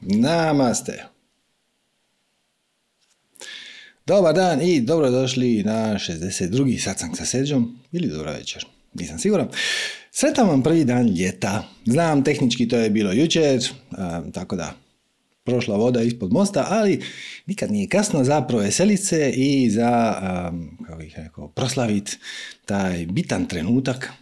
Namaste. Dobar dan i dobrodošli na 62. satsang sa Seđom ili dobro večer, nisam siguran. Sretan vam prvi dan ljeta. Znam, tehnički to je bilo jučer, tako da prošla voda ispod mosta, ali nikad nije kasno za proveselice i za, kako bih rekao, proslaviti taj bitan trenutak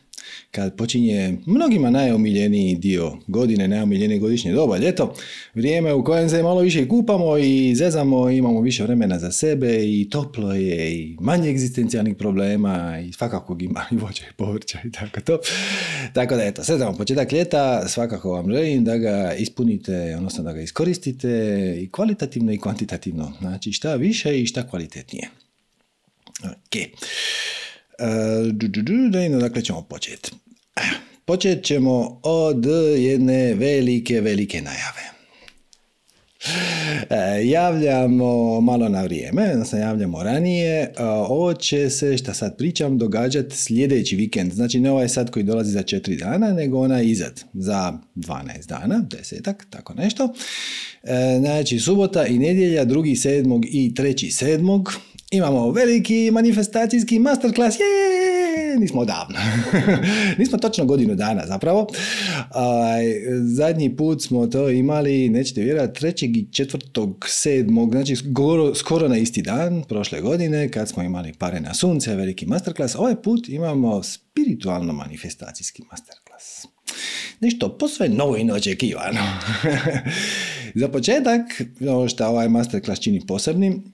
kad počinje mnogima najomiljeniji dio godine, najomiljenije godišnje doba, ljeto, vrijeme u kojem se malo više kupamo i zezamo, imamo više vremena za sebe i toplo je i manje egzistencijalnih problema i svakako ima i voće i povrća i tako to. Tako da eto, sve početak ljeta, svakako vam želim da ga ispunite, odnosno da ga iskoristite i kvalitativno i kvantitativno. Znači šta više i šta kvalitetnije. Ok. Uh, dakle ćemo početi. Počet ćemo od jedne velike, velike najave. E, javljamo malo na vrijeme, odnosno javljamo ranije. Ovo će se, šta sad pričam, događati sljedeći vikend. Znači ne ovaj sad koji dolazi za četiri dana, nego onaj izad za 12 dana, desetak, tako nešto. E, znači subota i nedjelja, drugi sedmog i treći sedmog. Imamo veliki manifestacijski masterclass, je, nismo odavno. nismo točno godinu dana zapravo. zadnji put smo to imali, nećete vjerati, trećeg i četvrtog, sedmog, znači skoro, skoro na isti dan prošle godine kad smo imali pare na sunce, veliki masterclass. Ovaj put imamo spiritualno manifestacijski masterclass. Nešto posve novo i neočekivano. Za početak, ono što ovaj masterclass čini posebnim,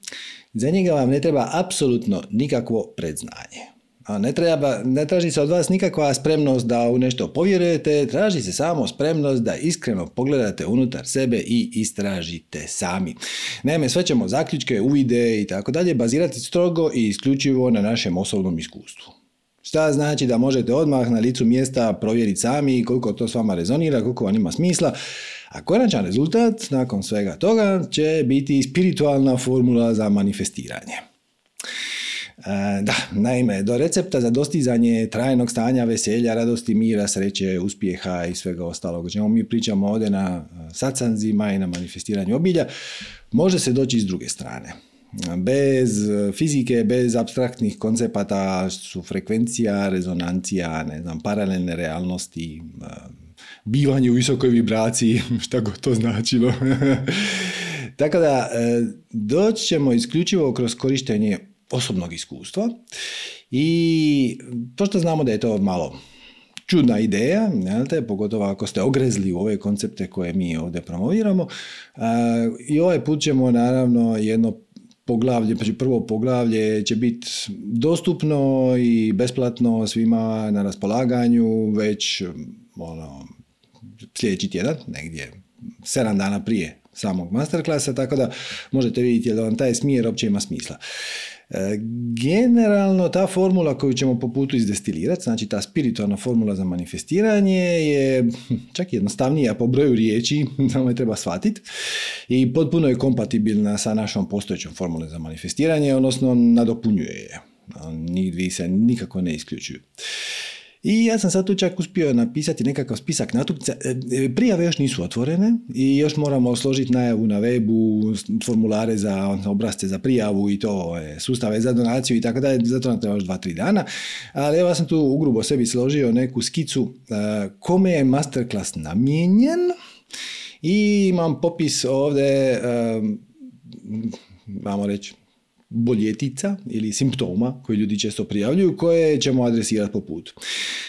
za njega vam ne treba apsolutno nikakvo predznanje. Ne, treba, ne traži se od vas nikakva spremnost da u nešto povjerujete, traži se samo spremnost da iskreno pogledate unutar sebe i istražite sami. Naime, sve ćemo zaključke, uvide i tako dalje bazirati strogo i isključivo na našem osobnom iskustvu. Šta znači da možete odmah na licu mjesta provjeriti sami koliko to s vama rezonira, koliko vam ima smisla, a konačan rezultat nakon svega toga će biti spiritualna formula za manifestiranje. E, da, naime, do recepta za dostizanje trajnog stanja veselja, radosti, mira, sreće, uspjeha i svega ostalog, čemu mi pričamo ovdje na sacanzima i na manifestiranju obilja, može se doći s druge strane. Bez fizike, bez abstraktnih koncepata su frekvencija, rezonancija, ne znam, paralelne realnosti, bivanje u visokoj vibraciji, šta god to značilo. Tako da, e, doći ćemo isključivo kroz korištenje osobnog iskustva i pošto znamo da je to malo čudna ideja, te, pogotovo ako ste ogrezli u ove koncepte koje mi ovdje promoviramo. E, I ovaj put ćemo naravno jedno poglavlje, znači prvo poglavlje će biti dostupno i besplatno svima na raspolaganju već ono, sljedeći tjedan, negdje 7 dana prije samog masterklasa, tako da možete vidjeti da vam taj smjer uopće ima smisla. E, generalno ta formula koju ćemo po putu izdestilirati, znači ta spiritualna formula za manifestiranje je čak jednostavnija po broju riječi, samo je treba shvatiti i potpuno je kompatibilna sa našom postojećom formulom za manifestiranje, odnosno nadopunjuje je. Nigdje se nikako ne isključuju. I ja sam sad tu čak uspio napisati nekakav spisak natuknica. E, e, prijave još nisu otvorene i još moramo složiti najavu na webu, formulare za obrazce za prijavu i to sustave za donaciju i tako dalje. Zato nam treba još dva, tri dana. Ali evo ja sam tu ugrubo sebi složio neku skicu e, kome je masterclass namijenjen i imam popis ovdje, vamo reći, boljetica ili simptoma koji ljudi često prijavljuju koje ćemo adresirati po putu.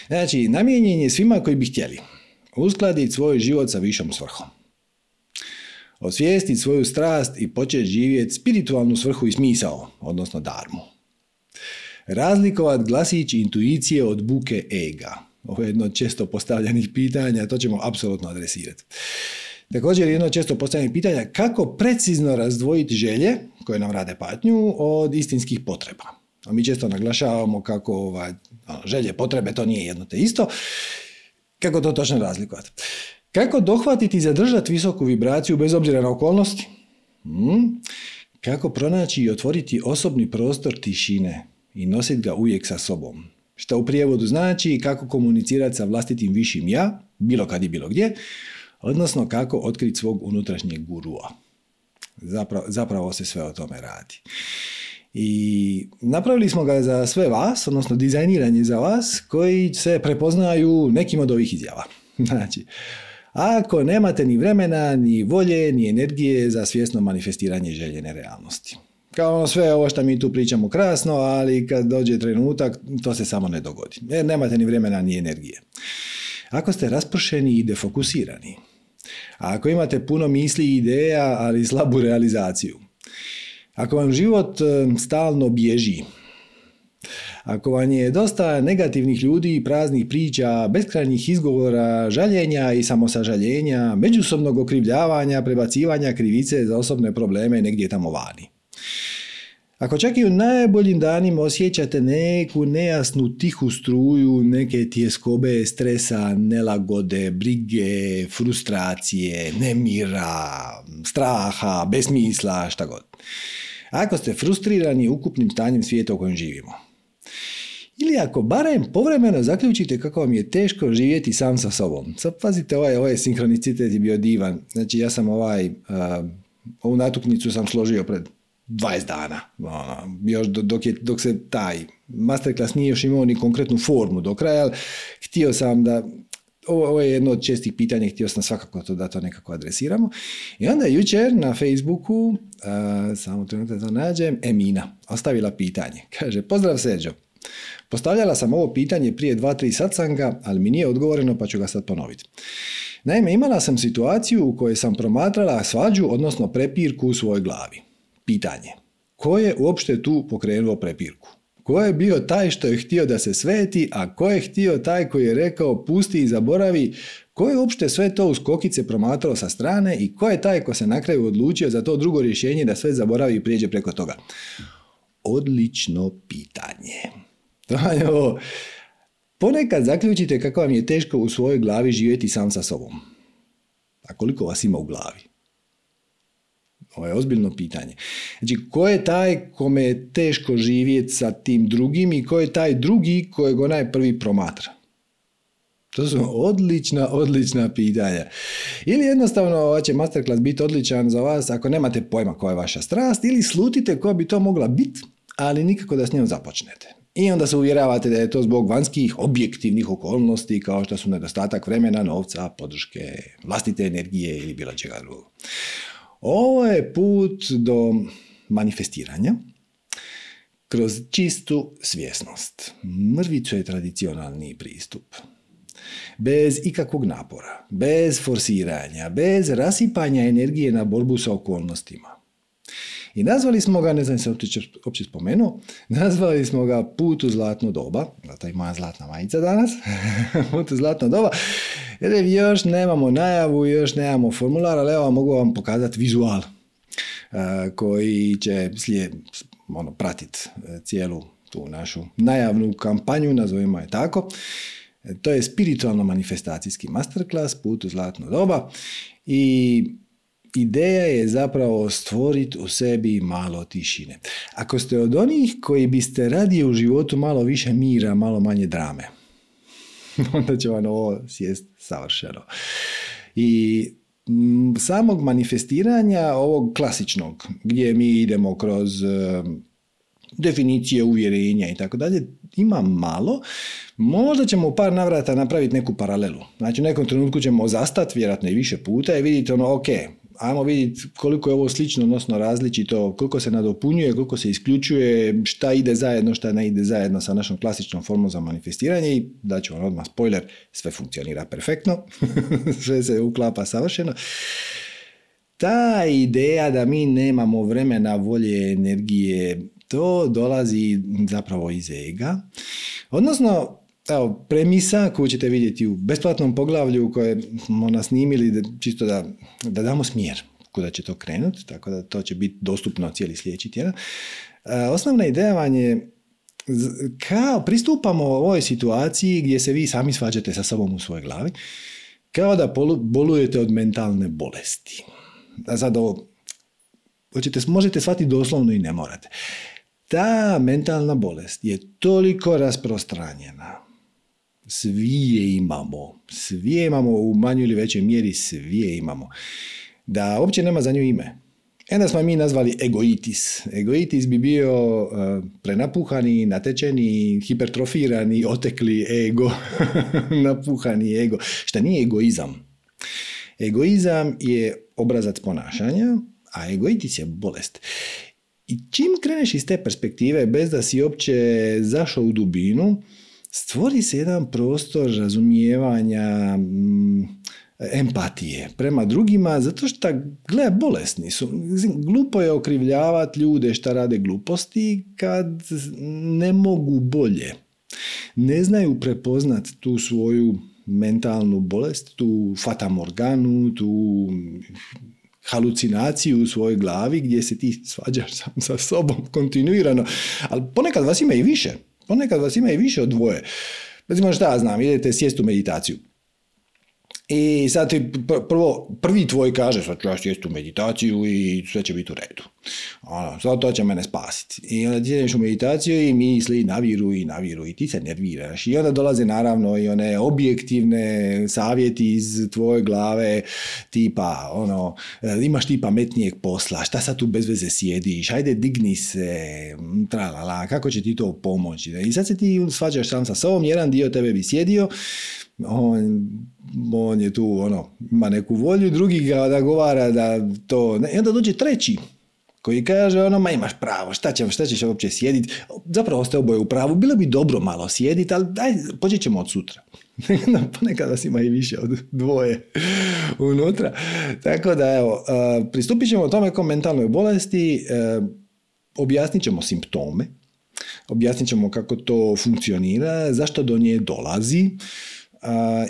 Znači, namijenjen je svima koji bi htjeli uskladiti svoj život sa višom svrhom. Osvijestiti svoju strast i početi živjeti spiritualnu svrhu i smisao, odnosno darmu. Razlikovat glasić intuicije od buke ega. Ovo je jedno često postavljenih pitanja, to ćemo apsolutno adresirati. Također jedno često postavljanje pitanja kako precizno razdvojiti želje koje nam rade patnju od istinskih potreba. A mi često naglašavamo kako ovaj, ono, želje, potrebe, to nije jedno te isto. Kako to točno razlikovati? Kako dohvatiti i zadržati visoku vibraciju bez obzira na okolnosti? Hmm. Kako pronaći i otvoriti osobni prostor tišine i nositi ga uvijek sa sobom? Što u prijevodu znači kako komunicirati sa vlastitim višim ja, bilo kad i bilo gdje, odnosno kako otkriti svog unutrašnjeg gurua. Zapravo, zapravo se sve o tome radi. I napravili smo ga za sve vas, odnosno dizajniranje za vas, koji se prepoznaju nekim od ovih izjava. Znači, ako nemate ni vremena, ni volje, ni energije za svjesno manifestiranje željene realnosti. Kao ono sve ovo što mi tu pričamo krasno, ali kad dođe trenutak, to se samo ne dogodi. Jer nemate ni vremena, ni energije. Ako ste raspršeni i defokusirani, ako imate puno misli i ideja, ali slabu realizaciju, ako vam život e, stalno bježi, ako vam je dosta negativnih ljudi, praznih priča, beskrajnih izgovora, žaljenja i samosažaljenja, međusobnog okrivljavanja, prebacivanja krivice za osobne probleme negdje tamo vani. Ako čak i u najboljim danima osjećate neku nejasnu tihu struju, neke tjeskobe stresa, nelagode, brige, frustracije, nemira, straha, besmisla, šta god. Ako ste frustrirani ukupnim stanjem svijeta u kojem živimo. Ili ako barem povremeno zaključite kako vam je teško živjeti sam sa sobom. Sad pazite, ovaj, ovaj sinkronicitet je bio divan. Znači ja sam ovaj, ovu natuknicu sam složio pred 20 dana. Ono, još dok, je, dok se taj masterclass nije još imao ni konkretnu formu do kraja, ali htio sam da ovo, ovo je jedno od čestih pitanja, htio sam svakako to da to nekako adresiramo. I onda jučer na Facebooku, uh, samo trenutak da nađem, Emina ostavila pitanje. Kaže, pozdrav Seđo, Postavljala sam ovo pitanje prije dva, tri satsanga, ali mi nije odgovoreno pa ću ga sad ponoviti. Naime, imala sam situaciju u kojoj sam promatrala svađu, odnosno prepirku u svojoj glavi. Pitanje. Ko je uopšte tu pokrenuo prepirku? Ko je bio taj što je htio da se sveti, a ko je htio taj koji je rekao pusti i zaboravi, ko je uopšte sve to uz kokice promatrao sa strane i ko je taj ko se na kraju odlučio za to drugo rješenje da sve zaboravi i prijeđe preko toga? Odlično pitanje. To Ponekad zaključite kako vam je teško u svojoj glavi živjeti sam sa sobom. A koliko vas ima u glavi? Ovo je ozbiljno pitanje. Znači, ko je taj kome je teško živjeti sa tim drugim i ko je taj drugi kojeg onaj prvi promatra? To su odlična, odlična pitanja. Ili jednostavno ovaj će masterclass biti odličan za vas ako nemate pojma koja je vaša strast ili slutite koja bi to mogla biti, ali nikako da s njom započnete. I onda se uvjeravate da je to zbog vanjskih objektivnih okolnosti kao što su nedostatak vremena, novca, podrške, vlastite energije ili bilo čega drugog. Ovo je put do manifestiranja kroz čistu svjesnost. Mrvicu je tradicionalni pristup. Bez ikakvog napora, bez forsiranja, bez rasipanja energije na borbu sa okolnostima. I nazvali smo ga, ne znam se uopće spomenuo, nazvali smo ga Put u zlatno doba, zato je moja zlatna majica danas, Put u zlatno doba, jer još nemamo najavu, još nemamo formular, ali evo mogu vam pokazati vizual uh, koji će slijed, ono, pratiti e, cijelu tu našu najavnu kampanju, nazovimo je tako. E, to je spiritualno manifestacijski masterclass, put u zlatno doba i Ideja je zapravo stvoriti u sebi malo tišine. Ako ste od onih koji biste radije u životu malo više mira, malo manje drame, onda će vam ovo sjest savršeno. I samog manifestiranja ovog klasičnog, gdje mi idemo kroz definicije uvjerenja i tako dalje, ima malo. Možda ćemo u par navrata napraviti neku paralelu. Znači u nekom trenutku ćemo zastati, vjerojatno i više puta i vidite ono, ok, ajmo vidjeti koliko je ovo slično, odnosno različito, koliko se nadopunjuje, koliko se isključuje, šta ide zajedno, šta ne ide zajedno sa našom klasičnom formom za manifestiranje i da ću vam odmah spoiler, sve funkcionira perfektno, sve se uklapa savršeno. Ta ideja da mi nemamo vremena, volje, energije, to dolazi zapravo iz ega. Odnosno, evo, premisa koju ćete vidjeti u besplatnom poglavlju koje smo nasnimili čisto da, da damo smjer kuda će to krenuti, tako da to će biti dostupno cijeli sljedeći tjedan. E, osnovna ideja vam je kao pristupamo ovoj situaciji gdje se vi sami svađate sa sobom u svojoj glavi, kao da bolujete od mentalne bolesti. A sad ovo, hoćete, možete shvatiti doslovno i ne morate. Ta mentalna bolest je toliko rasprostranjena Svi je imamo. Svi je imamo u manjoj ili većoj mjeri, svi je imamo. Da uopće nema za nju ime. Onda smo mi nazvali egoitis. Egoitis bi bio uh, prenapuhani, natečeni, hipertrofirani, otekli ego, napuhani ego, šta nije egoizam. Egoizam je obrazac ponašanja, a egoitis je bolest. I čim kreneš iz te perspektive, bez da si uopće zašao u dubinu, stvori se jedan prostor razumijevanja, mm, empatije prema drugima, zato što, gle, bolesni su. Glupo je okrivljavati ljude šta rade gluposti kad ne mogu bolje. Ne znaju prepoznat tu svoju mentalnu bolest, tu fatamorganu, tu halucinaciju u svojoj glavi gdje se ti svađaš sam sa sobom kontinuirano. Ali ponekad vas ima i više. Ponekad vas ima i više od dvoje. Recimo šta ja znam, idete sjest u meditaciju. I sad ti prvo, prvi tvoj kaže, sad ću ja sjesti u meditaciju i sve će biti u redu. Ono, sad to će mene spasiti. I onda ti u meditaciju i misli naviru i naviru i ti se nerviraš. I onda dolaze naravno i one objektivne savjeti iz tvoje glave, tipa, ono, e, imaš ti pametnijeg posla, šta sad tu bez veze sjediš, ajde digni se, tralala, kako će ti to pomoći. I sad se ti svađaš sam sa sobom, jedan dio tebe bi sjedio, on, on je tu, ono, ima neku volju, drugi ga nagovara da to, i onda dođe treći, koji kaže ono, ma imaš pravo, šta, će, šta ćeš uopće sjediti, zapravo ste oboje u pravu, bilo bi dobro malo sjediti, ali daj, počet ćemo od sutra. Ponekad vas ima i više od dvoje unutra. Tako da, evo, pristupit ćemo tome kao mentalnoj bolesti, objasnit ćemo simptome, objasnit ćemo kako to funkcionira, zašto do nje dolazi,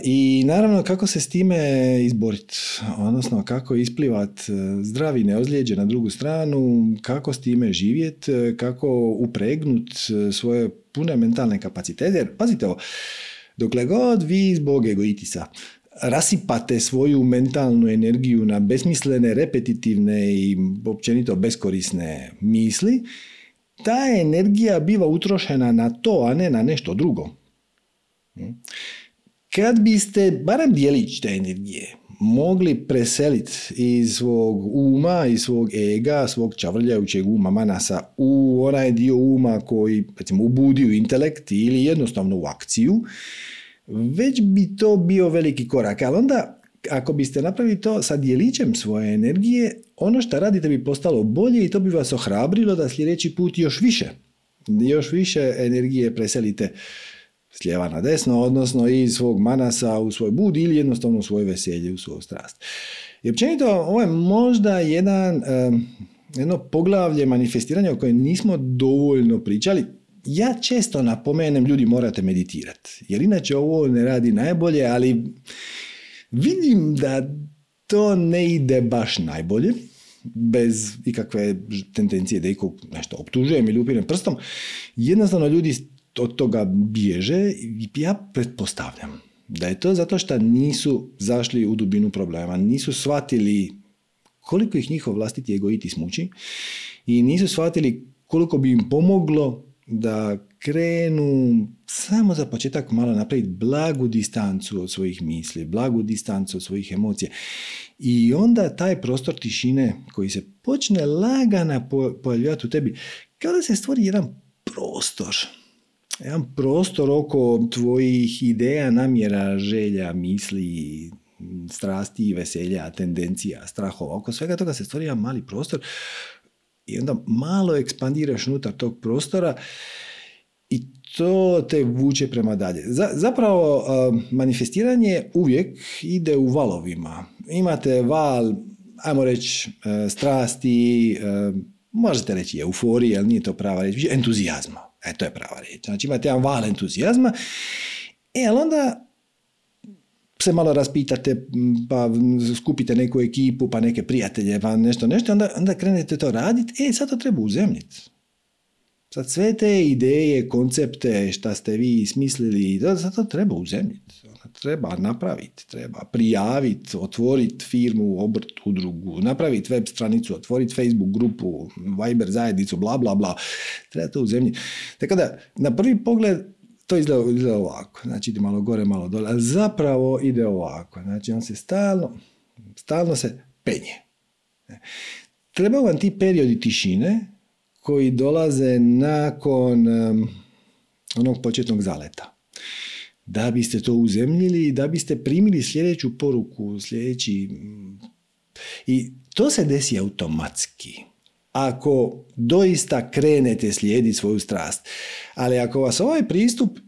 i naravno kako se s time izboriti, odnosno kako isplivat e, zdravi neozlijeđe na drugu stranu, kako s time živjeti, e, kako upregnut e, svoje pune mentalne kapacitete. Jer pazite ovo, dokle god vi zbog egoitisa rasipate svoju mentalnu energiju na besmislene, repetitivne i općenito beskorisne misli, ta energija biva utrošena na to, a ne na nešto drugo. Kad biste, barem dijelić te energije, mogli preseliti iz svog uma, iz svog ega, svog čavrljajućeg uma manasa u onaj dio uma koji, recimo, ubudi u intelekt ili jednostavno u akciju, već bi to bio veliki korak. Ali onda, ako biste napravili to sa dijelićem svoje energije, ono što radite bi postalo bolje i to bi vas ohrabrilo da sljedeći put još više, još više energije preselite s lijeva na desno, odnosno iz svog manasa u svoj bud ili jednostavno u svoje veselje, u svoju strast. I općenito, ovo je možda jedan, jedno poglavlje manifestiranja o kojem nismo dovoljno pričali. Ja često napomenem, ljudi morate meditirati, jer inače ovo ne radi najbolje, ali vidim da to ne ide baš najbolje, bez ikakve tendencije da ikog nešto optužujem ili upirem prstom. Jednostavno ljudi od toga bježe i ja pretpostavljam da je to zato što nisu zašli u dubinu problema, nisu shvatili koliko ih njihov vlastiti egoiti smuči i nisu shvatili koliko bi im pomoglo da krenu samo za početak malo napraviti blagu distancu od svojih misli, blagu distancu od svojih emocija. I onda taj prostor tišine koji se počne lagana pojavljati u tebi, kao da se stvori jedan prostor jedan prostor oko tvojih ideja, namjera, želja, misli, strasti, veselja, tendencija, strahova. Oko svega toga se stvori jedan mali prostor i onda malo ekspandiraš unutar tog prostora i to te vuče prema dalje. zapravo, manifestiranje uvijek ide u valovima. Imate val, ajmo reći, e, strasti, e, možete reći euforije, ali nije to prava reći, entuzijazma. E, to je prava riječ. Znači imate jedan val entuzijazma, e, ali onda se malo raspitate, pa skupite neku ekipu, pa neke prijatelje, pa nešto, nešto, onda, onda krenete to raditi, e, sad to treba uzemljiti. Sad sve te ideje, koncepte, šta ste vi smislili, sad to treba uzemljiti. Treba napraviti, treba prijaviti, otvoriti firmu, obrt, udrugu, napraviti web stranicu, otvoriti Facebook grupu, Viber zajednicu, bla, bla, bla. Treba to uzemljiti. Tako da, na prvi pogled, to izgleda, izgleda ovako. Znači ide malo gore, malo dole. A zapravo ide ovako. Znači on se stalno, stalno se penje. Trebaju vam ti periodi tišine koji dolaze nakon onog početnog zaleta. Da biste to uzemljili, da biste primili sljedeću poruku, sljedeći... I to se desi automatski ako doista krenete slijediti svoju strast. Ali ako vas ovaj pristup,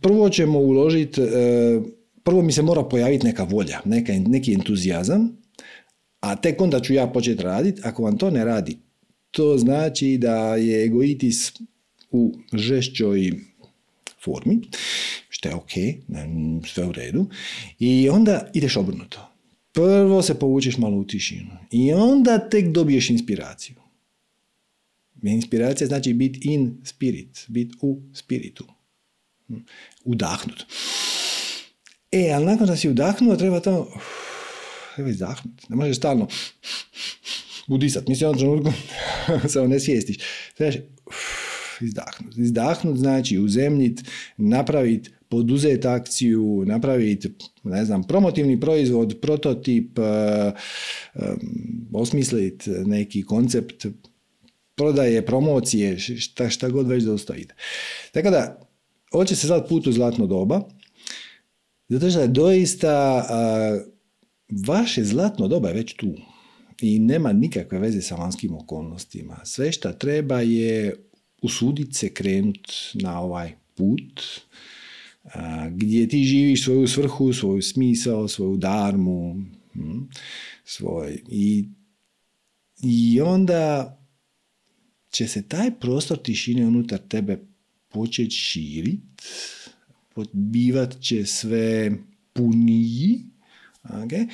prvo ćemo uložiti, e, prvo mi se mora pojaviti neka volja, neka, neki entuzijazam, a tek onda ću ja početi raditi. Ako vam to ne radi, to znači da je egoitis u žešćoj formi, što je ok, sve u redu, i onda ideš obrnuto. Prvo se povučeš malo u tišinu i onda tek dobiješ inspiraciju. Inspiracija znači biti in spirit, biti u spiritu. Hm. Udahnut. E, ali nakon da si udahnuo, treba to treba izdahnut. Ne možeš stalno udisat. Mislim, on trenutku se ne svijestiš. Trebaš izdahnut. Izdahnut znači uzemljit, napraviti poduzeti akciju, napraviti, ne znam, promotivni proizvod, prototip, uh, um, osmisliti neki koncept prodaje, promocije, šta, šta god već da ide. Tako da, hoće se sad put u zlatno doba, zato što je doista vaše zlatno doba je već tu i nema nikakve veze sa vanjskim okolnostima. Sve što treba je usuditi se krenuti na ovaj put, gdje ti živiš svoju svrhu, svoju smisao, svoju darmu, hm, svoj. I, I onda će se taj prostor tišine unutar tebe početi širit, bivat će sve puniji, okay?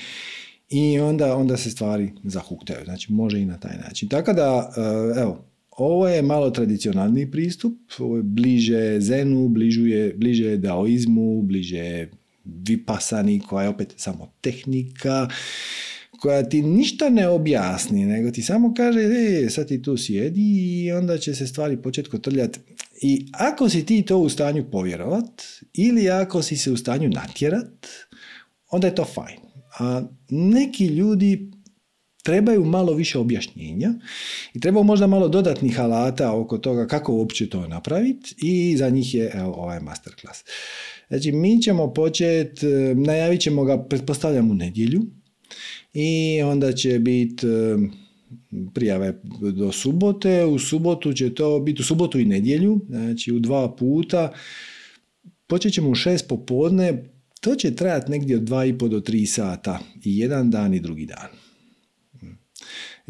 i onda, onda se stvari zahuktaju. Znači, može i na taj način. Tako da, eh, evo, ovo je malo tradicionalni pristup, ovo je bliže zenu, bližuje, bliže daoizmu, bliže vipasani koja je opet samo tehnika, koja ti ništa ne objasni, nego ti samo kaže, e, sad ti tu sjedi i onda će se stvari početi kotrljati. I ako si ti to u stanju povjerovat, ili ako si se u stanju natjerat, onda je to fajn. A neki ljudi trebaju malo više objašnjenja i treba možda malo dodatnih alata oko toga kako uopće to napraviti i za njih je evo, ovaj masterclass. Znači, mi ćemo početi, e, najavit ćemo ga, pretpostavljam, u nedjelju i onda će biti e, prijave do subote. U subotu će to biti u subotu i nedjelju, znači u dva puta. Počet ćemo u šest popodne, to će trajati negdje od dva i po do tri sata i jedan dan i drugi dan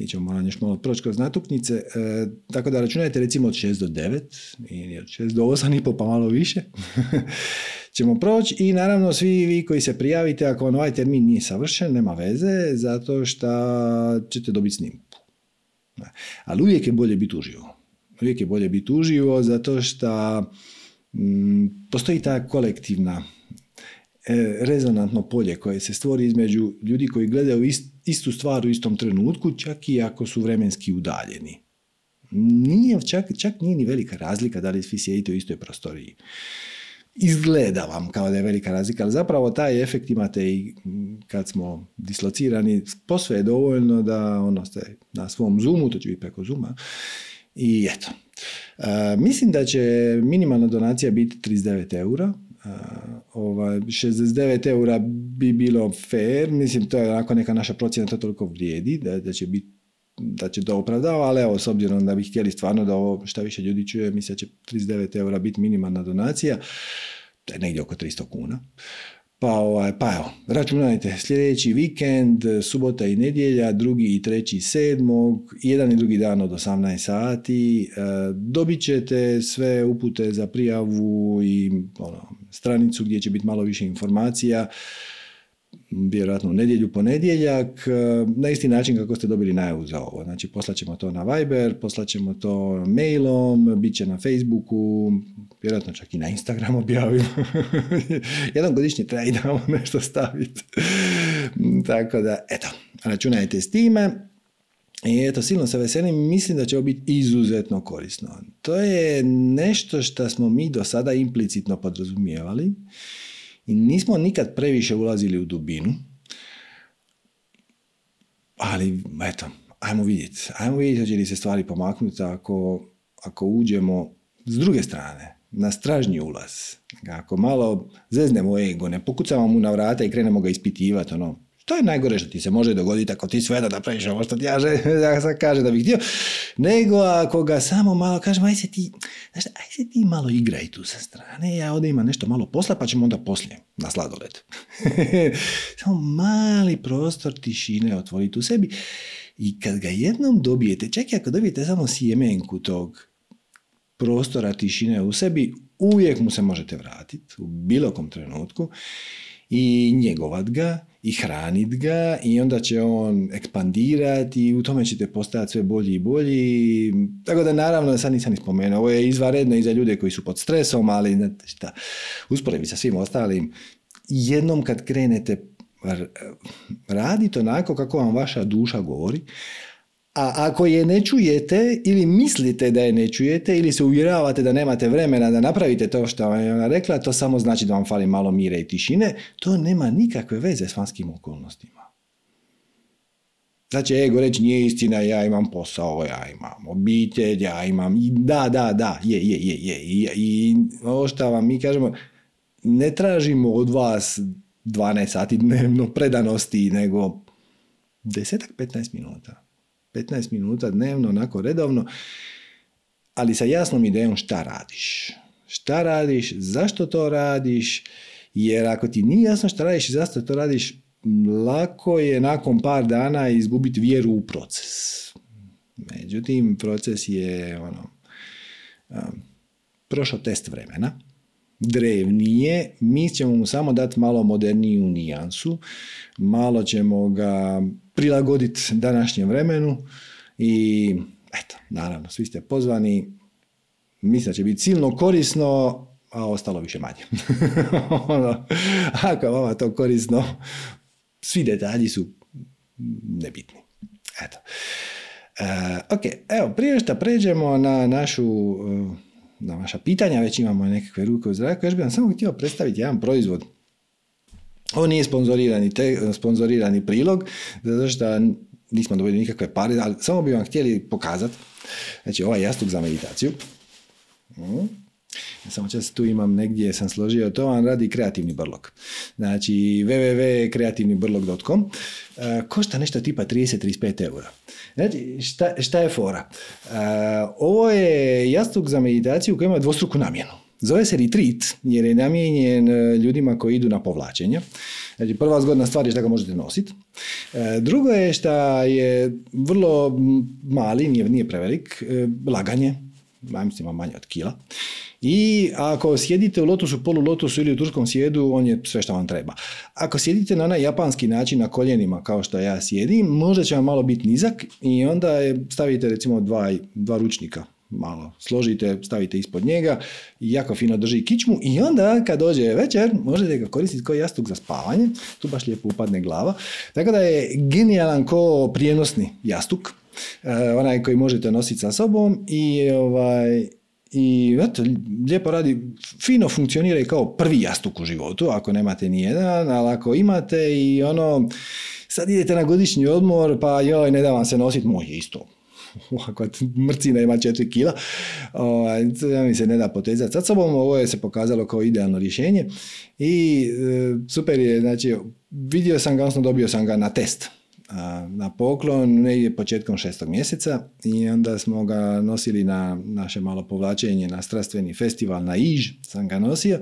mi ćemo moram još malo proći kroz natuknice, e, tako da računajte recimo od 6 do 9 i od 6 do 8 i po pa malo više ćemo proći i naravno svi vi koji se prijavite ako vam ovaj termin nije savršen, nema veze, zato što ćete dobiti snimku. Ali uvijek je bolje biti uživo. Uvijek je bolje biti uživo zato što mm, postoji ta kolektivna e, rezonantno polje koje se stvori između ljudi koji gledaju ist, istu stvar u istom trenutku, čak i ako su vremenski udaljeni. Nije, čak, čak nije ni velika razlika da li svi sjedite u istoj prostoriji. Izgleda vam kao da je velika razlika, ali zapravo taj efekt imate i kad smo dislocirani, posve je dovoljno da ono ste na svom Zoomu, to će biti preko Zooma, i eto. E, mislim da će minimalna donacija biti 39 eura, ovaj, 69 eura bi bilo fair, mislim to je onako neka naša procjena to toliko vrijedi da, da će biti da će to opravdava, ali evo, s obzirom da bi htjeli stvarno da ovo šta više ljudi čuje, mislim da će 39 eura biti minimalna donacija, to je negdje oko 300 kuna. Pa, ovaj, pa evo, računajte, sljedeći vikend, subota i nedjelja, drugi i treći sedmog, jedan i drugi dan od 18 sati, e, dobit ćete sve upute za prijavu i ono, stranicu gdje će biti malo više informacija, vjerojatno u nedjelju ponedjeljak, e, na isti način kako ste dobili najavu za ovo. Znači poslaćemo to na Viber, poslaćemo to mailom, bit će na Facebooku, vjerojatno čak i na Instagram objavimo. Jedan godišnji treba i nešto staviti. Tako da, eto, računajte s time. I eto, silno se veselim mislim da će ovo biti izuzetno korisno. To je nešto što smo mi do sada implicitno podrazumijevali i nismo nikad previše ulazili u dubinu. Ali, eto, ajmo vidjeti. Ajmo vidjeti hoće li se stvari pomaknuti ako, ako uđemo s druge strane, na stražnji ulaz. Ako malo zeznemo ego, ne pokucamo mu na vrata i krenemo ga ispitivati, ono, to je najgore što ti se može dogoditi ako ti sve da napraviš ovo što ti ja, ja sad kaže da bih htio, nego ako ga samo malo kažem, aj se ti, znaš, aj se ti malo igraj tu sa strane, ja ovdje imam nešto malo posla, pa ćemo onda poslije na sladoled. samo mali prostor tišine otvoriti u sebi i kad ga jednom dobijete, čak i ako dobijete samo sjemenku tog prostora tišine u sebi, uvijek mu se možete vratiti u bilo kom trenutku i njegovat ga i hranit ga i onda će on ekspandirati i u tome ćete postajati sve bolji i bolji. Tako da naravno, sad nisam ni spomenuo, ovo je izvaredno i za ljude koji su pod stresom, ali šta, usporedbi sa svim ostalim, jednom kad krenete raditi onako kako vam vaša duša govori, a ako je ne čujete ili mislite da je ne čujete ili se uvjeravate da nemate vremena da napravite to što vam je ona rekla, to samo znači da vam fali malo mire i tišine. To nema nikakve veze s vanjskim okolnostima. Znači, ego reći nije istina, ja imam posao, ja imam obitelj, ja imam... Da, da, da, je, je, je, je. I, i ovo što vam mi kažemo, ne tražimo od vas 12 sati dnevno predanosti, nego 10-15 minuta. 15 minuta dnevno, onako redovno, ali sa jasnom idejom šta radiš. Šta radiš, zašto to radiš, jer ako ti nije jasno šta radiš i zašto to radiš, lako je nakon par dana izgubiti vjeru u proces. Međutim, proces je ono, um, prošao test vremena, drevnije, mi ćemo mu samo dati malo moderniju nijansu, malo ćemo ga prilagoditi današnjem vremenu i eto, naravno, svi ste pozvani, mislim da će biti silno korisno, a ostalo više manje. ono, ako vama to korisno, svi detalji su nebitni. Eto. E, ok, evo, prije što pređemo na našu na vaša pitanja, već imamo nekakve ruke u zraku, još bih vam samo htio predstaviti jedan proizvod. Ovo nije sponzorirani, te, sponzorirani prilog, zato što nismo dobili nikakve pare, ali samo bi vam htjeli pokazati. Znači, ovaj jastuk za meditaciju. Mm. Samo čas tu imam negdje sam složio, to vam radi kreativni brlog. Znači www.kreativnibrlog.com e, košta nešto tipa 30-35 eura. Znači, šta, šta je fora? Uh, ovo je jastuk za meditaciju koji ima dvostruku namjenu. Zove se retreat jer je namijenjen e, ljudima koji idu na povlačenje. Znači, prva zgodna stvar je što ga možete nositi. E, drugo je što je vrlo mali, nije, nije prevelik, laganje, mislim manje od kila. I ako sjedite u lotusu, polu lotusu ili u turskom sjedu, on je sve što vam treba. Ako sjedite na onaj japanski način na koljenima kao što ja sjedim, možda će vam malo biti nizak i onda stavite recimo dva, dva ručnika malo složite, stavite ispod njega jako fino drži kičmu i onda kad dođe večer možete ga koristiti kao jastuk za spavanje, tu baš lijepo upadne glava. Tako da je genijalan ko prijenosni jastuk, e, onaj koji možete nositi sa sobom i ovaj, i eto, lijepo radi, fino funkcionira i kao prvi jastuk u životu, ako nemate ni jedan, ali ako imate i ono, sad idete na godišnji odmor, pa joj, ne da vam se nositi, moj isto. Ako mrcina ima četiri kila, ovaj, ja mi se ne da potezati sa sobom, ovo je se pokazalo kao idealno rješenje i e, super je, znači, vidio sam ga, odnosno dobio sam ga na test na poklon negdje početkom šestog mjeseca i onda smo ga nosili na naše malo povlačenje na strastveni festival na Iž sam ga nosio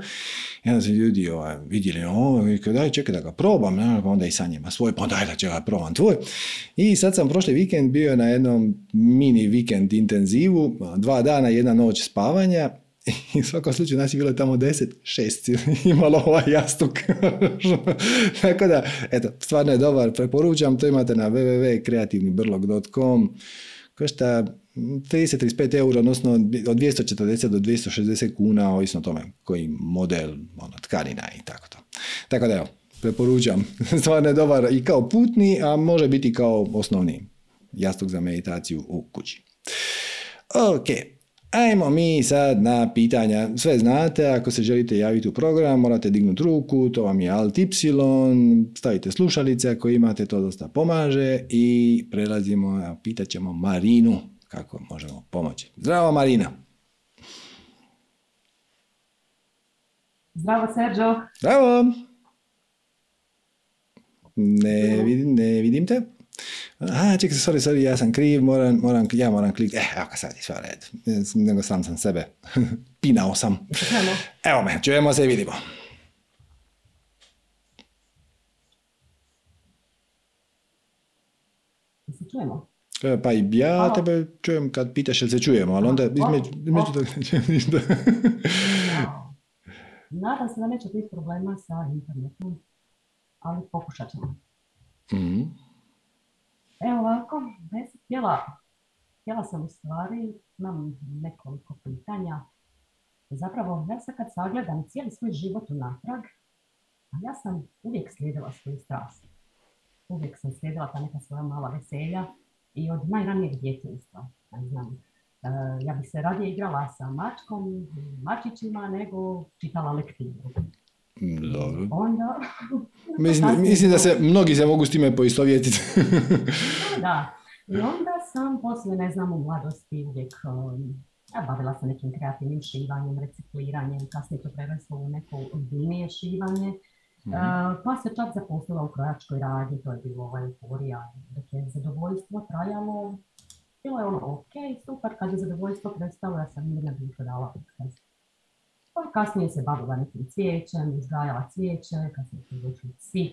i onda su ljudi ovaj, vidjeli ovo i daj čekaj da ga probam ne? pa onda i sa njima svoj pa daj da će ga probam tvoj i sad sam prošli vikend bio na jednom mini vikend intenzivu dva dana jedna noć spavanja i u svakom slučaju nas je bilo tamo deset, šest imalo ovaj jastuk. Tako da, eto, stvarno je dobar, preporučam, to imate na www.kreativnibrlog.com košta 30-35 eura, odnosno od 240 do 260 kuna, ovisno o tome koji model, ono, tkanina i tako to. Tako da evo, preporučam. Stvarno je dobar i kao putni, a može biti kao osnovni jastuk za meditaciju u kući. Ok, Ajmo mi sad na pitanja. Sve znate, ako se želite javiti u program, morate dignuti ruku, to vam je Alt Y, stavite slušalice ako imate, to dosta pomaže i prelazimo, pitat ćemo Marinu kako možemo pomoći. Zdravo Marina! Zdravo Sergio! Zdravo! Ne vidim, ne vidim te. A, čekaj, sorry, sorry, ja sam kriv, moram, moram, ja moram klik. Eh, evo sad je sve red. Nego sam sam sebe. Pinao sam. Evo me, čujemo se i vidimo. Čujemo? Pa i ja Halo. tebe čujem kad pitaš jel se čujemo, ali onda između, između toga ništa. Nadam se da neće biti problema sa internetom, ali pokušat ćemo. Mm-hmm. Evo ovako, htjela, htjela sam u stvari, imam nekoliko pitanja. Zapravo, ja sad kad sagledam cijeli svoj život unatrag, a ja sam uvijek slijedila svoju strast. Uvijek sam slijedila ta neka svoja mala veselja i od najranijeg djetinjstva. Ne znam, e, ja bi se radije igrala sa mačkom, mačićima, nego čitala lektivu. Dobro. Onda... mislim, mislim da se mnogi se mogu s time poistovjetiti. da. I onda sam poslije, ne znam, u mladosti uvijek um, ja bavila se nekim kreativnim šivanjem, recikliranjem, kasnije to preraslo u neko ozbiljnije šivanje. Mm. Uh, pa se čak zaposlila u krojačkoj radnji, to je bilo ovaj euforija, dok je zadovoljstvo trajalo. Bilo je ono, ok, super, kad je zadovoljstvo prestalo, ja sam jedna duša dala otkaz. Pa kasnije se bavila nekim cvijećem, uzgajala cvijeće, kasnije su došli psi,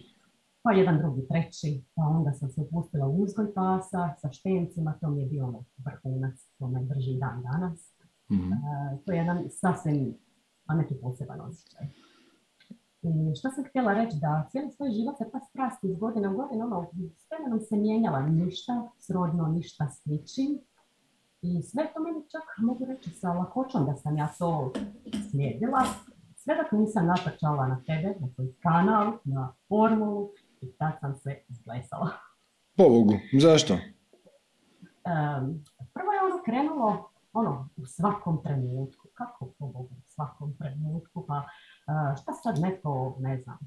pa jedan, drugi, treći, pa onda sam se upustila u uzgoj pasa sa štencima, to mi je bio ono vrhunac, to me drži dan danas. Mm-hmm. E, to je jedan sasvim, a neki poseban osjećaj. I što sam htjela reći, da cijeli svoj život se ta strast iz godine u godinu, ono, s vremenom se mijenjala ništa, srodno ništa s ničim, i sve to meni čak mogu reći sa lakoćom da sam ja to slijedila. Sve dok nisam natrčala na tebe, na tvoj kanal, na formulu i tad sam se izblesala. Pobogu, zašto? Um, prvo je ono krenulo ono, u svakom trenutku. Kako pobogu u svakom trenutku? Pa uh, šta sad neko, ne znam,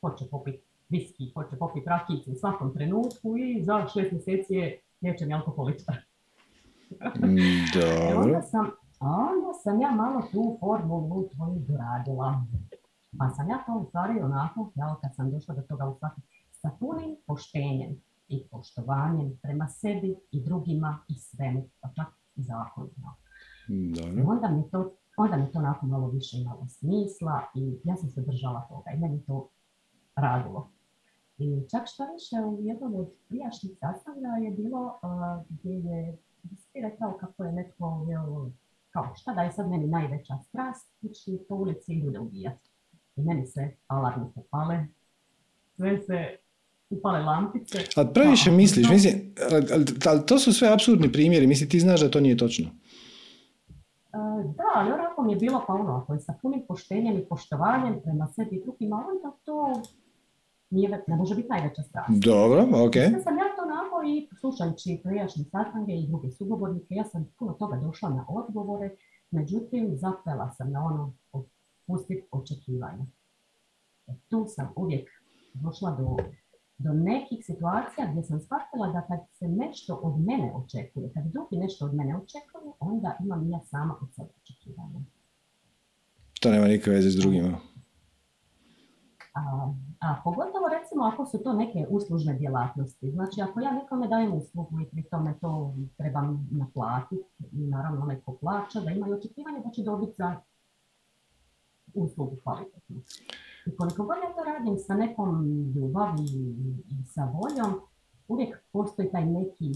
hoće popiti viski, hoće popiti rakicu u svakom trenutku i za šest mjeseci je liječeni alkoholičar. Mm, dobro. Onda sam, onda sam ja malo tu formulu tvoju doradila. Pa sam ja to u stvari onako, ja kad sam došla do toga u sa punim poštenjem i poštovanjem prema sebi i drugima i svemu, pa čak i zakonima. Dobro. Onda mi to onda mi to onako malo više imalo smisla i ja sam se držala toga i meni to radilo. I čak što više u jednom od prijašnjih sastavlja je bilo uh, gdje je ti rekao kako je netko, jel, kao šta da je sad meni najveća strast, ići po ulici i ljude ubijati. I meni se alarmi popale, sve se upale lampice. A previše pa, misliš, mislim, ali, ali to su sve apsurdni primjeri, mislim ti znaš da to nije točno. Uh, da, ali onako mi je bilo pa ono, ako je sa punim poštenjem i poštovanjem prema sebi i drugima, onda to nije, ne može biti najveća strast. Dobro, ok. Ja sam i slušajući prijašnje sastanke i druge sugovornike, ja sam puno toga došla na odgovore, međutim zapela sam na ono pustiti očekivanja. E, tu sam uvijek došla do, do nekih situacija gdje sam shvatila da kad se nešto od mene očekuje, kad drugi nešto od mene očekuje, onda imam ja sama od sebe očekivanja. To nema nikakve veze s drugima. A, pogotovo recimo ako su to neke uslužne djelatnosti. Znači ako ja nekome dajem uslugu i pri tome to trebam naplatiti i naravno neko plaća, da ima očekivanje da će dobiti za uslugu kvalitetnu. I koliko god ja to radim sa nekom ljubavi i sa voljom, uvijek postoji taj neki...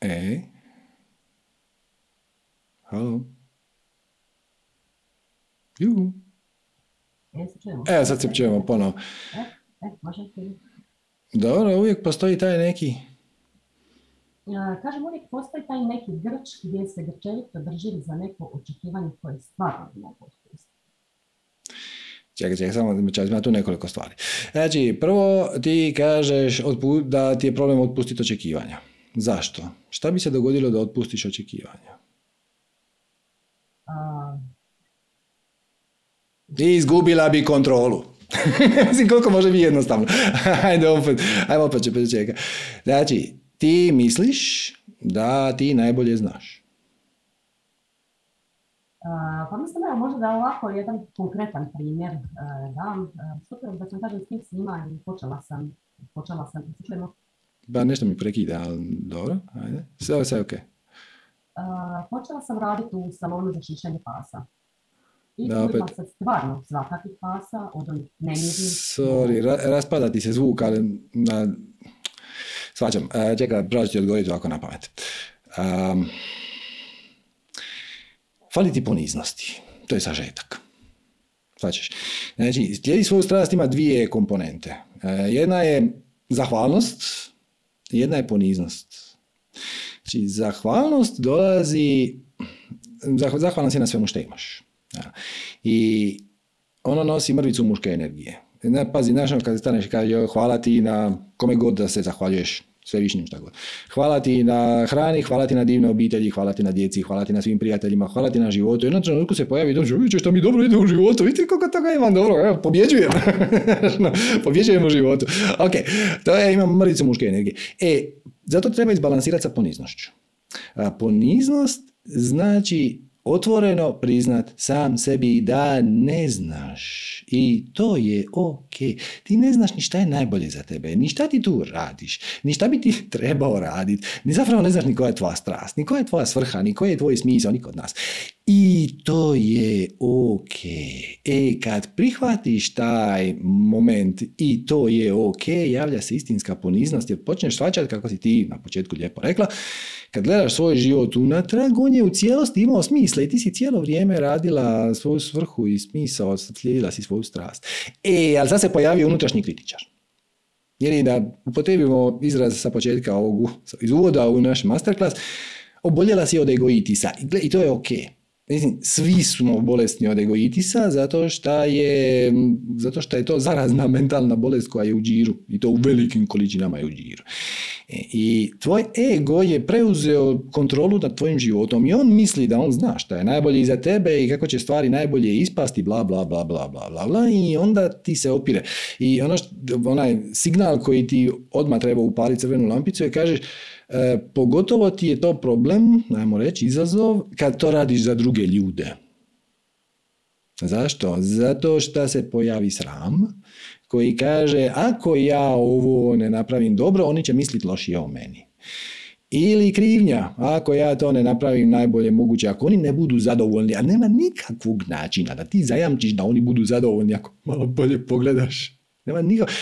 E? Halo? Juhu. E, sad se čujemo ponovo. E, e, Dobro, uvijek postoji taj neki... kažem, uvijek postoji taj neki grč gdje se grčevito drži za neko očekivanje koje stvarno ne mogu otpustiti. Čekaj, čekaj, samo ima tu nekoliko stvari. Znači, prvo ti kažeš da ti je problem otpustiti očekivanja. Zašto? Šta bi se dogodilo da otpustiš očekivanja? I izgubila bi kontrolu. Mislim, koliko može biti jednostavno. Ajde opet, ajmo opet čekaj. Znači, ti misliš da ti najbolje znaš. Pa mislim da možda da ovako jedan konkretan primjer dam. Super da sam kažem s tim svima i počela sam, počela sam, čujemo? Ba nešto mi prekida, ali dobro, ajde. Sve sve ok. Počela sam raditi u salonu za šišanje pasa. I da, opet. sam stvarno svakakvih pasa, od onih nemirnih. Sorry, ra- raspada ti se zvuk, ali na... Svađam, čekaj, pravo ću ti odgovoriti ovako na pamet. Um, Fali ti poniznosti. To je sažetak. Svačeš. Znači, slijedi svoju strast ima dvije komponente. E, jedna je zahvalnost, jedna je poniznost. Znači, zahvalnost dolazi, zahvalna si na svemu što imaš. I ono nosi mrvicu muške energije. Pazi, znaš, ono kad staneš i kaže hvala ti na kome god da se zahvaljuješ svevišnjim šta god. Hvala ti na hrani, hvala ti na divne obitelji, hvala ti na djeci, hvala ti na svim prijateljima, hvala ti na životu. Jednom trenutku se pojavi dođe, vidite što mi dobro ide u životu, vidite koliko toga imam dobro, evo, pobjeđujem. pobjeđujem u životu. Ok, to je, imam mrvicu muške energije. E, zato treba izbalansirati sa poniznošću. A poniznost znači otvoreno priznat sam sebi da ne znaš. I to je ok. Ti ne znaš ni šta je najbolje za tebe, ni šta ti tu radiš, ni šta bi ti trebao raditi, ni zapravo ne znaš ni koja je tvoja strast, ni koja je tvoja svrha, ni koji je tvoj smisao, ni kod nas. I to je ok. E, kad prihvatiš taj moment i to je ok, javlja se istinska poniznost jer počneš shvaćati kako si ti na početku lijepo rekla, kad gledaš svoj život unatrag, on je u cijelosti imao smisla i ti si cijelo vrijeme radila svoju svrhu i smisao, slijedila si svoju strast. E, ali sad se pojavio unutrašnji kritičar. Jer da upotrebimo izraz sa početka ovog, iz uvoda u naš masterclass, oboljela si od egoitisa i to je ok. Mislim, svi smo bolesni od egoitisa zato što je, zato što je to zarazna mentalna bolest koja je u džiru i to u velikim količinama je u džiru. E, I tvoj ego je preuzeo kontrolu nad tvojim životom i on misli da on zna šta je najbolje za tebe i kako će stvari najbolje ispasti, bla, bla, bla, bla, bla, bla, bla i onda ti se opire. I ono što, onaj signal koji ti odmah treba upaliti crvenu lampicu je kažeš E, pogotovo ti je to problem, najmo reći, izazov, kad to radiš za druge ljude. Zašto? Zato što se pojavi sram koji kaže ako ja ovo ne napravim dobro, oni će misliti lošije o meni. Ili krivnja, ako ja to ne napravim najbolje moguće, ako oni ne budu zadovoljni, a nema nikakvog načina da ti zajamčiš da oni budu zadovoljni ako malo bolje pogledaš. Nema nikakvog.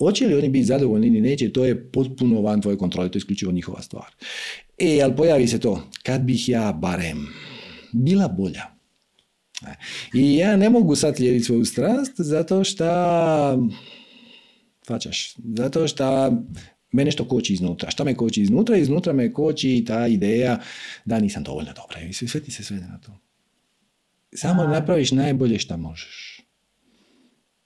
Hoće li oni biti zadovoljni ili neće, to je potpuno van tvoje kontrole, to je isključivo njihova stvar. E, ali pojavi se to, kad bih ja barem bila bolja. I ja ne mogu sad slijediti svoju strast zato što fačaš, zato što me nešto koči iznutra. Šta me koči iznutra? Iznutra me koči ta ideja da nisam dovoljno dobra. I sve ti se svede na to. Samo napraviš najbolje što možeš.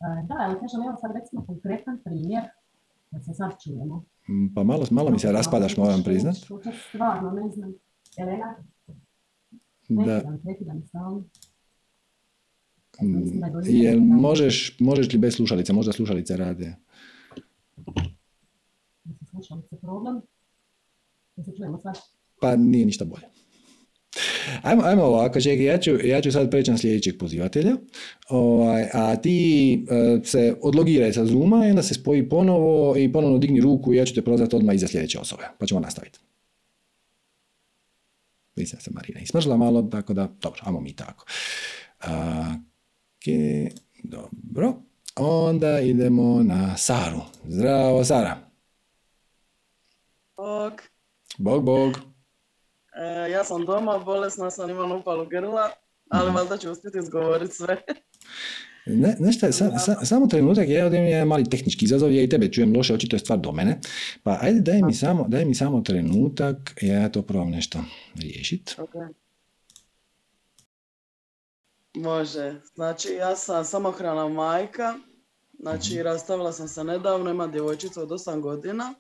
E, da, ali kažem, evo sad recimo konkretan primjer, da se sad čujemo. Mm, pa malo, malo mi se raspadaš, moram priznat. Stvarno, ne znam. Elena? Da. Prekidam. Mm, jel možeš, možeš li bez slušalice, možda slušalice rade? Slušalice problem? Da se čujemo sad? Pa nije ništa bolje. Ajmo, ajmo ovako, čekaj, ja ću, ja ću sad preći na sljedećeg pozivatelja, ovaj, a ti uh, se odlogiraj sa Zooma i onda se spoji ponovo i ponovno digni ruku i ja ću te prozvati odmah iza sljedeće osobe, pa ćemo nastaviti. Mislim se Marina ismržila malo, tako da, dobro, ajmo mi tako. Ok, dobro. Onda idemo na Saru. Zdravo, Sara. Bog. Bog, bog. E, ja sam doma, bolesna sam, imam upalu grla, ali mm. valjda ću uspjeti izgovoriti sve. Ne, nešto, sa, sa, samo trenutak, ja ovdje je mali tehnički izazov, ja i tebe čujem loše, očito je stvar do mene. Pa ajde, daj mi samo, daj mi samo trenutak, ja to probam nešto riješiti. Okay. Može. Znači, ja sam samohrana majka. Znači, rastavila sam se nedavno, imam djevojčicu od 8 godina.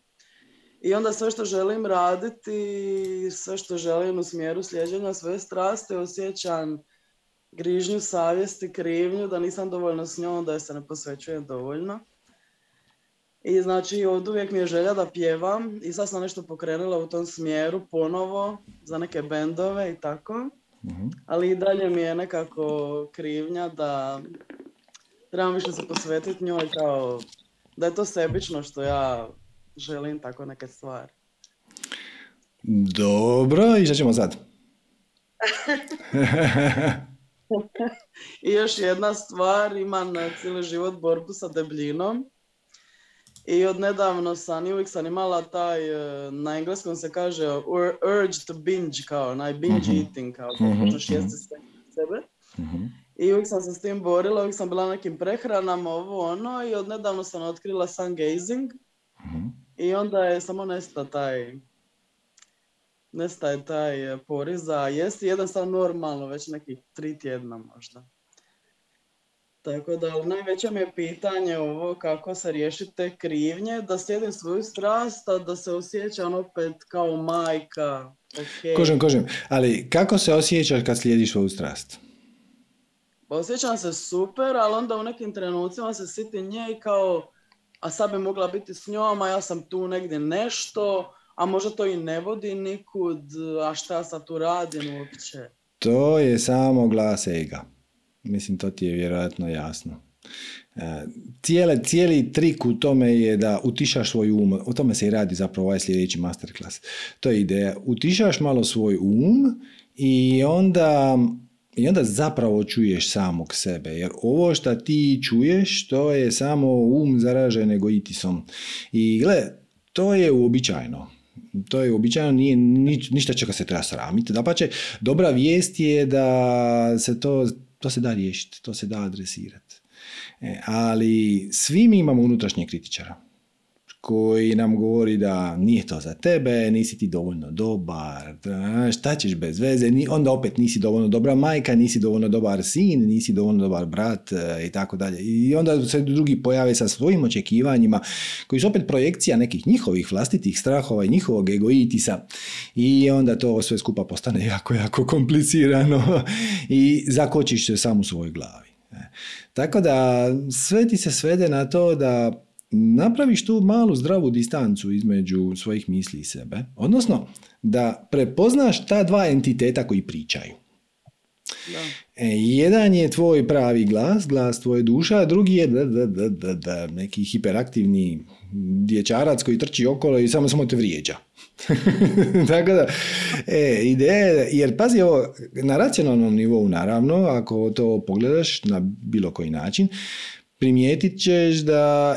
I onda sve što želim raditi, sve što želim u smjeru slijeđenja svoje strasti, osjećam grižnju savjesti, krivnju, da nisam dovoljno s njom, da je se ne posvećujem dovoljno. I znači od uvijek mi je želja da pjevam i sad sam nešto pokrenula u tom smjeru ponovo za neke bendove i tako. Mhm. Ali i dalje mi je nekako krivnja da trebam više se posvetiti njoj kao da je to sebično što ja želim tako neke stvari. Dobro, i šta ćemo sad? I još jedna stvar, imam na cijeli život borbu sa debljinom. I od nedavno sam, i uvijek sam imala taj, e, na engleskom se kaže ur- urge to binge, kao onaj binge Mhm. eating, kao Mhm, počneš jesti sve sebe. Mhm. I uvijek sam se s tim borila, uvijek sam bila nekim prehranama, ovo ono, i od nedavno sam otkrila sun gazing. Mhm. I onda je samo nesta taj, nestaje taj e, poriv za jesti. Jedan sam normalno, već nekih tri tjedna možda. Tako da, ali najveće mi je pitanje ovo kako se riješiti te krivnje, da slijedim svoju strast, a da se osjećam opet kao majka. ok. Kožem, kožem. Ali kako se osjećaš kad slijediš svoju strast? Pa osjećam se super, ali onda u nekim trenucima se siti nje i kao, a sad bi mogla biti s njom, a ja sam tu negdje nešto, a možda to i ne vodi nikud, a šta ja sad tu radim uopće. To je samo glas ega. Mislim, to ti je vjerojatno jasno. E, Cijele, cijeli trik u tome je da utišaš svoj um, o tome se i radi zapravo ovaj sljedeći masterclass. To je ideja, utišaš malo svoj um i onda, i onda zapravo čuješ samog sebe, jer ovo što ti čuješ, to je samo um zaražen egoitisom. I gle, to je uobičajeno. To je uobičajeno, nije ni- ništa čega se treba sramiti. Dapače, dobra vijest je da se to, to se da riješiti, to se da adresirati. E, ali svi mi imamo unutrašnjeg kritičara koji nam govori da nije to za tebe, nisi ti dovoljno dobar, šta ćeš bez veze, onda opet nisi dovoljno dobra majka, nisi dovoljno dobar sin, nisi dovoljno dobar brat e, i tako dalje. I onda se drugi pojave sa svojim očekivanjima koji su opet projekcija nekih njihovih vlastitih strahova i njihovog egoitisa i onda to sve skupa postane jako, jako komplicirano i zakočiš se sam u svojoj glavi. E, Tako da sve ti se svede na to da napraviš tu malu zdravu distancu između svojih misli i sebe, odnosno da prepoznaš ta dva entiteta koji pričaju. Da. E, jedan je tvoj pravi glas, glas tvoje duša, a drugi je da, da, da, da, da, neki hiperaktivni dječarac koji trči okolo i samo samo te vrijeđa. Tako da, e, ideja je, jer pazi ovo, na racionalnom nivou naravno, ako to pogledaš na bilo koji način, primijetit ćeš da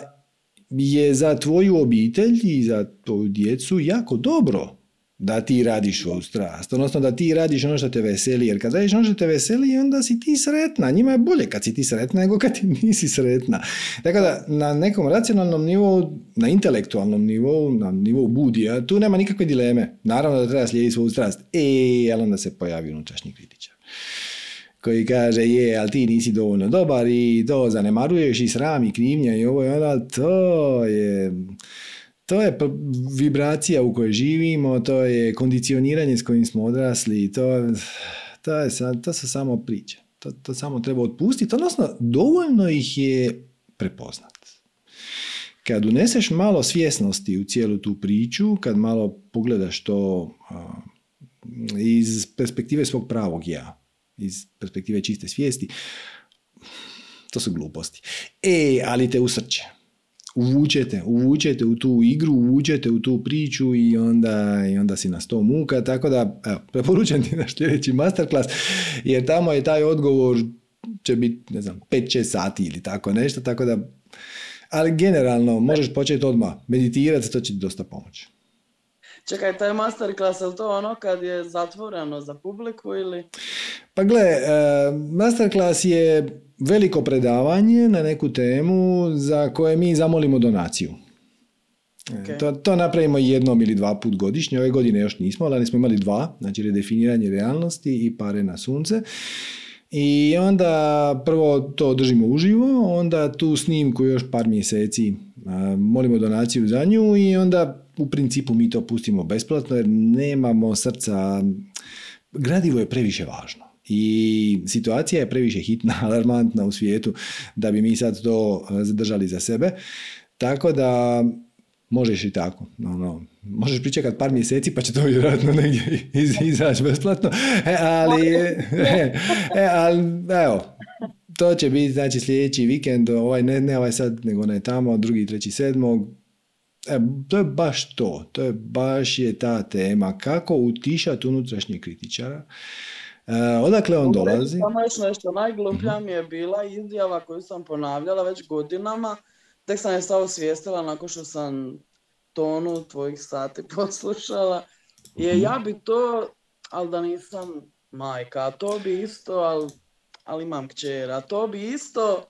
je za tvoju obitelj i za tvoju djecu jako dobro da ti radiš svoju strast, odnosno da ti radiš ono što te veseli, jer kad radiš ono što te veseli, onda si ti sretna. Njima je bolje kad si ti sretna nego kad ti nisi sretna. Tako da na nekom racionalnom nivou, na intelektualnom nivou, na nivou budija, tu nema nikakve dileme. Naravno da treba slijediti svoju strast. E, ali onda se pojavi unutrašnji kritičar koji kaže je, ali ti nisi dovoljno dobar i to zanemaruješ i sram i krivnja i ovo i ono, to je to je vibracija u kojoj živimo, to je kondicioniranje s kojim smo odrasli, to, to, je, to su samo priče. To, to samo treba otpustiti, odnosno dovoljno ih je prepoznat. Kad uneseš malo svjesnosti u cijelu tu priču, kad malo pogledaš to iz perspektive svog pravog ja, iz perspektive čiste svijesti, to su gluposti. E, ali te usrće. Uvučete, uvučete u tu igru, uvučete u tu priču i onda, i onda si na sto muka, tako da evo, preporučam ti naš sljedeći masterclass, jer tamo je taj odgovor će biti, ne znam, 5-6 sati ili tako nešto, tako da ali generalno možeš početi odmah meditirati, to će ti dosta pomoći. Čekaj, taj masterclass, je li to ono kad je zatvoreno za publiku ili? Pa gle, e, masterclass je veliko predavanje na neku temu za koje mi zamolimo donaciju. E, Ok. To, to napravimo jednom ili dva put godišnje, ove godine još nismo, ali smo imali dva, znači redefiniranje realnosti i pare na sunce. I onda prvo to držimo uživo, onda tu snimku još par mjeseci molimo donaciju za nju i onda u principu mi to pustimo besplatno jer nemamo srca, gradivo je previše važno. I situacija je previše hitna, alarmantna u svijetu da bi mi sad to zadržali za sebe. Tako da možeš i tako. No, no. Možeš pričekat par mjeseci pa će to vjerojatno negdje iz, izaći besplatno. E, ali, e, e, ali, evo, to će biti znači sljedeći vikend, ovaj, ne, ne ovaj sad, nego ne tamo, drugi, treći, sedmog. E, to je baš to, to je baš je ta tema, kako utišati unutrašnjeg kritičara. E, odakle on dolazi? Samo još nešto, najgluplja mi je bila izjava koju sam ponavljala već godinama, tek sam je stao osvijestila nakon što sam tonu tvojih sati poslušala, je mhm. ja bi to, ali da nisam majka, to bi isto, ali, ali imam kćera, to bi isto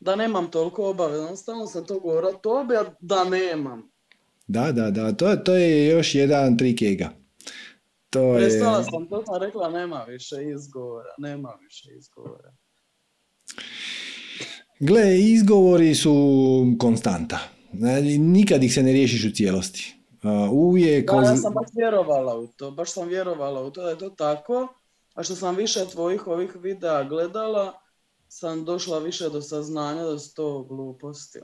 da nemam toliko obaveza, stalno sam to govorila, to bi da nemam. Da, da, da, to, to je još jedan trik ega. To Prestala je... sam, to sam rekla, nema više izgovora, nema više izgovora. Gle, izgovori su konstanta. Nikad ih se ne riješiš u cijelosti. uvijek... Da, ja sam baš vjerovala u to, baš sam vjerovala u to da je to tako, a što sam više tvojih ovih videa gledala, sam došla više do saznanja da su to gluposti.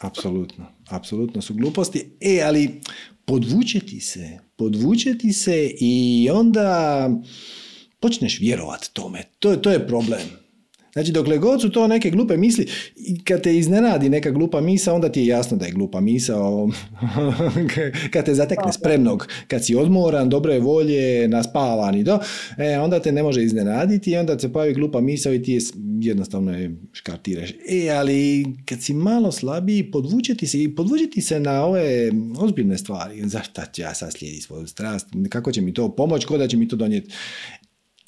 Apsolutno, apsolutno su gluposti. E, ali podvučeti se, podvučeti se i onda počneš vjerovati tome. To, to je problem. Znači, dokle god su to neke glupe misli, kad te iznenadi neka glupa misa, onda ti je jasno da je glupa misa. kad te zatekne spremnog, kad si odmoran, dobre volje, naspavan i to, e, onda te ne može iznenaditi i onda se pojavi glupa misa i ti je jednostavno je škartiraš. E, ali kad si malo slabiji, podvučeti se i podvučeti se na ove ozbiljne stvari. Zašto ću ja sad slijedi svoju strast? Kako će mi to pomoći? Ko da će mi to donijeti?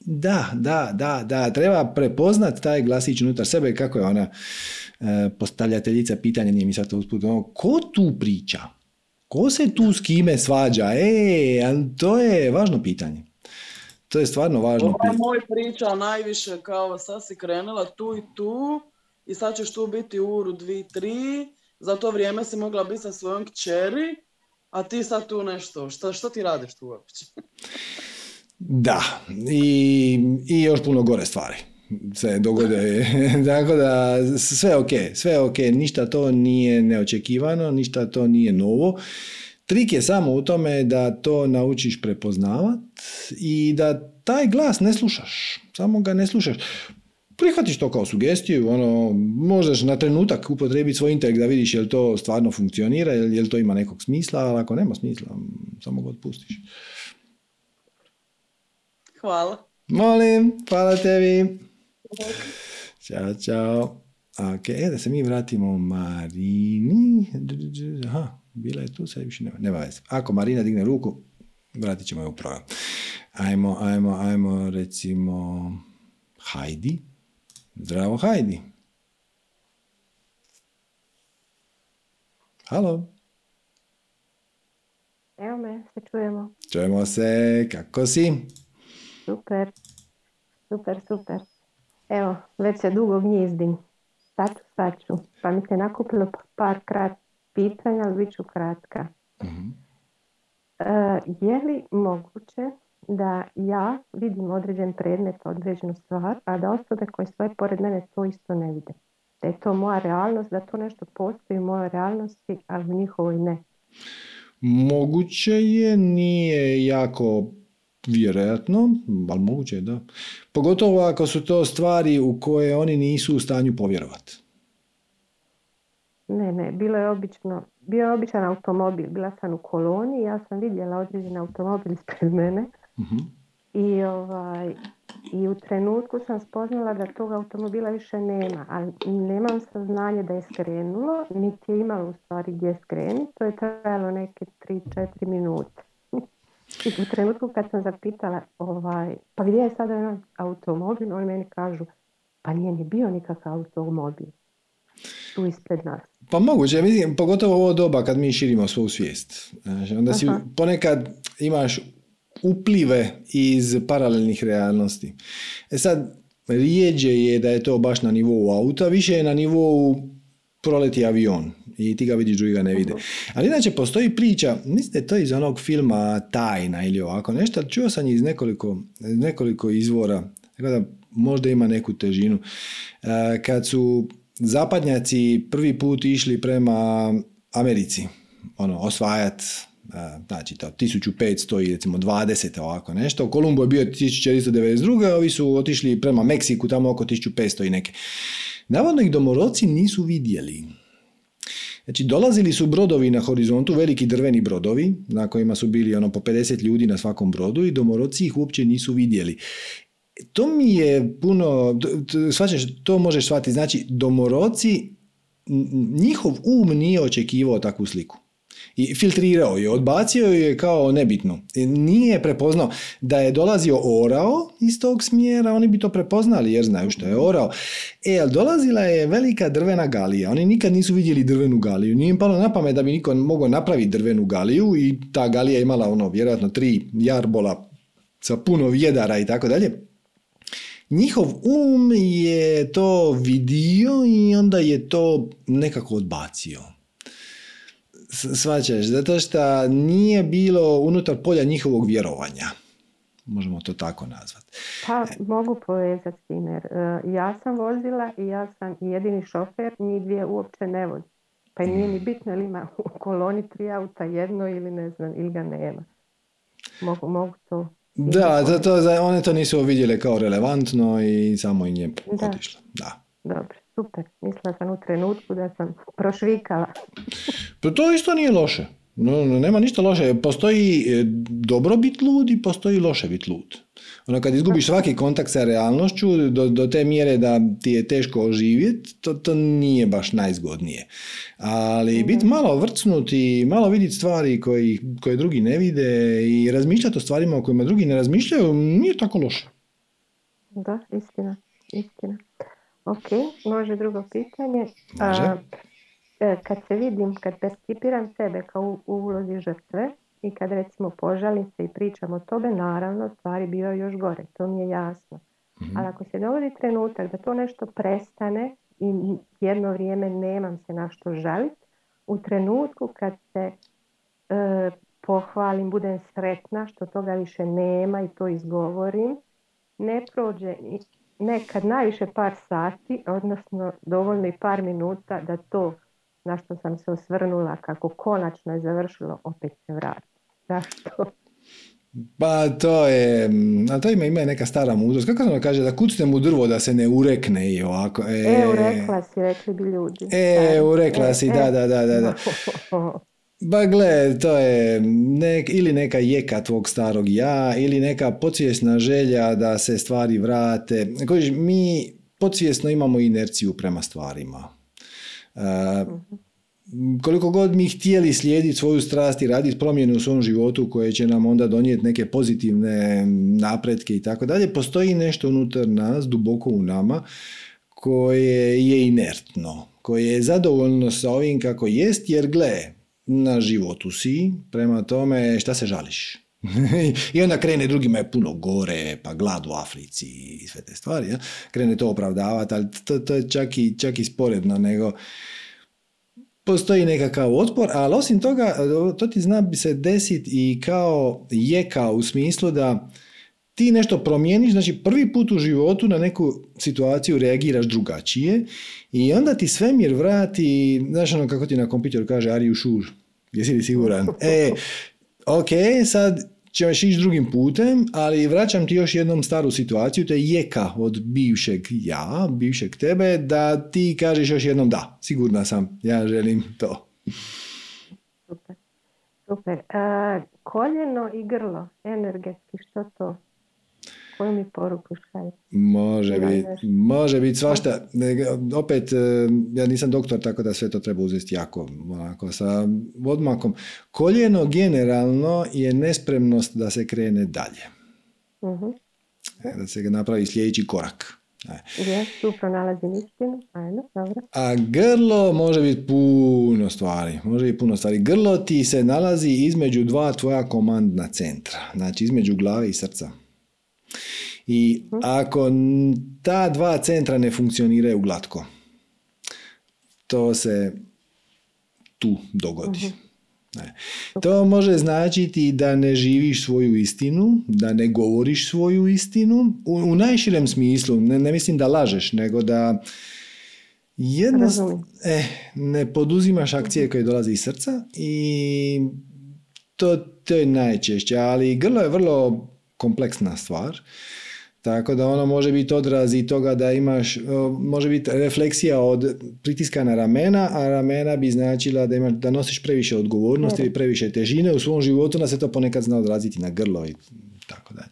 Da, da, da, da, treba prepoznat taj glasić unutar sebe, kako je ona e, postavljateljica pitanja, nije mi sad to usput, ono, ko tu priča? Ko se tu s kime svađa? E, to je važno pitanje. To je stvarno važno Ovo je moj priča najviše kao sad si krenula tu i tu i sad ćeš tu biti u uru dvi, tri, za to vrijeme si mogla biti sa svojom kćeri, a ti sad tu nešto, što, što ti radiš tu uopće? Da, i, i još puno gore stvari se dogode. Tako da sve ok, sve ok, ništa to nije neočekivano, ništa to nije novo. Trik je samo u tome da to naučiš prepoznavat i da taj glas ne slušaš, samo ga ne slušaš. Prihvatiš to kao sugestiju, ono, možeš na trenutak upotrijebiti svoj intelekt da vidiš jel to stvarno funkcionira, jel, jel to ima nekog smisla, ali ako nema smisla, samo ga otpustiš. Hvala. Molim, hvala tebi. Ćao, čao. Ok, e, da se mi vratimo Marini. Aha, bila je tu, sad više nema, nema veze. Ako Marina digne ruku, vratit ćemo je u program. Ajmo, ajmo, ajmo, recimo, Hajdi. Zdravo, Hajdi. Halo. Evo me, se čujemo. Čujemo se, kako si? Super, super, super. Evo, već se dugo gnjizdim. Sad ću, sad ću. Pa mi se nakupilo par krat pitanja, ali bit ću kratka. uh je li moguće da ja vidim određen predmet, određenu stvar, a da osobe koje stoje pored mene to isto ne vide? Da je to moja realnost, da to nešto postoji u mojoj realnosti, a u njihovoj ne? Moguće je, nije jako Vjerojatno, ali moguće da. Pogotovo ako su to stvari u koje oni nisu u stanju povjerovati. Ne, ne, bilo je obično, bio je običan automobil, bila sam u koloni, ja sam vidjela određen automobil ispred mene uh i, ovaj, i u trenutku sam spoznala da tog automobila više nema, ali nemam saznanje da je skrenulo, niti je imalo u stvari gdje skrenuti, to je trajalo neke 3-4 minute. I u trenutku kad sam zapitala, ovaj, pa gdje je sada jedan automobil, oni meni kažu, pa nije ni bio nikakav automobil tu ispred nas. Pa moguće, mislim, pogotovo ovo doba kad mi širimo svoju svijest. Znači, onda si ponekad imaš uplive iz paralelnih realnosti. E sad, rijeđe je da je to baš na nivou auta, više je na nivou proleti avion i ti ga vidiš, drugi ga ne vide. Ali inače postoji priča, je to iz onog filma Tajna ili ovako nešto, čuo sam iz nekoliko, nekoliko izvora, tako da možda ima neku težinu. E, kad su zapadnjaci prvi put išli prema Americi, ono, osvajat znači to 1500 i recimo 20 ovako nešto. Kolumbo je bio 1492. ovi su otišli prema Meksiku tamo oko 1500 i neke. Navodno ih domoroci nisu vidjeli. Znači, dolazili su brodovi na horizontu, veliki drveni brodovi, na kojima su bili ono po 50 ljudi na svakom brodu i domoroci ih uopće nisu vidjeli. To mi je puno, shvaćaš, to možeš shvatiti, znači domoroci, njihov um nije očekivao takvu sliku i filtrirao je, odbacio je kao nebitno. Nije prepoznao da je dolazio orao iz tog smjera, oni bi to prepoznali jer znaju što je orao. E, ali dolazila je velika drvena galija. Oni nikad nisu vidjeli drvenu galiju. Nije im palo na pamet da bi niko mogao napraviti drvenu galiju i ta galija imala ono, vjerojatno tri jarbola sa puno vjedara i tako dalje. Njihov um je to vidio i onda je to nekako odbacio. Svaćaš, zato što nije bilo unutar polja njihovog vjerovanja. Možemo to tako nazvati. Pa mogu povezati jer uh, ja sam vozila i ja sam jedini šofer, ni dvije uopće ne vozi. Pa nije ni bitno ili ima u koloni tri auta jedno ili ne znam, ili ga nema. Mogu, mogu to da, to, to, one to nisu vidjele kao relevantno i samo im je otišlo. Da. Dobro, super. Mislila sam u trenutku da sam prošvikala. Pa to isto nije loše. No, nema ništa loše. Postoji e, dobro bit lud i postoji loše bit lud. Ono kad izgubiš svaki kontakt sa realnošću do, do te mjere da ti je teško oživjeti, to, to nije baš najzgodnije. Ali mhm. biti malo vrcnut i malo vidjeti stvari koji, koje drugi ne vide i razmišljati o stvarima o kojima drugi ne razmišljaju, nije tako loše. Da, istina, istina. Ok, može drugo pitanje. Može. E, kad se vidim, kad percipiram sebe kao u ulozi žrtve i kad recimo požalim se i pričam o tobe, naravno stvari bivaju još gore, to mi je jasno. mm Ali ako se dogodi trenutak da to nešto prestane i jedno vrijeme nemam se na što žaliti, u trenutku kad se e, pohvalim, budem sretna što toga više nema i to izgovorim, ne prođe nekad najviše par sati, odnosno dovoljno i par minuta da to na što sam se osvrnula kako konačno je završilo, opet se vrati. Zašto? Pa to je, a to ima, ima neka stara mudrost. Kako se kaže, da kucne mu drvo da se ne urekne i ovako. E, e urekla si, rekli bi ljudi. E, urekla e, si, da, da, da, da. da. Ba gle, to je nek, ili neka jeka tvog starog ja, ili neka podsvjesna želja da se stvari vrate. Kojiš, mi podsvjesno imamo inerciju prema stvarima. koliko god mi htjeli slijediti svoju strast i raditi promjene u svom životu koje će nam onda donijeti neke pozitivne napretke i tako dalje, postoji nešto unutar nas, duboko u nama, koje je inertno, koje je zadovoljno sa ovim kako jest, jer gle, na životu si, prema tome šta se žališ? I onda krene drugima je puno gore, pa glad u Africi i sve te stvari. Ja? Krene to opravdavati, ali to, to je čak i, čak i sporedno, nego postoji nekakav otpor, ali osim toga, to ti zna bi se desiti i kao jeka u smislu da ti nešto promijeniš, znači prvi put u životu na neku situaciju reagiraš drugačije i onda ti svemir vrati, znaš ono kako ti na kompjuteru kaže are you sure? Jesi li siguran? E, ok, sad ćeš ići drugim putem, ali vraćam ti još jednom staru situaciju, to je jeka od bivšeg ja, bivšeg tebe, da ti kažeš još jednom da, sigurna sam, ja želim to. Super. Super. Uh, koljeno i grlo, energetski, što to? Koju mi poruku Može biti, može biti svašta. Opet, e, ja nisam doktor, tako da sve to treba uzeti jako onako, sa odmakom. Koljeno generalno je nespremnost da se krene dalje. Uh-huh. Da se napravi sljedeći korak. Ja, tu pronalazim istinu. Ajde, dobro. A grlo može biti puno stvari. Može biti puno stvari. Grlo ti se nalazi između dva tvoja komandna centra. Znači između glave i srca. I ako ta dva centra ne funkcioniraju glatko, to se tu dogodi. Ne. To može značiti da ne živiš svoju istinu, da ne govoriš svoju istinu, u, u najširem smislu, ne, ne mislim da lažeš, nego da jednostavno eh, ne poduzimaš akcije koje dolaze iz srca i to, to je najčešće, ali grlo je vrlo kompleksna stvar. Tako da ono može biti odraz i toga da imaš, može biti refleksija od pritiska na ramena, a ramena bi značila da, imaš, da nosiš previše odgovornosti ili previše težine u svom životu, da se to ponekad zna odraziti na grlo i tako da.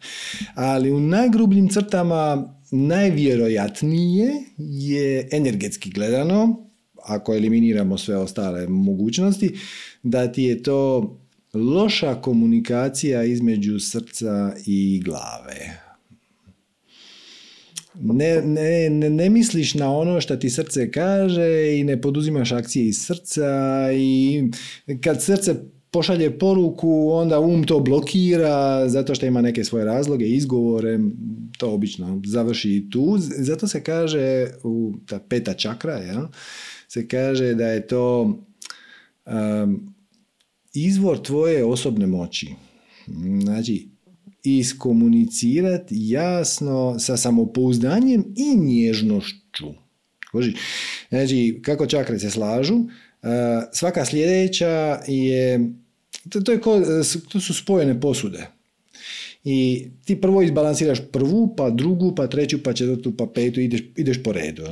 Ali u najgrubljim crtama najvjerojatnije je energetski gledano, ako eliminiramo sve ostale mogućnosti, da ti je to loša komunikacija između srca i glave. Ne, ne, ne, misliš na ono što ti srce kaže i ne poduzimaš akcije iz srca i kad srce pošalje poruku, onda um to blokira zato što ima neke svoje razloge, izgovore, to obično završi tu. Zato se kaže, u ta peta čakra, ja, se kaže da je to um, izvor tvoje osobne moći. Znači, iskomunicirati jasno sa samopouzdanjem i nježnošću. Znači, kako čakre se slažu, svaka sljedeća je, to, je to su spojene posude. I ti prvo izbalansiraš prvu, pa drugu, pa treću, pa četvrtu, pa petu, ideš, ideš po redu.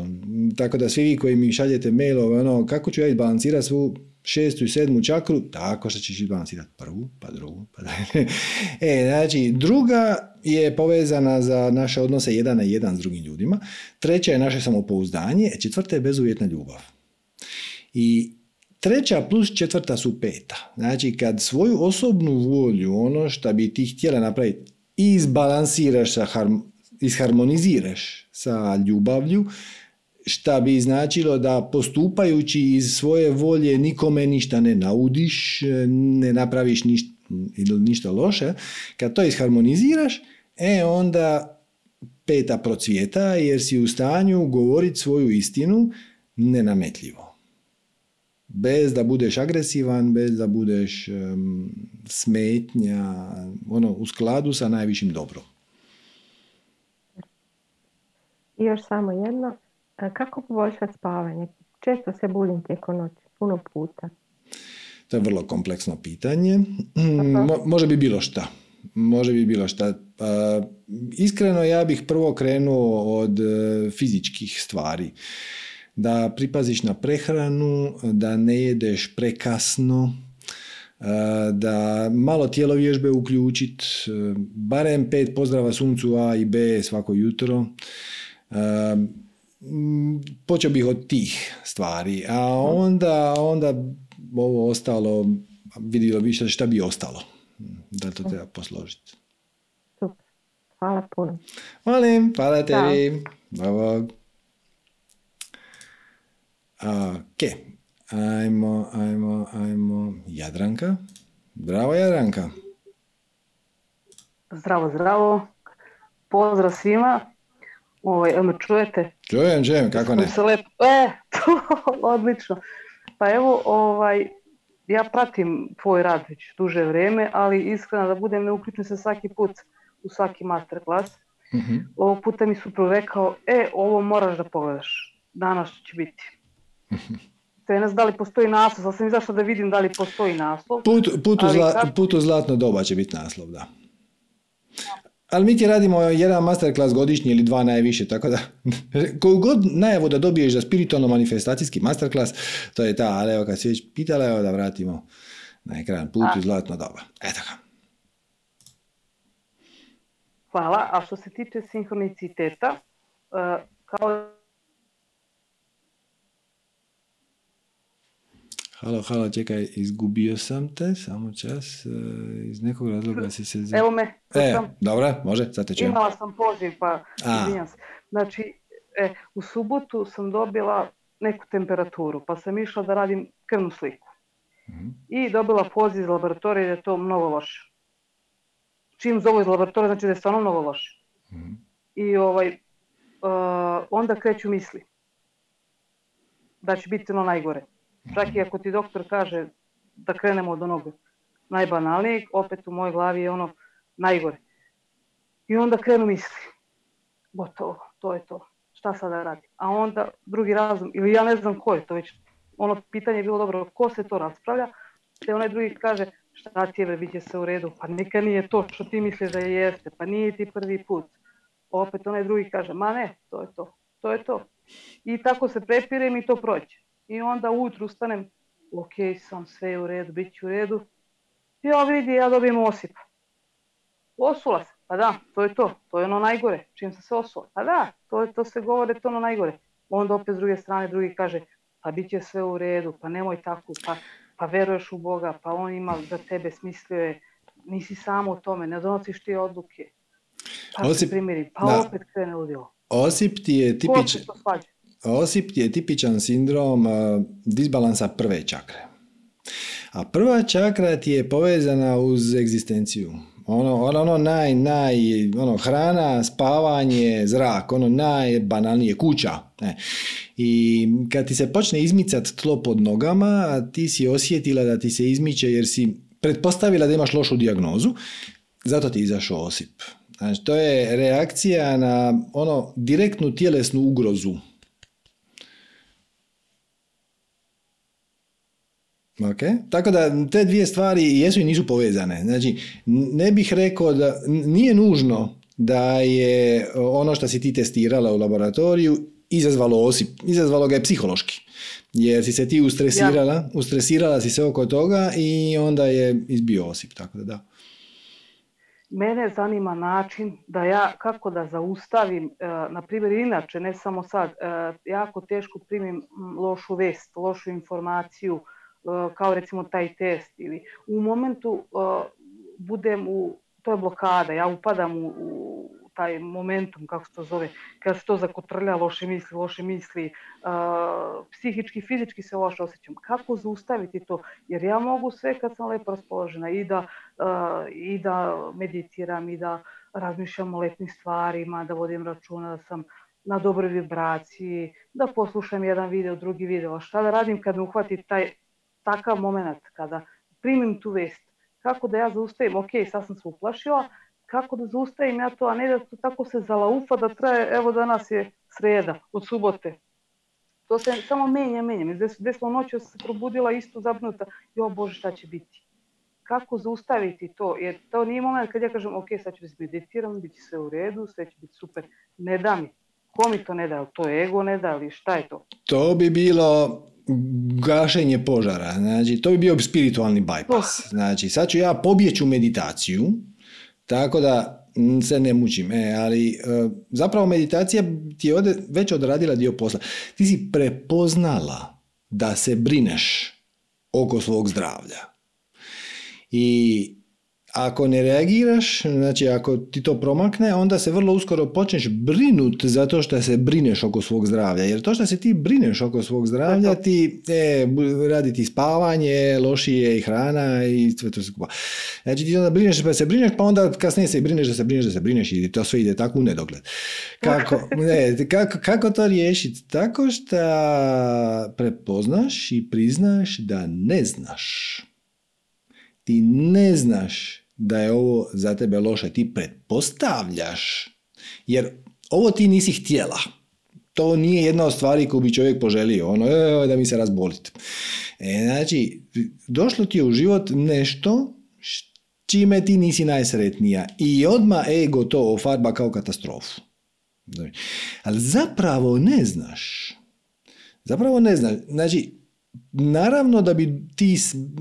Tako da svi vi koji mi šaljete mailove, ono, kako ću ja izbalansirati svu šestu i sedmu čakru, tako što ćeš izbalansirati prvu, pa drugu, pa E, znači, druga je povezana za naše odnose jedan na jedan s drugim ljudima, treća je naše samopouzdanje, četvrta je bezuvjetna ljubav. I treća plus četvrta su peta. Znači, kad svoju osobnu volju, ono što bi ti htjela napraviti, izbalansiraš, sa isharmoniziraš sa ljubavlju, šta bi značilo da postupajući iz svoje volje nikome ništa ne naudiš, ne napraviš ništa, ništa loše, kad to isharmoniziraš, e onda peta procvjeta jer si u stanju govoriti svoju istinu nenametljivo. Bez da budeš agresivan, bez da budeš um, smetnja, ono, u skladu sa najvišim dobrom. I još samo jedno, kako poboljšati spavanje? Često se budim tijekom noći, puno puta. To je vrlo kompleksno pitanje. može bi bilo šta. Može bi bilo šta. Pa, iskreno ja bih prvo krenuo od e, fizičkih stvari. Da pripaziš na prehranu, da ne jedeš prekasno, e, da malo tijelo vježbe uključit, e, barem pet pozdrava suncu A i B svako jutro počeo bih od tih stvari, a onda, onda ovo ostalo, vidjelo više šta bi ostalo. Da to treba posložiti. Hvala puno. Molim, hvala tebi. Ok, ajmo, ajmo, ajmo. Jadranka. Zdravo, Jadranka. Zdravo, zdravo. Pozdrav svima. Ovaj, me čujete? Čujem, čujem, kako ne? Se lep... E, to, odlično. Pa evo, ovaj, ja pratim tvoj rad već duže vrijeme, ali iskreno da budem ne uključen se svaki put u svaki masterclass. Mm-hmm. Ovog puta mi su rekao, e, ovo moraš da pogledaš. Danas će biti. ne znam da li postoji naslov, ali sam izašla da vidim da li postoji naslov. Put, put, u, put u zlatno doba će biti naslov, da. Ali mi ti radimo jedan masterclass godišnji ili dva najviše, tako da koju god najavu da dobiješ za spiritualno manifestacijski masterclass, to je ta, ali evo kad si već pitala, evo da vratimo na ekran put u zlatno doba. Eto ga. Hvala, a što se tiče sinhroniciteta, uh, kao Halo, halo, čekaj, izgubio sam te, samo čas, e, iz nekog razloga si se... Evo me, e, dobro, može, sad te čujem. Imala sam poziv, pa izvinjam se. Znači, e, u subotu sam dobila neku temperaturu, pa sam išla da radim krvnu sliku. Mhm. I dobila poziv iz laboratorije da je to mnogo loše. Čim zovu iz laboratorije, znači da je stvarno mnogo loše. Mhm. I ovaj, uh, onda kreću misli da će biti ono najgore. Čak i ako ti doktor kaže da krenemo od onog najbanalnijeg, opet u mojoj glavi je ono najgore. I onda krenu misli. Gotovo, to je to. Šta sada radi? A onda drugi razum, ili ja ne znam ko je to već, ono pitanje je bilo dobro, ko se to raspravlja, te onaj drugi kaže, šta ti je, bit će se u redu, pa neka nije to što ti misliš da jeste, pa nije ti prvi put. Opet onaj drugi kaže, ma ne, to je to, to je to. I tako se prepirem i to prođe. I onda ujutru ustanem, ok, sam sve u redu, bit će u redu. Ja vidi, ja dobijem osip. Osula se, pa da, to je to, to je ono najgore, čim se se osula. Pa da, to, je, to se govore, to ono najgore. Onda opet s druge strane drugi kaže, pa bit će sve u redu, pa nemoj tako, pa, pa veruješ u Boga, pa on ima za tebe smislio je, nisi samo u tome, ne donosiš ti odluke. Pa Osip, se primiri, pa da. opet krene ludilo. Osip ti je tipičan... Osip je tipičan sindrom uh, disbalansa prve čakre. A prva čakra ti je povezana uz egzistenciju. Ono, ono, ono naj, naj, ono, hrana, spavanje, zrak, ono najbanalnije, kuća. Ne. I kad ti se počne izmicat tlo pod nogama, ti si osjetila da ti se izmiče jer si pretpostavila da imaš lošu dijagnozu, zato ti izašao osip. Znači, to je reakcija na ono direktnu tjelesnu ugrozu. Okay. Tako da te dvije stvari jesu i nisu povezane. Znači, ne bih rekao da nije nužno da je ono što si ti testirala u laboratoriju izazvalo osip, izazvalo ga je psihološki. Jer si se ti ustresirala, ja. ustresirala si se oko toga i onda je izbio osip, tako da da. Mene zanima način da ja, kako da zaustavim, e, na primjer inače, ne samo sad, e, jako teško primim lošu vest, lošu informaciju, kao recimo taj test ili u momentu uh, budem u, to je blokada, ja upadam u, taj momentum, kako se to zove, kad se to zakotrlja, loše misli, loše misli, uh, psihički, fizički se loše osjećam. Kako zaustaviti to? Jer ja mogu sve kad sam lepo raspoložena i da, uh, i da meditiram i da razmišljam o letnim stvarima, da vodim računa da sam na dobroj vibraciji, da poslušam jedan video, drugi video. Šta da radim kad me uhvati taj takav moment kada primim tu vest, kako da ja zaustavim, ok, sad sam se uplašila, kako da zaustavim ja to, a ne da to tako se zalaufa da traje, evo danas je sreda, od subote. To se samo menja, menja. Desno noću se probudila isto zabrinuta, jo Bože šta će biti. Kako zaustaviti to? Jer to nije moment kad ja kažem, ok, sad ću se meditiram, bit će sve u redu, sve će biti super. Ne da mi. Ko mi to ne da? To je ego ne da ili šta je to? To bi bilo gašenje požara. Znači, to bi bio spiritualni bypass. Znači, sad ću ja pobjeći u meditaciju, tako da se ne mučim. E, ali e, zapravo meditacija ti je ode, već odradila dio posla. Ti si prepoznala da se brineš oko svog zdravlja. I ako ne reagiraš, znači ako ti to promakne, onda se vrlo uskoro počneš brinut zato što se brineš oko svog zdravlja. Jer to što se ti brineš oko svog zdravlja, ti e, radi ti spavanje, lošije i hrana i sve to se kupa. Znači ti onda brineš pa se brineš, pa onda kasnije se brineš da se brineš da se brineš i to sve ide tako u nedogled. Kako, ne, kako, kako to riješiti? Tako što prepoznaš i priznaš da ne znaš ti ne znaš da je ovo za tebe loše, ti pretpostavljaš, jer ovo ti nisi htjela. To nije jedna od stvari koju bi čovjek poželio, ono, e, da mi se razbolite. E, znači, došlo ti je u život nešto čime ti nisi najsretnija i odma ego to ofarba kao katastrofu. Ali zapravo ne znaš. Zapravo ne znaš. Znači, Naravno da bi ti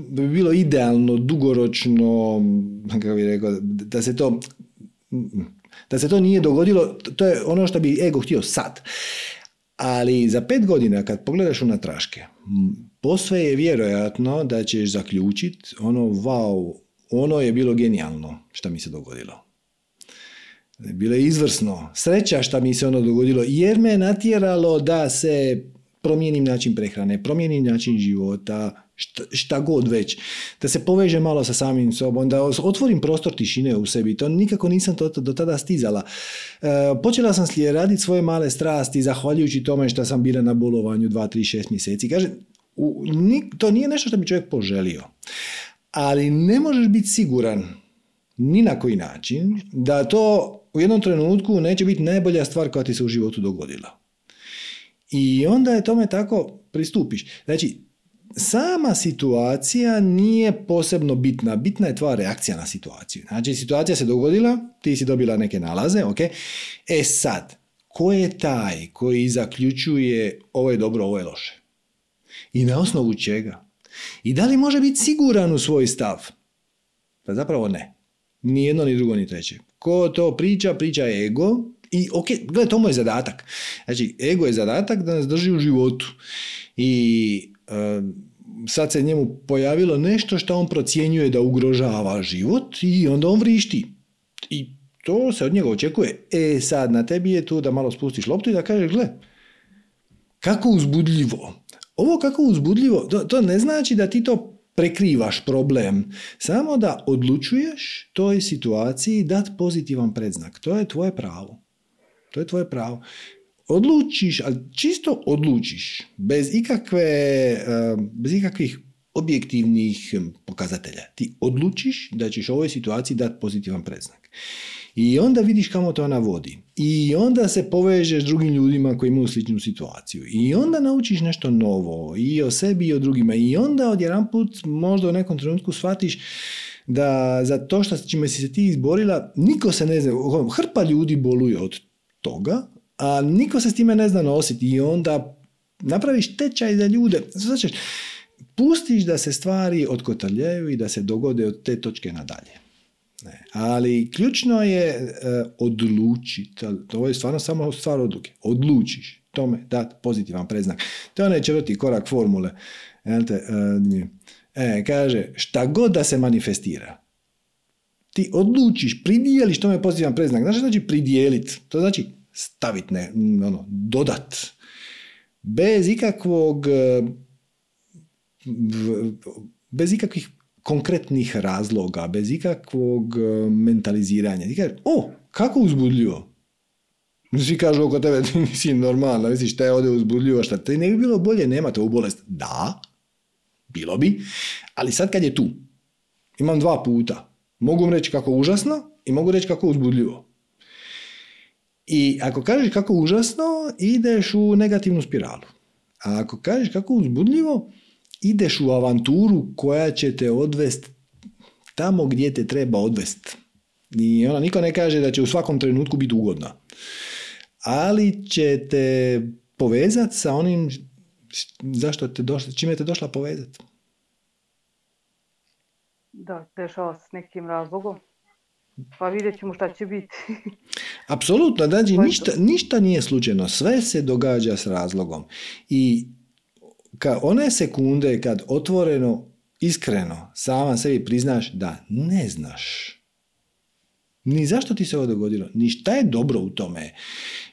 da bi bilo idealno dugoročno kako bih rekao da se to da se to nije dogodilo, to je ono što bi ego htio sad. Ali za pet godina kad pogledaš na traške, posve je vjerojatno da ćeš zaključiti ono wow, ono je bilo genijalno što mi se dogodilo. Bilo je izvrsno. Sreća što mi se ono dogodilo jer me natjeralo da se promijenim način prehrane, promijenim način života, šta, šta god već, da se poveže malo sa samim sobom, da otvorim prostor tišine u sebi, to nikako nisam to, do tada stizala. E, počela sam raditi svoje male strasti, zahvaljujući tome što sam bila na bolovanju 2, 3, 6 mjeseci. Kaže, u, to nije nešto što bi čovjek poželio, ali ne možeš biti siguran ni na koji način da to u jednom trenutku neće biti najbolja stvar koja ti se u životu dogodila. I onda je tome tako pristupiš. Znači, sama situacija nije posebno bitna. Bitna je tvoja reakcija na situaciju. Znači, situacija se dogodila, ti si dobila neke nalaze, ok? E sad, ko je taj koji zaključuje ovo je dobro, ovo je loše? I na osnovu čega? I da li može biti siguran u svoj stav? Pa zapravo ne. Ni jedno, ni drugo, ni treće. Ko to priča, priča ego. I ok, gledaj, to mu je zadatak. Znači, ego je zadatak da nas drži u životu. I sad se njemu pojavilo nešto što on procjenjuje da ugrožava život i onda on vrišti. I to se od njega očekuje. E sad, na tebi je tu da malo spustiš loptu i da kažeš, gle, kako uzbudljivo. Ovo kako uzbudljivo, to, to ne znači da ti to prekrivaš problem. Samo da odlučuješ toj situaciji dati pozitivan predznak. To je tvoje pravo. To je tvoje pravo odlučiš, ali čisto odlučiš, bez ikakve, bez ikakvih objektivnih pokazatelja. Ti odlučiš da ćeš ovoj situaciji dati pozitivan preznak. I onda vidiš kamo to ona vodi. I onda se povežeš s drugim ljudima koji imaju sličnu situaciju. I onda naučiš nešto novo i o sebi i o drugima. I onda odjedan put možda u nekom trenutku shvatiš da za to što čime si se ti izborila, niko se ne zna, hrpa ljudi boluje od toga, a niko se s time ne zna nositi i onda napraviš tečaj za ljude. Znači, pustiš da se stvari odkotaljaju i da se dogode od te točke nadalje. Ne. Ali ključno je e, odlučiti, to je stvarno samo stvar odluke, odlučiš tome dati pozitivan preznak. To je onaj četvrti korak formule. E, e, kaže, šta god da se manifestira, ti odlučiš, pridijeliš tome pozitivan preznak. Znači, znači pridijeliti? To znači staviti, ne, ono, dodat. Bez ikakvog, e, bez ikakvih konkretnih razloga, bez ikakvog e, mentaliziranja. Ti kažeš, o, kako uzbudljivo. Svi kažu oko tebe, ti nisi normalna, misliš šta je ovdje uzbudljivo, šta te ne bi bilo bolje, nemate ovu bolest. Da, bilo bi, ali sad kad je tu, imam dva puta. Mogu reći kako užasno i mogu reći kako uzbudljivo. I ako kažeš kako užasno, ideš u negativnu spiralu. A ako kažeš kako uzbudljivo, ideš u avanturu koja će te odvest tamo gdje te treba odvest. I ona niko ne kaže da će u svakom trenutku biti ugodna. Ali će te povezati sa onim zašto te došla, čime te došla povezati. Da, dešava s nekim razlogom. Pa vidjet ćemo šta će biti. Apsolutno, znači ništa, ništa nije slučajno, sve se događa s razlogom. I ka one sekunde kad otvoreno, iskreno, sama sebi priznaš da ne znaš, ni zašto ti se ovo dogodilo, ni šta je dobro u tome,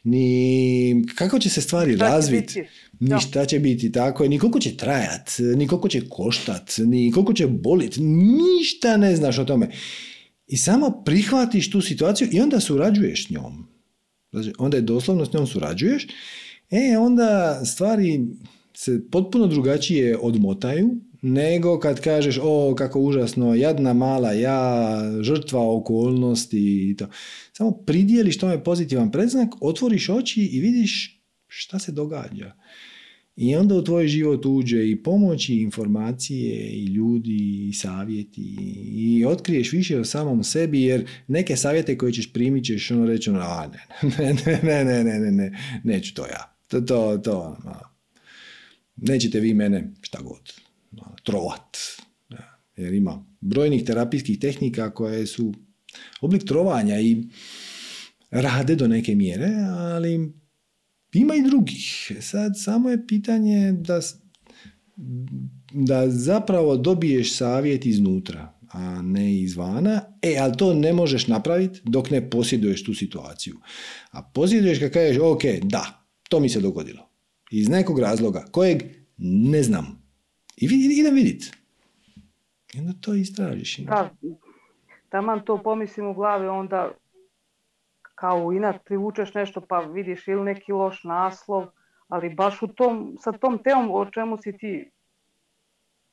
ni kako će se stvari razviti, ni šta će biti tako, ni koliko će trajat, ni koliko će koštat, ni koliko će bolit, ništa ne znaš o tome. I samo prihvatiš tu situaciju i onda surađuješ s njom. Znači, onda je doslovno s njom surađuješ. E, onda stvari se potpuno drugačije odmotaju nego kad kažeš o kako užasno, jadna mala ja, žrtva okolnosti i to. Samo pridijeliš tome pozitivan predznak, otvoriš oči i vidiš šta se događa. I onda u tvoj život uđe i pomoći, i informacije, i ljudi, i savjeti, i otkriješ više o samom sebi, jer neke savjete koje ćeš primit ćeš ono reći, ono, a ne, ne, ne, ne, ne, ne, ne, neću to ja. To, to, to, nećete vi mene šta god, trovat. Jer ima brojnih terapijskih tehnika koje su oblik trovanja i rade do neke mjere, ali ima i drugih. Sad samo je pitanje da, da zapravo dobiješ savjet iznutra, a ne izvana. E, ali to ne možeš napraviti dok ne posjeduješ tu situaciju. A posjeduješ kad kažeš, ok, da, to mi se dogodilo. Iz nekog razloga, kojeg ne znam. I vidi, idem vidit. I onda to istražiš. Da, taman to pomislim u glavi, onda kao inat privučeš nešto pa vidiš ili neki loš naslov, ali baš u tom, sa tom temom o čemu si ti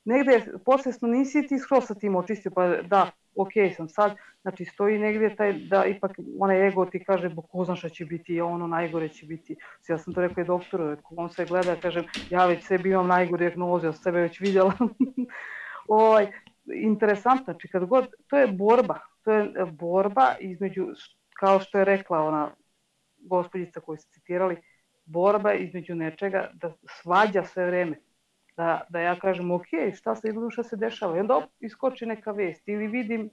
negdje posvjesno nisi ti skroz sa tim očistio, pa da, ok sam sad, znači stoji negdje taj da ipak onaj ego ti kaže, bo ko zna šta će biti, ono najgore će biti. Ja sam to rekao i doktoru, on se gleda, kažem, ja već sebi imam najgore dijagnoze, ja sebe već vidjela. ovaj, interesantno, znači kad god, to je borba, to je borba između, kao što je rekla ona gospođica koju ste citirali, borba između nečega da svađa sve vrijeme. Da, da ja kažem, ok, šta se izgleda, šta se dešava. I onda iskoči neka vest ili vidim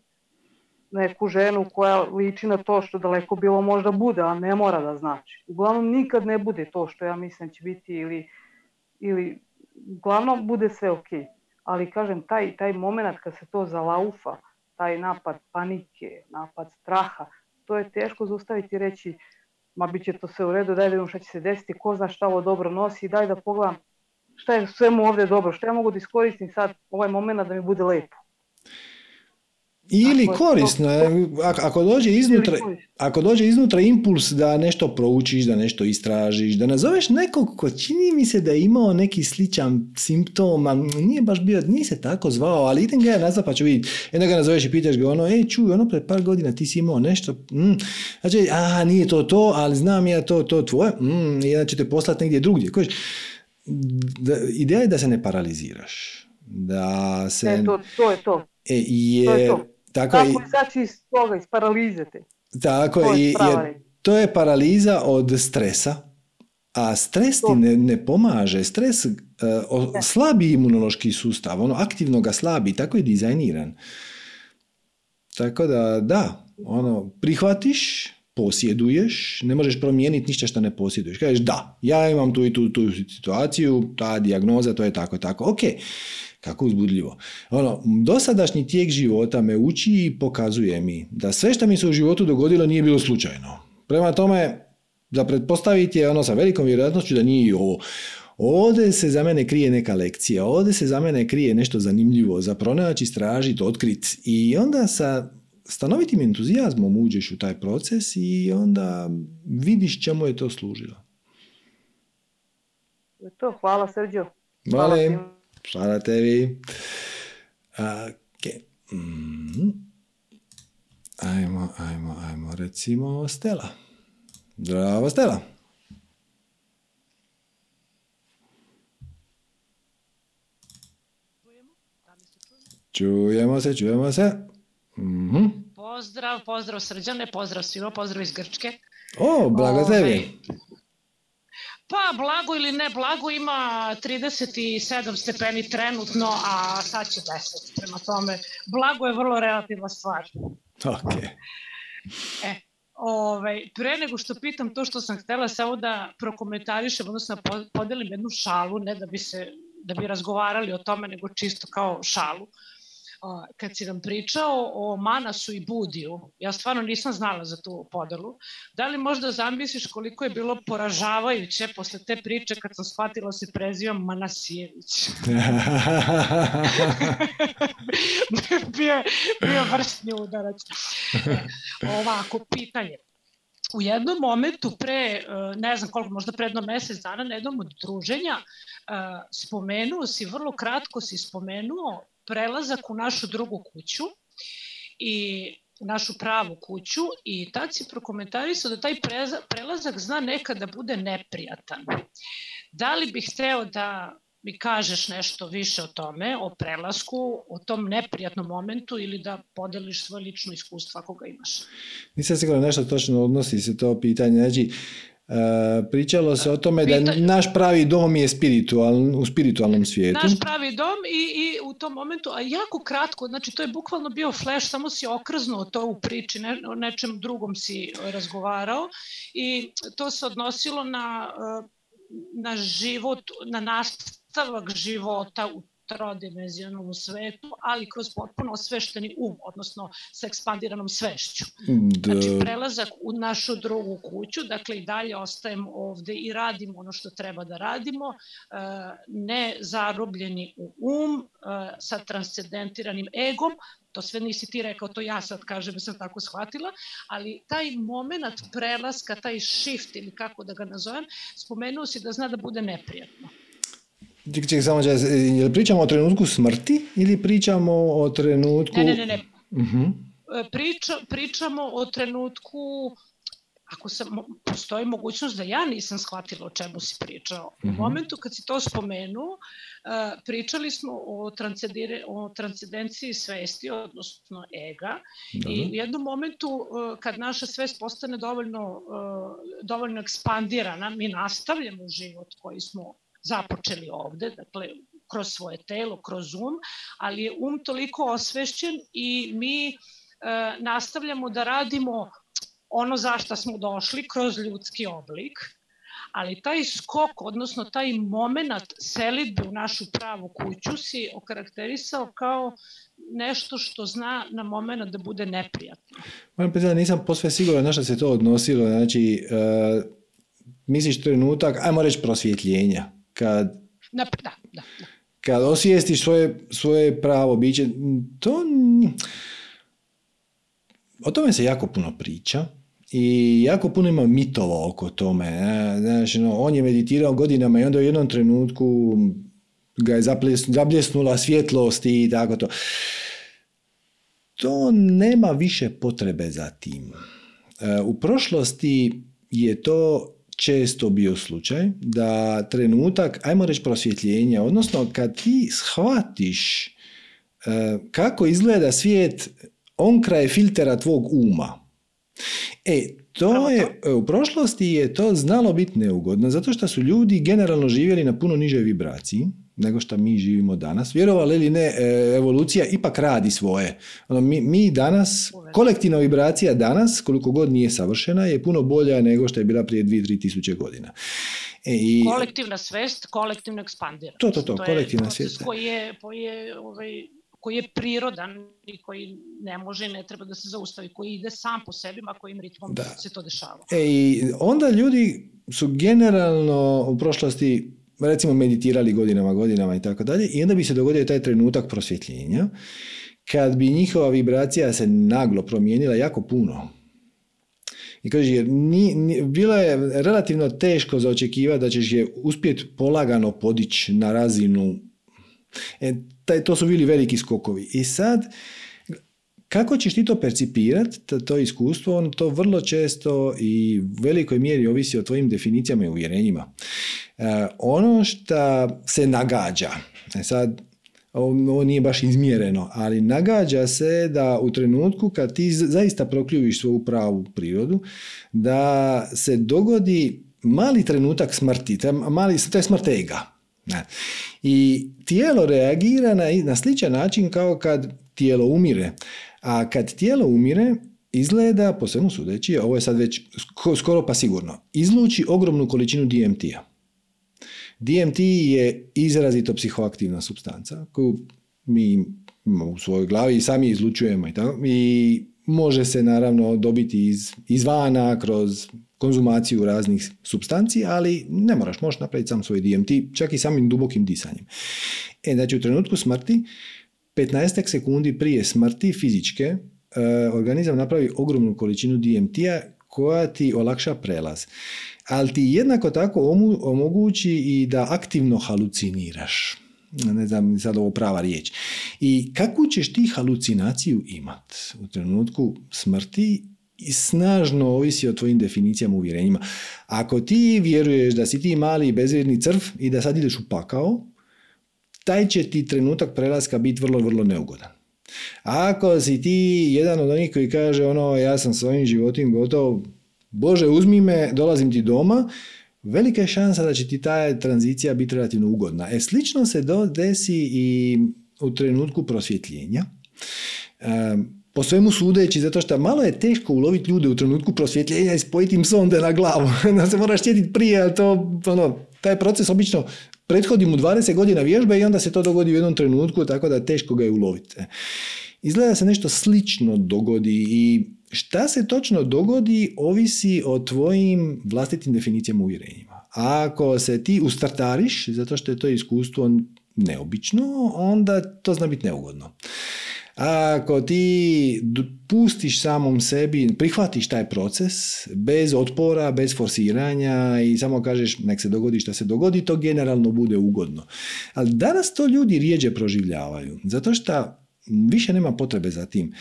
neku ženu koja liči na to što daleko bilo možda bude, a ne mora da znači. Uglavnom nikad ne bude to što ja mislim će biti ili, ili uglavnom bude sve ok. Ali kažem, taj, taj moment kad se to zalaufa, taj napad panike, napad straha, to je teško zaustaviti i reći ma bit će to sve u redu, daj da vidimo šta će se desiti, ko zna šta ovo dobro nosi, daj da pogledam šta je svemu ovdje dobro, šta ja mogu da iskoristim sad ovaj moment da mi bude lepo. Ili korisno, ako dođe iznutra, ako dođe iznutra impuls da nešto proučiš, da nešto istražiš, da nazoveš nekog ko čini mi se da je imao neki sličan simptom, a nije baš bio, nije se tako zvao, ali idem ga ja nazvat pa ću vidjeti. Jedna ga nazoveš i pitaš ga ono, ej čuj, ono pred par godina ti si imao nešto, mm. znači, a nije to to, ali znam ja to, to tvoje, mm, jedan će te poslati negdje drugdje. Kojiš, da, ideja je da se ne paraliziraš. Da se... E, to, to je to. E, je, to je to. Tako Kako izaći iz toga, iz paralizete. Tako to je, i, to je paraliza od stresa, a stres ti ne, ne pomaže. Stres uh, slabi imunološki sustav, ono aktivno ga slabi, tako je dizajniran. Tako da, da, ono, prihvatiš, posjeduješ, ne možeš promijeniti ništa što ne posjeduješ. Kažeš da, ja imam tu i tu, tu situaciju, ta dijagnoza, to je tako, tako. Ok, kako uzbudljivo. Ono, dosadašnji tijek života me uči i pokazuje mi da sve što mi se u životu dogodilo nije bilo slučajno. Prema tome, za pretpostaviti je ono sa velikom vjerojatnošću da nije i ovo. Ovdje se za mene krije neka lekcija, ovdje se za mene krije nešto zanimljivo, za pronaći, istražiti, otkriti. I onda sa stanovitim entuzijazmom uđeš u taj proces i onda vidiš čemu je to služilo. To, hvala Srđo. Hvala, hvala tebi. Okay. Mm. Ajmo, ajmo, ajmo, recimo Stela. Zdravo, Stela. Čujemo se, čujemo se. Mm-hmm. Pozdrav, pozdrav Srđane, pozdrav svima, pozdrav iz Grčke. O, blago tebi. Pa, blago ili ne blago, ima 37 stepeni trenutno, a sad će 10. Prema tome, blago je vrlo relativna stvar. Ok. E, ovaj, pre nego što pitam to što sam htela samo da prokomentarišem, odnosno podelim jednu šalu, ne da bi se da bi razgovarali o tome, nego čisto kao šalu. Uh, kad si nam pričao o Manasu i Budiju, ja stvarno nisam znala za tu podelu, da li možda zamisliš koliko je bilo poražavajuće posle te priče kad sam shvatila se prezivam Manasijević? bio, bio vrstni udarac. Ovako, pitanje u jednom momentu pre, ne znam koliko, možda pre jedno mesec dana na jednom od druženja, spomenuo si, vrlo kratko si spomenuo prelazak u našu drugu kuću i našu pravu kuću i tad si prokomentarisao da taj prelazak zna nekada da bude neprijatan. Da li bih hteo da mi kažeš nešto više o tome, o prelasku, o tom neprijatnom momentu ili da podeliš svoje lično iskustvo ako ga imaš? Nisam sigurno nešto točno odnosi se to pitanje. Znači, pričalo se o tome da naš pravi dom je spiritual, u spiritualnom svijetu. Naš pravi dom i, i u tom momentu, a jako kratko, znači to je bukvalno bio flash, samo si okrznuo to u priči, ne, o nečem drugom si razgovarao i to se odnosilo na, e, na život, na nastavak života u trodimenzionalnom svetu, ali kroz potpuno osvešteni um, odnosno sa ekspandiranom svešću. Da. Znači, prelazak u našu drugu kuću, dakle i dalje ostajemo ovde i radimo ono što treba da radimo, e, ne zarobljeni u um, e, sa transcendentiranim egom, to sve nisi ti rekao, to ja sad kažem, sam tako shvatila, ali taj moment prelaska, taj shift ili kako da ga nazovem, spomenuo si da zna da bude neprijatno. Ček, samo čas, je li pričamo o trenutku smrti ili pričamo o trenutku... Ne, ne, ne, ne. Uh-huh. Priča, pričamo o trenutku ako sam, postoji mogućnost da ja nisam shvatila o čemu si pričao. U mhm. momentu kad si to spomenuo, pričali smo o, o transcendenciji svesti, odnosno ega, da. i u jednom momentu kad naša svest postane dovoljno, dovoljno ekspandirana, mi nastavljamo život koji smo započeli ovde, dakle, kroz svoje telo, kroz um, ali je um toliko osvešćen i mi e, nastavljamo da radimo ono za što smo došli kroz ljudski oblik, ali taj skok, odnosno taj moment selitbe u našu pravu kuću si okarakterisao kao nešto što zna na moment da bude neprijatno. Moram priznati, nisam posve siguran na što se to odnosilo. Znači, uh, misliš trenutak, ajmo reći prosvjetljenja kad, da, da, da. kad osvijestiš svoje, svoje pravo biće, to o tome se jako puno priča i jako puno ima mitova oko tome. Znači, no, on je meditirao godinama i onda u jednom trenutku ga je zabljesnula svjetlost i tako to. To nema više potrebe za tim. E, u prošlosti je to često bio slučaj da trenutak, ajmo reći prosvjetljenja, odnosno kad ti shvatiš e, kako izgleda svijet on kraj filtera tvog uma. E, to je, e, u prošlosti je to znalo biti neugodno, zato što su ljudi generalno živjeli na puno nižoj vibraciji nego što mi živimo danas. Vjerovali ili ne, e, evolucija ipak radi svoje. Ono, mi, mi danas, kolektivna vibracija danas, koliko god nije savršena, je puno bolja nego što je bila prije 2-3 tisuće godina. E, i, kolektivna svest, kolektivno ekspandira. To, to, to, to kolektivna svest. Koji je, koji je ovaj, koji je prirodan i koji ne može ne treba da se zaustavi, koji ide sam po sebi, a kojim ritmom da. se to dešava. E, I onda ljudi su generalno u prošlosti recimo meditirali godinama, godinama i tako dalje i onda bi se dogodio taj trenutak prosvjetljenja kad bi njihova vibracija se naglo promijenila jako puno. I kaže, jer ni, ni, bilo je relativno teško za očekivati da ćeš je uspjeti polagano podići na razinu. E, taj, to su bili veliki skokovi. I sad, kako ćeš ti to percipirati, to, iskustvo, on to vrlo često i u velikoj mjeri ovisi o tvojim definicijama i uvjerenjima. E, ono što se nagađa, e sad, ovo nije baš izmjereno, ali nagađa se da u trenutku kad ti zaista prokljuviš svoju pravu prirodu, da se dogodi mali trenutak smrti, to je, mali, to je smrt ega. Ne. I tijelo reagira na, na sličan način kao kad tijelo umire. A kad tijelo umire, izgleda, po svemu sudeći, ovo je sad već skoro pa sigurno, izluči ogromnu količinu DMT-a. DMT je izrazito psihoaktivna substanca koju mi u svojoj glavi sami izlučujemo i tako. I može se naravno dobiti iz, izvana kroz konzumaciju raznih substanci, ali ne moraš, možeš napraviti sam svoj DMT, čak i samim dubokim disanjem. E, znači u trenutku smrti, 15 sekundi prije smrti fizičke, e, organizam napravi ogromnu količinu DMT-a koja ti olakša prelaz ali ti jednako tako omogući i da aktivno haluciniraš. Ne znam sad ovo prava riječ. I kakvu ćeš ti halucinaciju imat u trenutku smrti i snažno ovisi o tvojim definicijama uvjerenjima. Ako ti vjeruješ da si ti mali bezvjerni crv i da sad ideš u pakao, taj će ti trenutak prelaska biti vrlo, vrlo neugodan. Ako si ti jedan od onih koji kaže ono ja sam svojim životim gotov, Bože, uzmi me, dolazim ti doma, velika je šansa da će ti ta tranzicija biti relativno ugodna. E, slično se desi i u trenutku prosvjetljenja. E, po svemu sudeći, zato što malo je teško uloviti ljude u trenutku prosvjetljenja i spojiti im sonde na glavu. da se moraš sjetiti prije, ali to, ono, taj proces obično prethodi mu 20 godina vježbe i onda se to dogodi u jednom trenutku, tako da teško ga je uloviti. Izgleda se nešto slično dogodi i šta se točno dogodi ovisi o tvojim vlastitim definicijama uvjerenjima. Ako se ti ustartariš, zato što je to iskustvo neobično, onda to zna biti neugodno. Ako ti pustiš samom sebi, prihvatiš taj proces bez otpora, bez forsiranja i samo kažeš nek se dogodi što se dogodi, to generalno bude ugodno. Ali danas to ljudi rijeđe proživljavaju, zato što više nema potrebe za tim.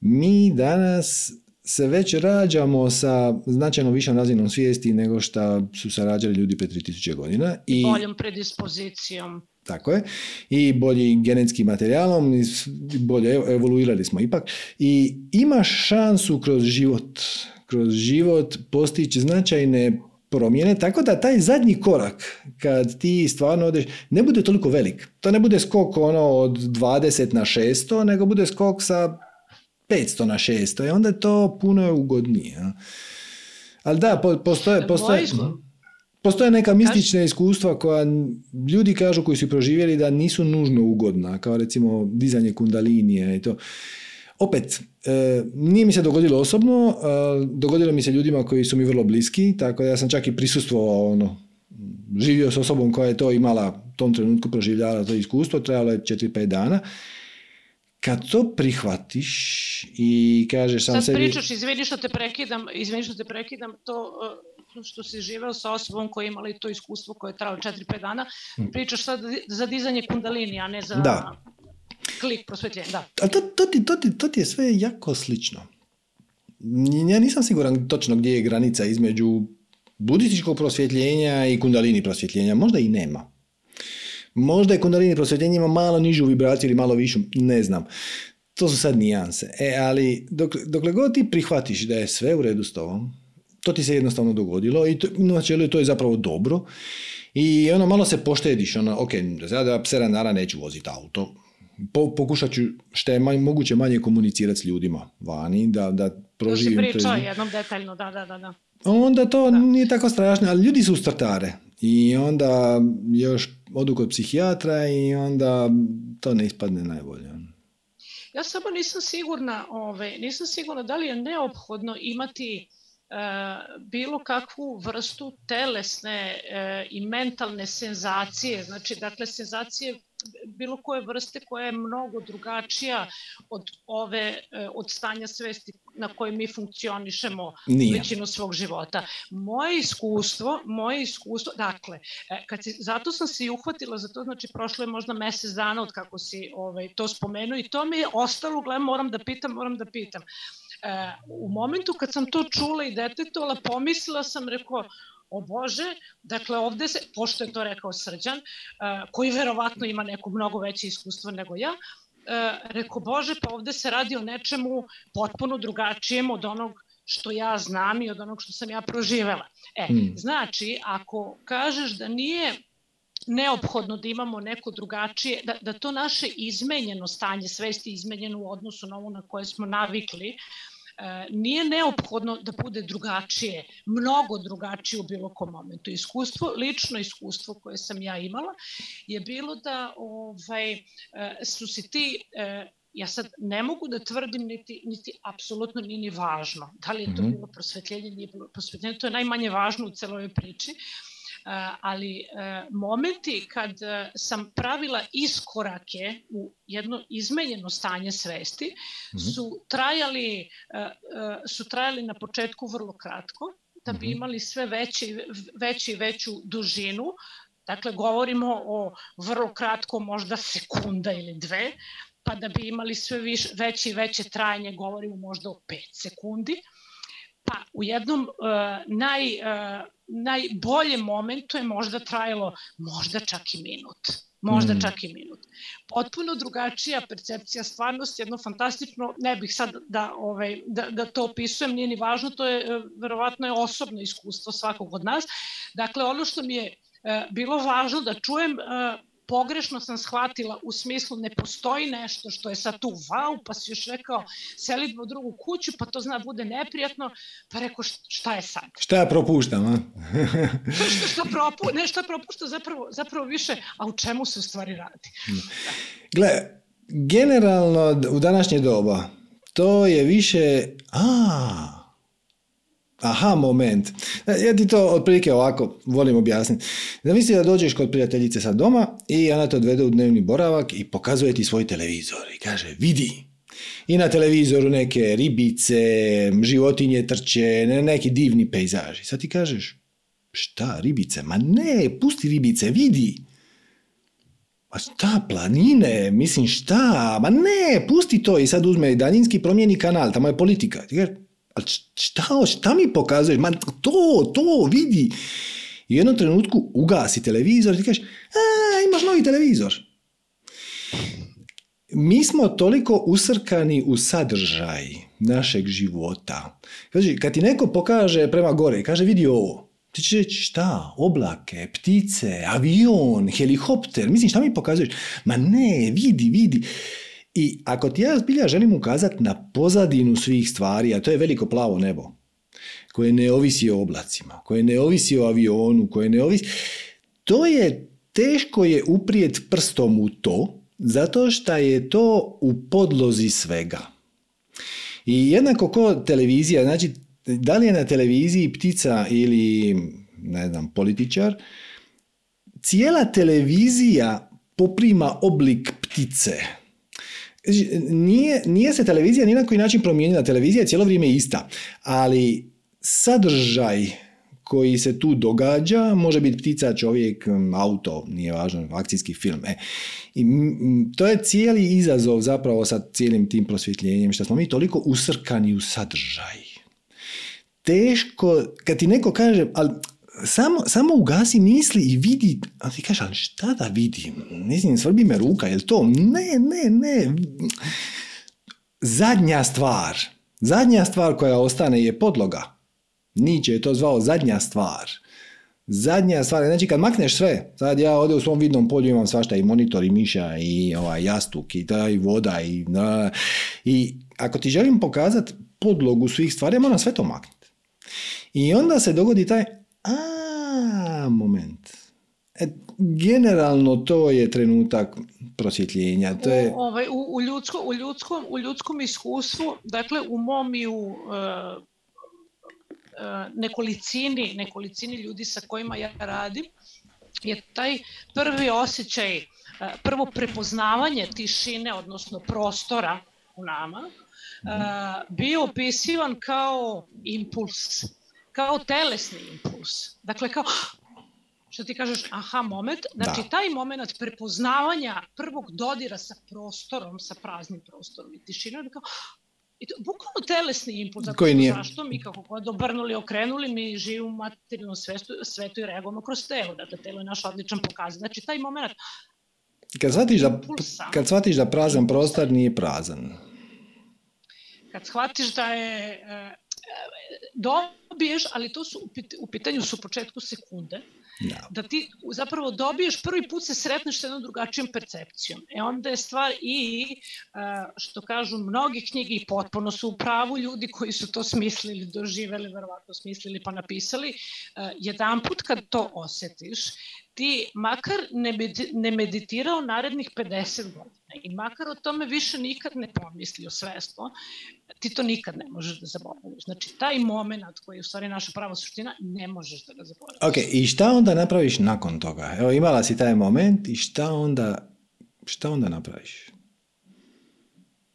Mi danas se već rađamo sa značajno višom razinom svijesti nego što su se rađali ljudi pre 3000 godina. I boljom predispozicijom. Tako je. I bolji genetskim materijalom, i bolje evoluirali smo ipak. I imaš šansu kroz život, kroz život postići značajne promjene, tako da taj zadnji korak, kad ti stvarno odeš, ne bude toliko velik. To ne bude skok ono od 20 na 600, nego bude skok sa 500 na 600 i onda je to puno ugodnije. Ali da, postoje, postoje, postoje neka mistična iskustva koja ljudi kažu koji su proživjeli da nisu nužno ugodna, kao recimo dizanje kundalinije i to. Opet, e, nije mi se dogodilo osobno, dogodilo mi se ljudima koji su mi vrlo bliski, tako da ja sam čak i prisustvovao ono, živio s osobom koja je to imala u tom trenutku proživljala to iskustvo, trajalo je 4-5 dana kad to prihvatiš i kažeš sam Sad sebi... pričaš, izvini što te prekidam, izvini što te prekidam, to uh, što si živeo sa osobom koja imala to iskustvo koje je trajalo 4-5 dana, mm. pričaš sad za dizanje kundalini, a ne za da. klik prosvetljenja. Da. A to, to, ti, to, ti, to ti je sve jako slično. Ja nisam siguran točno gdje je granica između budističkog prosvjetljenja i kundalini prosvjetljenja. Možda i nema. Možda je kundalini prosvjetljenje ima malo nižu vibraciju ili malo višu, ne znam. To su sad nijanse. E, ali dok, dokle god ti prihvatiš da je sve u redu s tobom, to ti se jednostavno dogodilo i to, načelu to je zapravo dobro. I ono malo se poštediš, ono, ok, sada sedam dana neću voziti auto, po, pokušat ću što je manje, moguće manje komunicirati s ljudima vani, da, da proživim. To si pričao jednom detaljno, da, da, da. da. Onda to da. nije tako strašno, ali ljudi su startare. I onda još odu kod psihijatra i onda to ne ispadne najbolje. Ja samo nisam sigurna, ove, nisam sigurna da li je neophodno imati bilo kakvu vrstu telesne e, i mentalne senzacije, znači dakle senzacije bilo koje vrste koja je mnogo drugačija od ove e, od stanja svesti na koje mi funkcionišemo Nije. većinu svog života. Moje iskustvo, moje iskustvo, dakle, e, kad si, zato sam se i uhvatila za to, znači prošlo je možda mesec dana od kako si ovaj, to spomenuo i to mi je ostalo, gledam, moram da pitam, moram da pitam. E, u momentu kad sam to čula i detektovala, pomislila sam, rekao, o Bože, dakle ovde se, pošto je to rekao Srđan, uh, koji verovatno ima neko mnogo veće iskustvo nego ja, uh, rekao Bože, pa ovde se radi o nečemu potpuno drugačijem od onog što ja znam i od onog što sam ja proživela. E, hmm. znači, ako kažeš da nije neophodno da imamo neko drugačije, da, da to naše izmenjeno stanje svesti izmenjeno u odnosu na ovo na koje smo navikli, uh, E, nije neophodno da bude drugačije, mnogo drugačije u bilo kom momentu. Iskustvo, lično iskustvo koje sam ja imala je bilo da ovaj, e, su si ti e, ja sad ne mogu da tvrdim niti, niti apsolutno nije ni važno. Da li je to mhm. bilo prosvetljenje, nije bilo prosvetljenje, to je najmanje važno u celoj priči. Uh, ali momenti kad sam pravila iskorake u jedno izmenjeno stanje svesti mhm. su trajali, su trajali na početku vrlo kratko, da bi mhm. imali sve veći, veći i veću dužinu, Dakle, govorimo o vrlo kratko, možda sekunda ili dve, pa da bi imali sve više, veće i veće trajanje, govorimo možda o 5 sekundi. Pa u jednom uh, naj, uh, najboljem momentu je možda trajalo možda čak i minut. Možda mm. čak i minut. Potpuno drugačija percepcija stvarnosti, jedno fantastično, ne bih sad da, ovaj, da, da to opisujem, nije ni važno, to je e, verovatno je osobno iskustvo svakog od nas. Dakle, ono što mi je bilo važno da čujem pogrešno sam shvatila u smislu ne postoji nešto što je sad tu wow, pa si još rekao selidba u drugu kuću, pa to zna bude neprijatno, pa rekao šta je sad? Šta ja propuštam, a? šta, šta, propu, ne, šta propušta zapravo, zapravo više, a u čemu se u stvari radi? Gle, generalno u današnje doba to je više, a, aha moment. Ja ti to otprilike ovako volim objasniti. Zamisli da dođeš kod prijateljice sa doma i ona te odvede u dnevni boravak i pokazuje ti svoj televizor i kaže vidi. I na televizoru neke ribice, životinje trče, neki divni pejzaži. Sad ti kažeš, šta ribice? Ma ne, pusti ribice, vidi. Ma šta, planine, mislim šta, ma ne, pusti to i sad uzme daljinski promijeni kanal, tamo je politika. Ti ali šta, šta mi pokazuješ? Ma to, to, vidi. I u jednom trenutku ugasi televizor i ti kažeš, a, imaš novi televizor. Mi smo toliko usrkani u sadržaj našeg života. Kaže, kad ti neko pokaže prema gore, kaže vidi ovo, ti ćeš reći šta, oblake, ptice, avion, helikopter, mislim šta mi pokazuješ? Ma ne, vidi, vidi. I ako ti ja zbilja želim ukazati na pozadinu svih stvari, a to je veliko plavo nebo, koje ne ovisi o oblacima, koje ne ovisi o avionu, koje ne ovisi... To je, teško je uprijet prstom u to, zato što je to u podlozi svega. I jednako ko televizija, znači, da li je na televiziji ptica ili, ne znam, političar, cijela televizija poprima oblik ptice nije, nije se televizija ni na koji način promijenila. Televizija je cijelo vrijeme ista, ali sadržaj koji se tu događa, može biti ptica, čovjek, auto, nije važno, akcijski film. E. I to je cijeli izazov zapravo sa cijelim tim prosvjetljenjem, što smo mi toliko usrkani u sadržaj. Teško, kad ti neko kaže, ali samo, samo ugasi misli i vidi, a ti kažeš, ali šta da vidim? Mislim, svrbi me ruka, je to? Ne, ne, ne. Zadnja stvar, zadnja stvar koja ostane je podloga. Niče je to zvao zadnja stvar. Zadnja stvar, znači kad makneš sve, sad ja ovdje u svom vidnom polju imam svašta i monitor i miša i ovaj jastuk i, taj voda i, i ako ti želim pokazati podlogu svih stvari, ja moram sve to maknuti. I onda se dogodi taj, a, moment. E, generalno to je trenutak prosvjetljenja. To je... u, ovaj, u, u, ljudsko, u, ljudskom, u ljudskom iskustvu, dakle u mom i u uh, nekolicini, nekolicini ljudi sa kojima ja radim, je taj prvi osjećaj, prvo prepoznavanje tišine, odnosno prostora u nama, bio opisivan kao impuls kao telesni impuls. Dakle, kao, što ti kažeš, aha, moment, znači da. taj moment prepoznavanja prvog dodira sa prostorom, sa praznim prostorom i tišinom, kao, i to, bukvalno telesni impuls, zato Koji nije? zašto mi kako god obrnuli, okrenuli, mi živimo u materijalnom svetu, svetu i reagujemo kroz telo, dakle, telo je naš odličan pokazatelj. Znači, taj moment kad shvatiš, da, kad shvatiš da prazan prostor nije prazan. Kad shvatiš da je e, dobiješ, ali to su u pitanju su u početku sekunde, da. da ti zapravo dobiješ prvi put se sretneš sa jednom drugačijom percepcijom. E onda je stvar i, što kažu mnogi knjige i potpuno su u pravu ljudi koji su to smislili, doživeli, verovatno smislili pa napisali, jedan put kad to osetiš, ti makar ne, ne meditirao narednih 50 godina i makar o tome više nikad ne pomislio svesno, ti to nikad ne možeš da zaboraviš. Znači, taj moment koji je u stvari naša prava suština, ne možeš da ga zaboraviš. Ok, i šta onda napraviš nakon toga? Evo, imala si taj moment i šta onda, šta onda napraviš?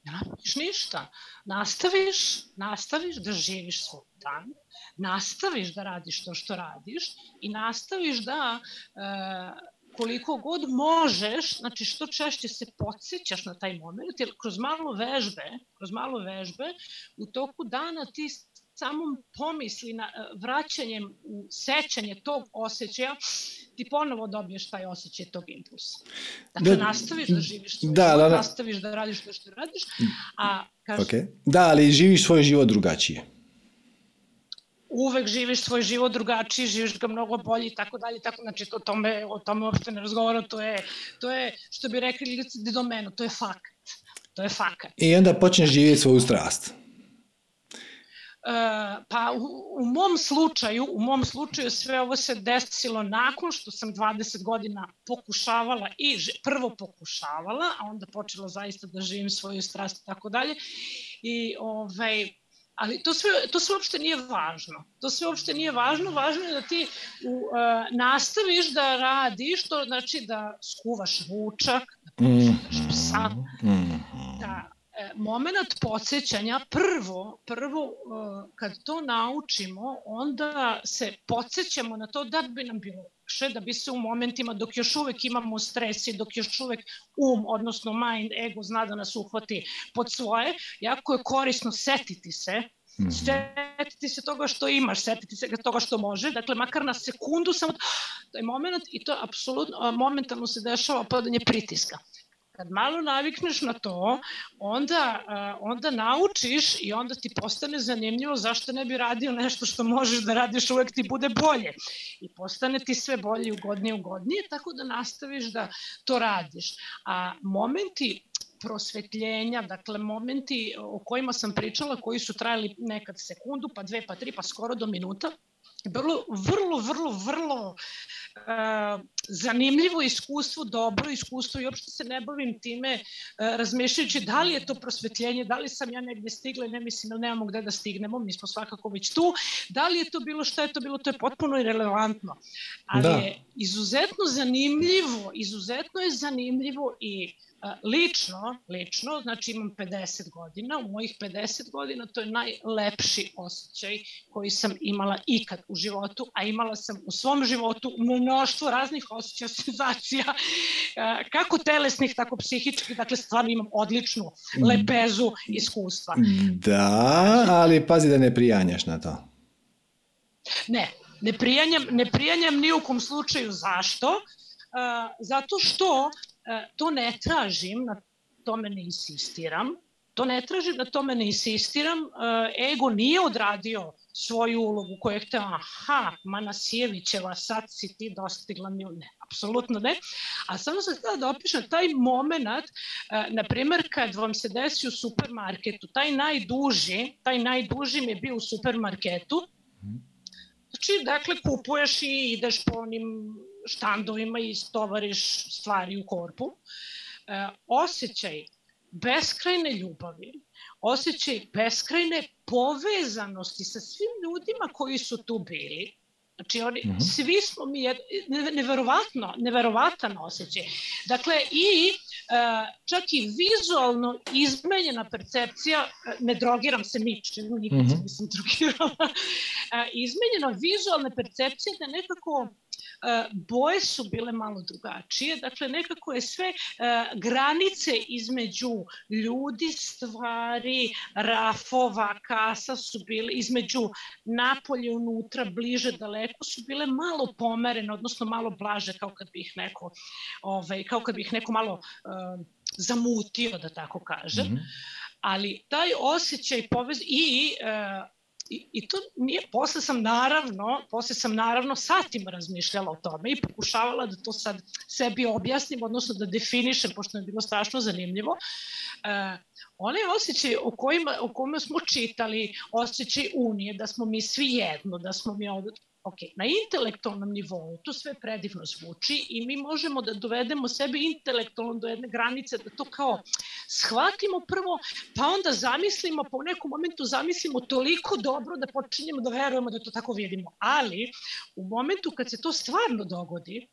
Ne napraviš ništa. Nastaviš, nastaviš da živiš svoj dan, nastaviš da radiš to što radiš i nastaviš da e, koliko god možeš, znači što češće se podsjećaš na taj moment, jer kroz malo vežbe, kroz malo vežbe, u toku dana ti samom pomisli na e, vraćanjem u sećanje tog osjećaja, ti ponovo dobiješ taj osjećaj tog impulsa. Dakle, da, nastaviš da živiš svoj da, život, da, da. nastaviš da radiš to što radiš, a kaži... Okay. Da, ali živiš svoj život drugačije. Uvek živiš svoj život drugačiji, živiš ga mnogo bolji i tako dalje, tako, znači o tome, o tome uopšte ne razgovaram, to je, to je, što bi rekli lice domenu, to je fakat. To je fakat. I onda počneš živjeti svoju strast. E, pa u, u mom slučaju, u mom slučaju sve ovo se desilo nakon što sam 20 godina pokušavala i prvo pokušavala, a onda počela zaista da živim svoju strast i tako dalje. I ovaj ali to sve, to sve uopšte nije važno. To sve uopšte nije važno. Važno je da ti u, uh, nastaviš da radiš, to znači da skuvaš ručak, da poštaš psa, mm -hmm. da moment podsjećanja, prvo, prvo e, kad to naučimo, onda se podsjećamo na to da bi nam bilo lakše, da bi se u momentima dok još uvek imamo stres i dok još uvek um, odnosno mind, ego zna da nas uhvati pod svoje, jako je korisno setiti se Mm -hmm. Setiti se toga što imaš, setiti se toga što može, dakle makar na sekundu samo taj moment i to apsolutno momentalno se dešava padanje pritiska. Kad malo navikneš na to, onda, onda naučiš i onda ti postane zanimljivo zašto ne bi radio nešto što možeš da radiš, uvek ti bude bolje. I postane ti sve bolje ugodnije ugodnije, tako da nastaviš da to radiš. A momenti prosvetljenja, dakle momenti o kojima sam pričala, koji su trajali nekad sekundu, pa dve, pa tri, pa skoro do minuta, vrlo, vrlo, vrlo uh, zanimljivo iskustvo, dobro iskustvo i uopšte se ne bavim time uh, razmišljajući da li je to prosvetljenje, da li sam ja negde stigla i ne mislim da nemamo gde da stignemo, mi smo svakako već tu, da li je to bilo, šta je to bilo, to je potpuno irelevantno. Ali da. je izuzetno zanimljivo, izuzetno je zanimljivo i Lično, lično, znači imam 50 godina, u mojih 50 godina to je najlepši osjećaj koji sam imala ikad u životu, a imala sam u svom životu mnoštvo raznih osjećaja, senzacija, kako telesnih, tako psihičkih, dakle stvarno imam odličnu mm. lepezu iskustva. Da, ali pazi da ne prijanjaš na to. Ne, ne prijanjam, ne prijanjam ni u kom slučaju zašto, zato što to ne tražim, na tome ne insistiram, to ne tražim, na tome ne insistiram, e, ego nije odradio svoju ulogu koju je hteo, aha, Manasijevićeva, sad si ti dostigla mi, ne, apsolutno ne, a samo sam htela da opišem taj moment, e, na primer, kad vam se desi u supermarketu, taj najduži, taj najduži mi je bio u supermarketu, znači, dakle, kupuješ i ideš po onim štandovima i stovariš stvari u korpu. E, osjećaj beskrajne ljubavi, osjećaj beskrajne povezanosti sa svim ljudima koji su tu bili, Znači, oni, mm -hmm. svi smo mi, jed, neverovatno, neverovatan osjećaj. Dakle, i čak i vizualno izmenjena percepcija, e, ne drogiram se ničim, nikad mm -hmm. nisam drogirala, uh, izmenjena vizualna percepcija da nekako boje su bile malo drugačije, dakle nekako je sve granice između ljudi, stvari, rafova, kasa su bile, između napolje, unutra, bliže, daleko su bile malo pomerene, odnosno malo blaže kao kad bi ih neko, ovaj, kao kad bi ih neko malo zamutio, da tako kažem. Mm -hmm. Ali taj osjećaj povez i uh, I, I to nije, posle sam naravno, posle sam naravno satima razmišljala o tome i pokušavala da to sad sebi objasnim, odnosno da definišem, pošto je bilo strašno zanimljivo. E, onaj osjećaj o kojima, o kojima smo čitali, osjećaj unije, da smo mi svi jedno, da smo mi ovde, ok, na intelektualnom nivou to sve predivno zvuči i mi možemo da dovedemo sebe intelektualno do jedne granice, da to kao shvatimo prvo, pa onda zamislimo, pa u nekom momentu zamislimo toliko dobro da počinjemo da verujemo da to tako vidimo. Ali u momentu kad se to stvarno dogodi,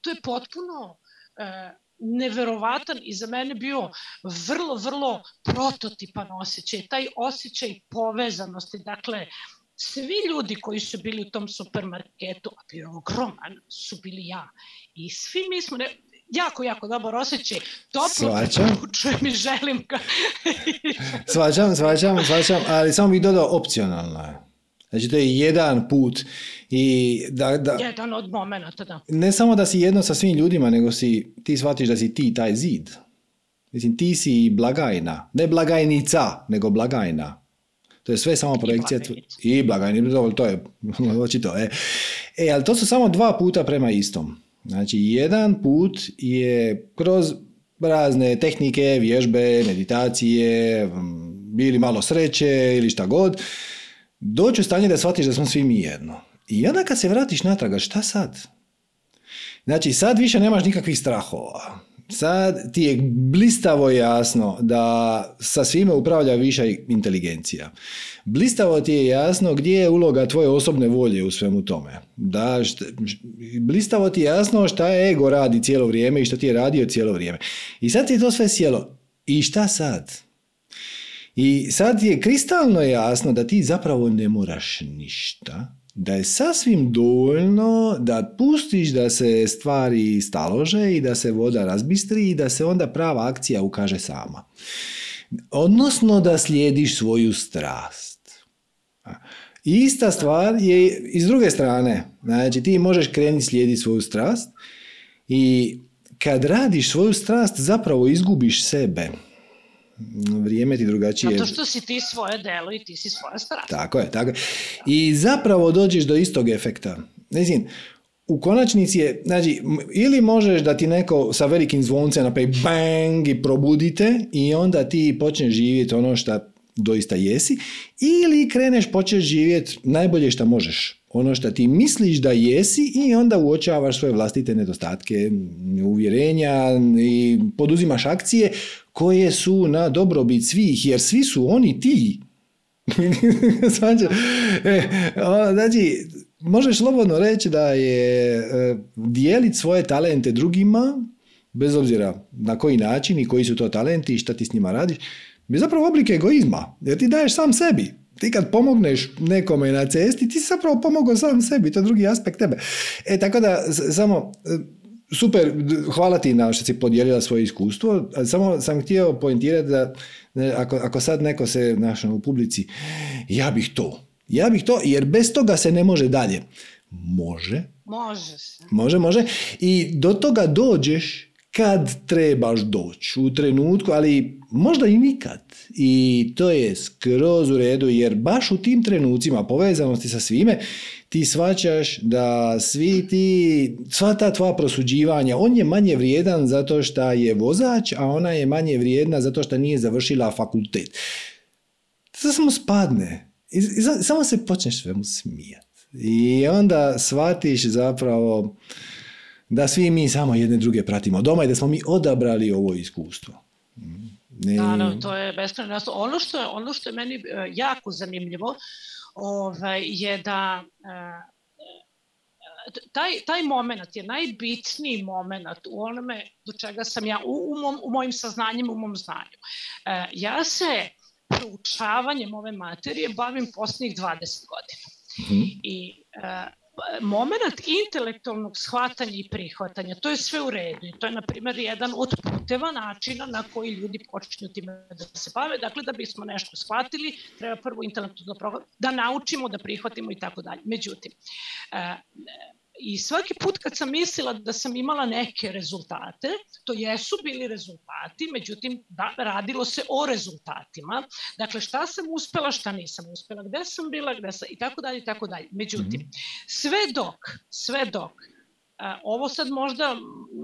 to je potpuno e, neverovatan i za mene bio vrlo, vrlo prototipan osjećaj. Taj osjećaj povezanosti, dakle, svi ljudi koji su bili u tom supermarketu, a bio ogroman, su bili ja. I svi mi smo, ne, jako, jako dobar osjećaj. Toplo preporučujem i želim ga. svađam, svađam, svađam, ali samo bih dodao opcionalno je. Znači to je jedan put i da, da... Jedan od momenta, da. Ne samo da si jedno sa svim ljudima, nego si, ti shvatiš da si ti taj zid. Mislim, ti si blagajna. Ne blagajnica, nego blagajna. To je sve samo projekcija. I blagajnica, to je očito. E. e, ali to su samo dva puta prema istom. Znači, jedan put je kroz razne tehnike, vježbe, meditacije, bili malo sreće ili šta god, doći u stanje da shvatiš da smo svi mi jedno. I onda kad se vratiš natrag, šta sad? Znači, sad više nemaš nikakvih strahova. Sad ti je blistavo jasno da sa svime upravlja viša inteligencija. Blistavo ti je jasno gdje je uloga tvoje osobne volje u svemu tome. Da, blistavo ti je jasno šta ego radi cijelo vrijeme i šta ti je radio cijelo vrijeme. I sad ti je to sve sjelo. I šta sad? I sad je kristalno jasno da ti zapravo ne moraš ništa, da je sasvim dovoljno da pustiš da se stvari stalože i da se voda razbistri i da se onda prava akcija ukaže sama. Odnosno da slijediš svoju strast. Ista stvar je i s druge strane. Znači ti možeš krenuti slijediti svoju strast i kad radiš svoju strast zapravo izgubiš sebe vrijeme ti drugačije. Zato što si ti svoje delo i ti si svoja strast. Tako je, tako je. I zapravo dođeš do istog efekta. Mislim, u konačnici je, znači, ili možeš da ti neko sa velikim zvoncem napravi bang i probudite i onda ti počneš živjeti ono što doista jesi, ili kreneš počeš živjeti najbolje što možeš ono što ti misliš da jesi i onda uočavaš svoje vlastite nedostatke, uvjerenja i poduzimaš akcije koje su na dobrobit svih, jer svi su oni ti. E, znači, možeš slobodno reći da je e, dijeliti svoje talente drugima, bez obzira na koji način i koji su to talenti i šta ti s njima radiš, je zapravo oblik egoizma, jer ti daješ sam sebi. Ti kad pomogneš nekome na cesti, ti si zapravo pomogao sam sebi, to je drugi aspekt tebe. E, tako da, samo, e, super, hvala ti na što si podijelila svoje iskustvo, samo sam htio poentirati da ako, ako sad neko se našao u publici, ja bih to, ja bih to, jer bez toga se ne može dalje. Može. Može se. Može, može. I do toga dođeš kad trebaš doći u trenutku, ali možda i nikad. I to je skroz u redu, jer baš u tim trenucima povezanosti sa svime, ti svačaš da svi ti, sva ta tvoja prosuđivanja, on je manje vrijedan zato što je vozač, a ona je manje vrijedna zato što nije završila fakultet. To samo spadne. I, i samo se počneš svemu smijati. I onda shvatiš zapravo da svi mi samo jedne druge pratimo doma i da smo mi odabrali ovo iskustvo. Ne... Da, da, to je beskreno. Ono što je, ono što je meni e, jako zanimljivo ovaj, je da e, taj, taj moment je najbitniji moment u onome do čega sam ja, u, u, mom, u mojim saznanjima, u mom znanju. E, ja se proučavanjem ove materije bavim posljednjih 20 godina. Mm -hmm. I moment intelektualnog shvatanja i prihvatanja, to je sve u redu to je, na primjer, jedan od puteva načina na koji ljudi počinju time da se bave. Dakle, da bismo nešto shvatili, treba prvo intelektualno da naučimo, da prihvatimo i tako dalje. Međutim, I svaki put kad sam mislila da sam imala neke rezultate, to jesu bili rezultati, međutim da, radilo se o rezultatima. Dakle, šta sam uspela, šta nisam uspela, gde sam bila, gde sam i tako dalje i tako dalje. Međutim, mhm. sve dok, sve dok ovo sad možda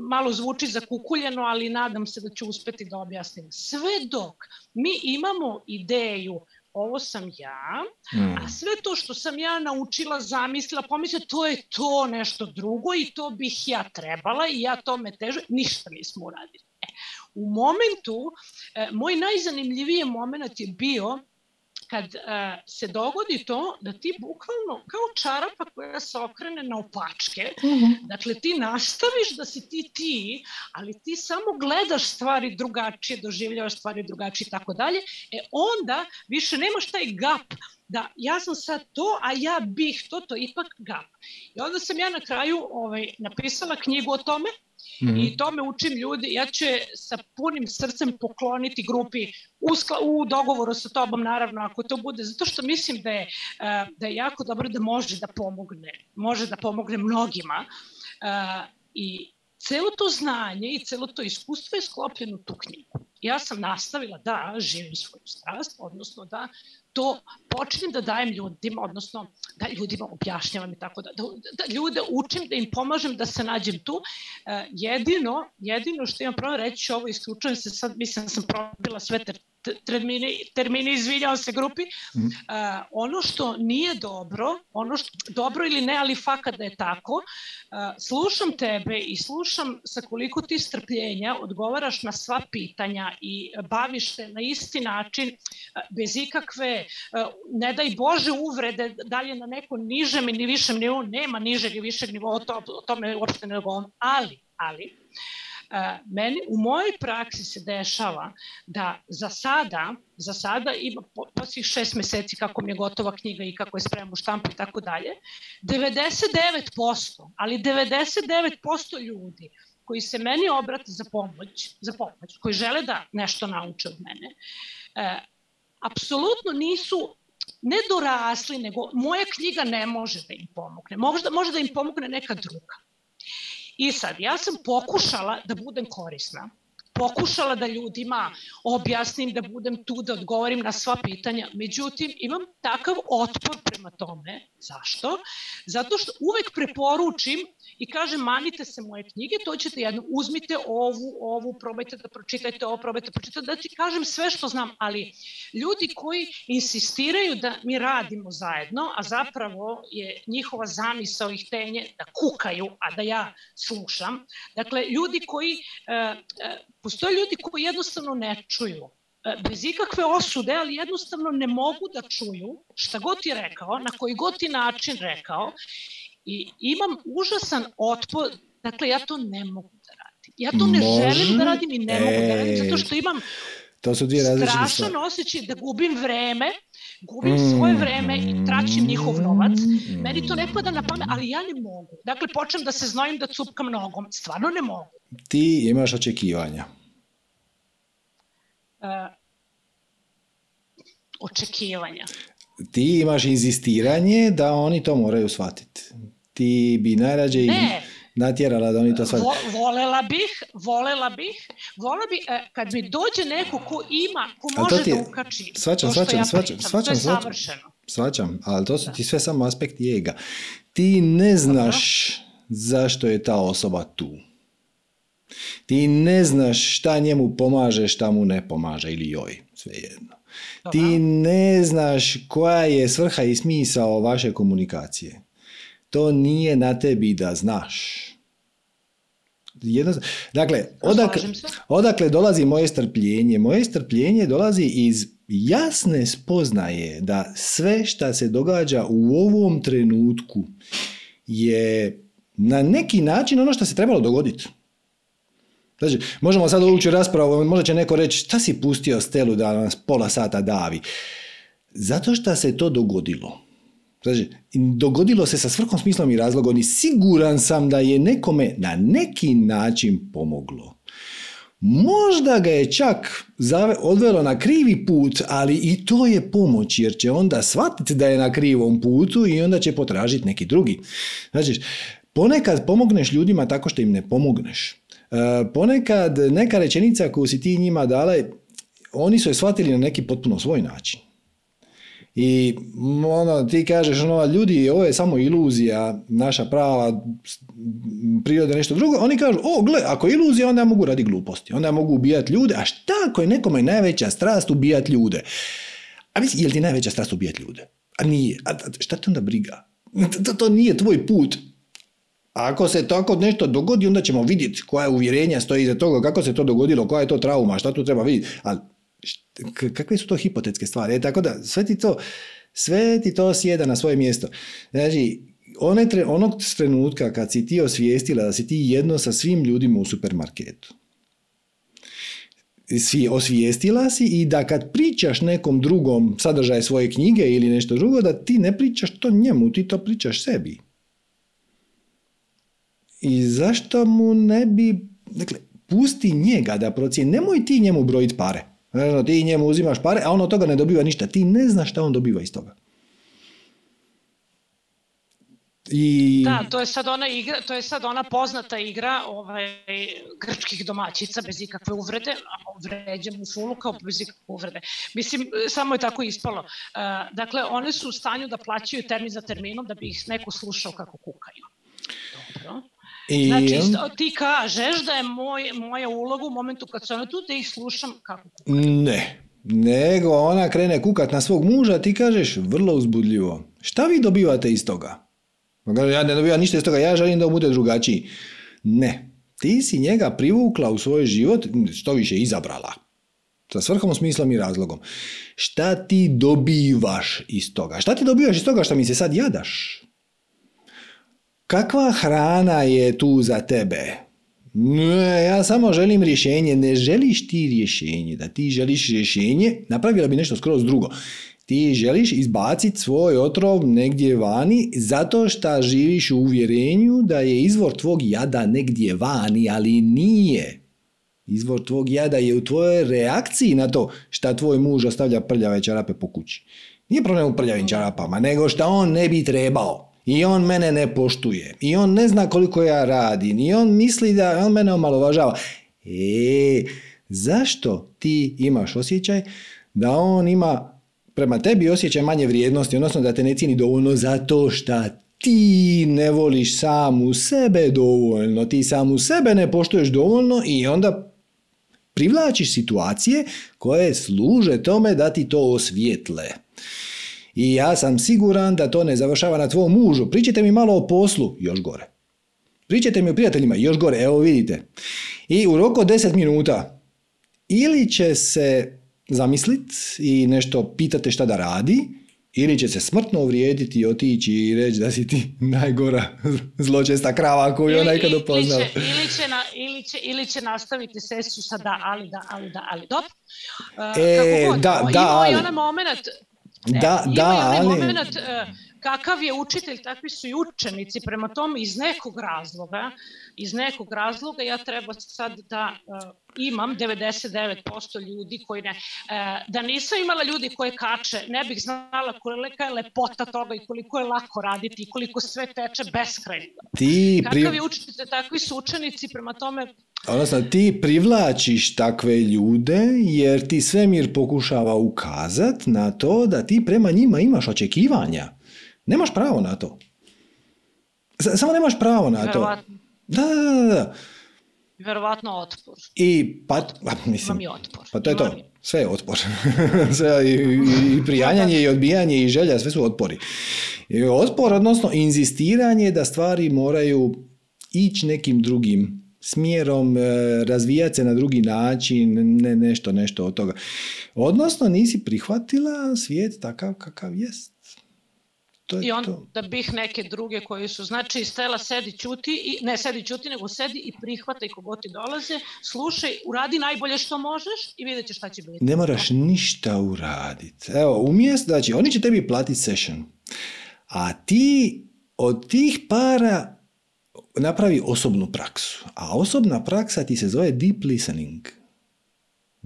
malo zvuči zakukuljeno, ali nadam se da ću uspeti da objasnim. Sve dok mi imamo ideju ovo sam ja, mm. a sve to što sam ja naučila, zamislila, pomislila, to je to nešto drugo i to bih ja trebala i ja tome težu, ništa nismo uradili. E, u momentu, e, moj najzanimljiviji moment je bio kad uh, se dogodi to da ti bukvalno kao čarapa koja se okrene na opačke, mm -hmm. dakle ti nastaviš da si ti ti, ali ti samo gledaš stvari drugačije, doživljavaš stvari drugačije i tako dalje, e onda više nemaš taj gap da ja sam sad to, a ja bih to, to ipak gap. I onda sam ja na kraju ovaj, napisala knjigu o tome, Mm -hmm. I to me učim ljudi, ja ću sa punim srcem pokloniti grupi u, skla, u dogovoru sa tobom naravno ako to bude, zato što mislim da je, uh, da je jako dobro da može da pomogne, može da pomogne mnogima uh, i celo to znanje i celo to iskustvo je sklopljeno u tu knjigu. ja sam nastavila da živim svoju strast, odnosno da to počnem da dajem ljudima, odnosno da ljudima objašnjavam i tako da, da, da ljude učim, da im pomažem da se nađem tu. E, jedino, jedino što imam pravo reći, ovo isključujem se sad, mislim da sam probila sve ter, termini, termini izvinjao se grupi. Mm. Uh, ono što nije dobro, ono što, dobro ili ne, ali fakat da je tako, uh, slušam tebe i slušam sa koliko ti strpljenja odgovaraš na sva pitanja i baviš se na isti način, uh, bez ikakve, ne daj Bože uvrede dalje na neko nižem ili višem nivou, nema nižeg i višeg nivoa, to, o tome uopšte ne govorim, ali, ali, meni, u mojoj praksi se dešava da za sada, za sada ima posljednjih šest meseci kako mi je gotova knjiga i kako je spremam u štampu i tako dalje, 99%, ali 99% ljudi koji se meni obrate za pomoć, za pomoć, koji žele da nešto nauče od mene, e, apsolutno nisu ne dorasli, nego moja knjiga ne može da im pomogne. Možda može da im pomogne neka druga. I sad, ja sam pokušala da budem korisna pokušala da ljudima objasnim, da budem tu, da odgovorim na sva pitanja. Međutim, imam takav otpor prema tome. Zašto? Zato što uvek preporučim i kažem manite se moje knjige, to ćete jedno, uzmite ovu, ovu, probajte da pročitajte ovo, probajte da pročitajte, da ti kažem sve što znam, ali ljudi koji insistiraju da mi radimo zajedno, a zapravo je njihova zamisao i htenje da kukaju, a da ja slušam, dakle, ljudi koji uh, uh, Postoje ljudi koji jednostavno ne čuju e, bez ikakve osude, ali jednostavno ne mogu da čuju šta god ti rekao, na koji god ti način rekao i imam užasan otpor, dakle ja to ne mogu da radim. Ja to ne Može? želim da radim i ne e... mogu da radim, zato što imam to su dvije strašan osjećaj da gubim vreme, gubim mm. svoje vreme i traćim njihov novac. Mm. Meni to ne pada na pamet, ali ja ne mogu. Dakle, počnem da se znojim da cupkam nogom. Stvarno ne mogu. Ti imaš očekivanja. Uh, očekivanja. Ti imaš inzistiranje da oni to moraju shvatiti. Ti bi najrađe ne. natjerala da oni to shvatiti. Vo, volela bih, volela bih, volela bih, e, kad mi dođe neko ko ima, ko može je, da ukači svačam, to što svačam, ja svačam, pričam, svačam, to je svačam, savršeno. Svačam, ali to su ti sve samo aspekti ega. Ti ne znaš Dobro. zašto je ta osoba tu. Ti ne znaš šta njemu pomaže, šta mu ne pomaže ili joj, svejedno. Ti ne znaš koja je svrha i smisao vaše komunikacije. To nije na tebi da znaš. Jedno, dakle, odakle, odakle dolazi moje strpljenje? Moje strpljenje dolazi iz jasne spoznaje da sve što se događa u ovom trenutku je na neki način ono što se trebalo dogoditi. Znači, možemo sad ući u raspravu, možda će neko reći, šta si pustio Stelu da nas pola sata davi? Zato što se to dogodilo. Znači, dogodilo se sa svrhom, smislom i razlogom i siguran sam da je nekome na neki način pomoglo. Možda ga je čak odvelo na krivi put, ali i to je pomoć, jer će onda shvatiti da je na krivom putu i onda će potražiti neki drugi. Znači, ponekad pomogneš ljudima tako što im ne pomogneš. E, ponekad neka rečenica koju si ti njima dala, oni su je shvatili na neki potpuno svoj način. I ono, ti kažeš, ono, ljudi, ovo je samo iluzija, naša prava priroda nešto drugo. Oni kažu, o, gle, ako je iluzija, onda ja mogu radi gluposti. Onda ja mogu ubijati ljude. A šta ako je nekome najveća strast ubijati ljude? A misli, je li ti najveća strast ubijati ljude? A nije. A šta te onda briga? To, to nije tvoj put. A ako se tako nešto dogodi, onda ćemo vidjeti koja uvjerenja stoji iza toga, kako se to dogodilo, koja je to trauma, šta tu treba vidjeti. Ali kakve su to hipotetske stvari? E, tako da, sve ti to, sve ti to sjeda na svoje mjesto. Znači, one tre, onog trenutka kad si ti osvijestila da si ti jedno sa svim ljudima u supermarketu, si osvijestila si i da kad pričaš nekom drugom sadržaj svoje knjige ili nešto drugo, da ti ne pričaš to njemu, ti to pričaš sebi. I zašto mu ne bi, dakle, pusti njega da procijeni, nemoj ti njemu brojiti pare. Znači, ti njemu uzimaš pare, a on od toga ne dobiva ništa. Ti ne znaš šta on dobiva iz toga. I... Da, to je sad ona igra, to je sad ona poznata igra ovaj, grčkih domaćica bez ikakve uvrede, a vređam u fulu kao bez ikakve uvrede. Mislim, samo je tako ispalo. Uh, dakle, one su u stanju da plaćaju termin za terminom da bi ih neko slušao kako kukaju. I... Znači, ti kažeš da je moj, moja uloga u momentu kad su one tu da ih slušam kako kukaju. Ne, nego ona krene kukat na svog muža, ti kažeš vrlo uzbudljivo. Šta vi dobivate iz toga? Ja ne dobivam ništa iz toga, ja želim da bude drugačiji. Ne, ti si njega privukla u svoj život, što više izabrala. Sa svrhom, smislom i razlogom. Šta ti dobivaš iz toga? Šta ti dobivaš iz toga što mi se sad jadaš? Kakva hrana je tu za tebe? Ne, ja samo želim rješenje. Ne želiš ti rješenje. Da ti želiš rješenje, napravila bi nešto skroz drugo. Ti želiš izbaciti svoj otrov negdje vani zato što živiš u uvjerenju da je izvor tvog jada negdje vani, ali nije. Izvor tvog jada je u tvojoj reakciji na to šta tvoj muž ostavlja prljave čarape po kući. Nije problem u prljavim čarapama, nego šta on ne bi trebao. I on mene ne poštuje. I on ne zna koliko ja radim. I on misli da on mene omalovažava. E, zašto ti imaš osjećaj da on ima prema tebi osjeća manje vrijednosti, odnosno da te ne cijeni dovoljno zato što ti ne voliš samu sebe dovoljno, ti samu sebe ne poštuješ dovoljno i onda privlačiš situacije koje služe tome da ti to osvijetle. I ja sam siguran da to ne završava na tvom mužu. Pričajte mi malo o poslu, još gore. Pričajte mi o prijateljima, još gore, evo vidite. I u roku od 10 minuta ili će se zamislit i nešto pitate šta da radi, ili će se smrtno uvrijediti i otići i reći da si ti najgora zločesta krava koju je ona upoznala. Ili, ili, će ili, će, ili će nastaviti sesiju sa da, ali da, ali da, ali dobro. Uh, e, kako god, da, da, ali. I onaj moment, da, ima da, onaj ali... moment uh, kakav je učitelj, takvi su i učenici. Prema tome, iz nekog razloga, iz nekog razloga ja treba sad da uh, imam 99% ljudi koji ne, uh, da nisam imala ljudi koje kače, ne bih znala kolika je lepota toga i koliko je lako raditi i koliko sve teče beskrajno. Ti pri... Kakav je učitelj, takvi su učenici, prema tome Odnosno, ti privlačiš takve ljude jer ti svemir pokušava ukazat na to da ti prema njima imaš očekivanja. Nemaš pravo na to. Samo nemaš pravo na to. Da, da, da, da. Verovatno otpor. I pa, pa mislim, otpor. pa to je to. Sve je otpor. sve, i, i, prijanjanje, i odbijanje, i želja, sve su otpori. I otpor, odnosno inzistiranje da stvari moraju ići nekim drugim smjerom, e, razvijati se na drugi način, ne, nešto, nešto od toga. Odnosno, nisi prihvatila svijet takav kakav jest. To I onda to. bih neke druge koji su, znači Stela sedi ćuti, i, ne sedi ćuti, nego sedi i prihvata i kogod ti dolaze, slušaj, uradi najbolje što možeš i vidjet ćeš šta će biti. Ne moraš ništa uraditi. Evo, umjesto, znači, oni će tebi platiti session, a ti od tih para napravi osobnu praksu. A osobna praksa ti se zove deep listening.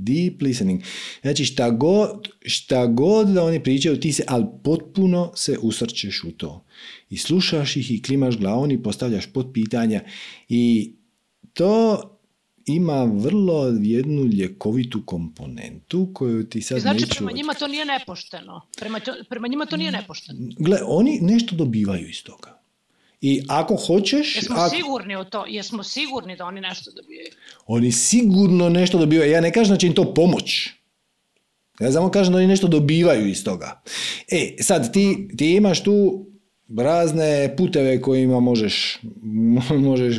Deep listening. Znači šta god, šta god da oni pričaju, ti se, ali potpuno se usrčeš u to. I slušaš ih i klimaš glavom i postavljaš pod pitanja. I to ima vrlo jednu ljekovitu komponentu koju ti sad znači, neću... prema njima to nije nepošteno. Prema, to, prema njima to nije nepošteno. Gle, oni nešto dobivaju iz toga. I ako hoćeš... Jesmo ako... sigurni u to? Jesmo sigurni da oni nešto dobijaju? Oni sigurno nešto dobivaju. Ja ne kažem da će im to pomoć. Ja samo kažem da oni nešto dobivaju iz toga. E, sad ti, ti imaš tu razne puteve kojima možeš, možeš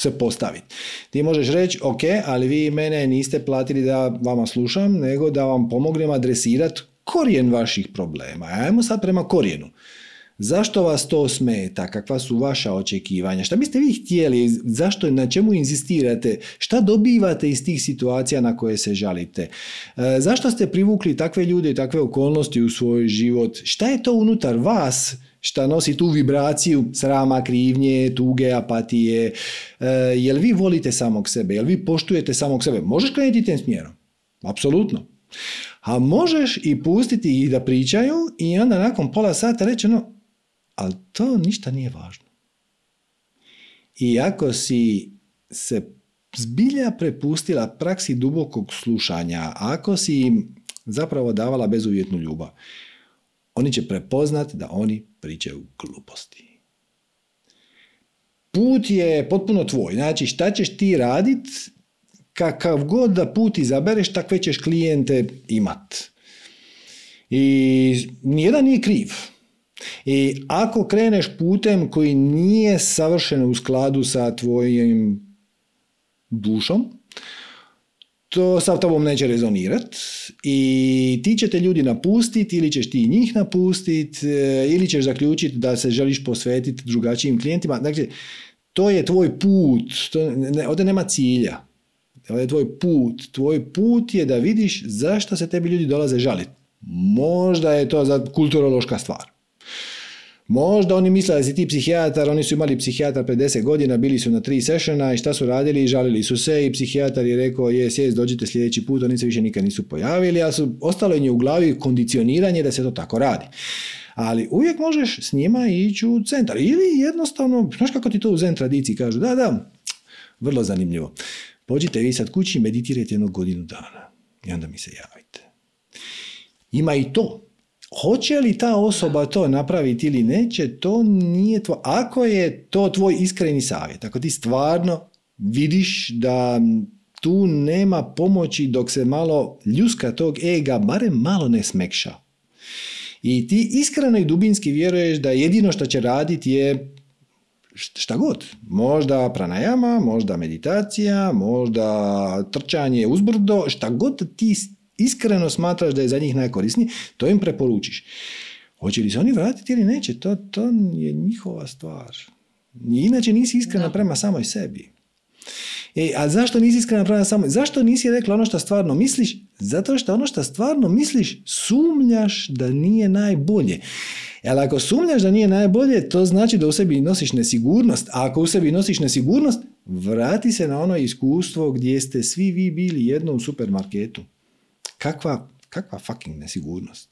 se postaviti. Ti možeš reći, ok, ali vi mene niste platili da vama slušam, nego da vam pomognem adresirati korijen vaših problema. Ajmo sad prema korijenu. Zašto vas to smeta? Kakva su vaša očekivanja? Šta biste vi htjeli? Zašto, na čemu inzistirate? Šta dobivate iz tih situacija na koje se žalite? E, zašto ste privukli takve ljude i takve okolnosti u svoj život? Šta je to unutar vas šta nosi tu vibraciju srama, krivnje, tuge, apatije? E, jel vi volite samog sebe? Jel vi poštujete samog sebe? Možeš krenuti tim smjerom? Apsolutno. A možeš i pustiti ih da pričaju i onda nakon pola sata reći ono, ali to ništa nije važno. I ako si se zbilja prepustila praksi dubokog slušanja, ako si im zapravo davala bezuvjetnu ljubav, oni će prepoznat da oni pričaju gluposti. Put je potpuno tvoj. Znači šta ćeš ti radit, kakav god da put izabereš, takve ćeš klijente imat. I nijedan nije kriv. I ako kreneš putem koji nije savršen u skladu sa tvojim dušom, to sa tobom neće rezonirat i ti će te ljudi napustiti ili ćeš ti njih napustiti e, ili ćeš zaključiti da se želiš posvetiti drugačijim klijentima. Dakle, to je tvoj put, to ne, ovdje nema cilja. Ovo je tvoj put. Tvoj put je da vidiš zašto se tebi ljudi dolaze žaliti. Možda je to za kulturološka stvar. Možda oni misle da si ti psihijatar, oni su imali psihijatar pred 10 godina, bili su na tri sessiona i šta su radili, žalili su se i psihijatar je rekao jes, dođite sljedeći put, oni se više nikad nisu pojavili, ali su, ostalo je u glavi kondicioniranje da se to tako radi. Ali uvijek možeš s njima ići u centar. Ili jednostavno, znaš kako ti to u zen tradiciji kažu, da, da, vrlo zanimljivo. Pođite vi sad kući i meditirajte jednu godinu dana. I onda mi se javite. Ima i to. Hoće li ta osoba to napraviti ili neće, to nije tvoj... Ako je to tvoj iskreni savjet, ako ti stvarno vidiš da tu nema pomoći dok se malo ljuska tog ega, barem malo ne smekša. I ti iskreno i dubinski vjeruješ da jedino što će raditi je šta god. Možda pranajama, možda meditacija, možda trčanje uzbrdo, šta god ti iskreno smatraš da je za njih najkorisniji, to im preporučiš. Hoće li se oni vratiti ili neće, to, to je njihova stvar. Inače nisi iskrena prema samoj sebi. E, a zašto nisi iskrena prema samoj? Zašto nisi rekla ono što stvarno misliš? Zato što ono što stvarno misliš sumnjaš da nije najbolje. Ali ako sumnjaš da nije najbolje, to znači da u sebi nosiš nesigurnost. A ako u sebi nosiš nesigurnost, vrati se na ono iskustvo gdje ste svi vi bili jedno u supermarketu. Kakva, kakva fucking nesigurnost.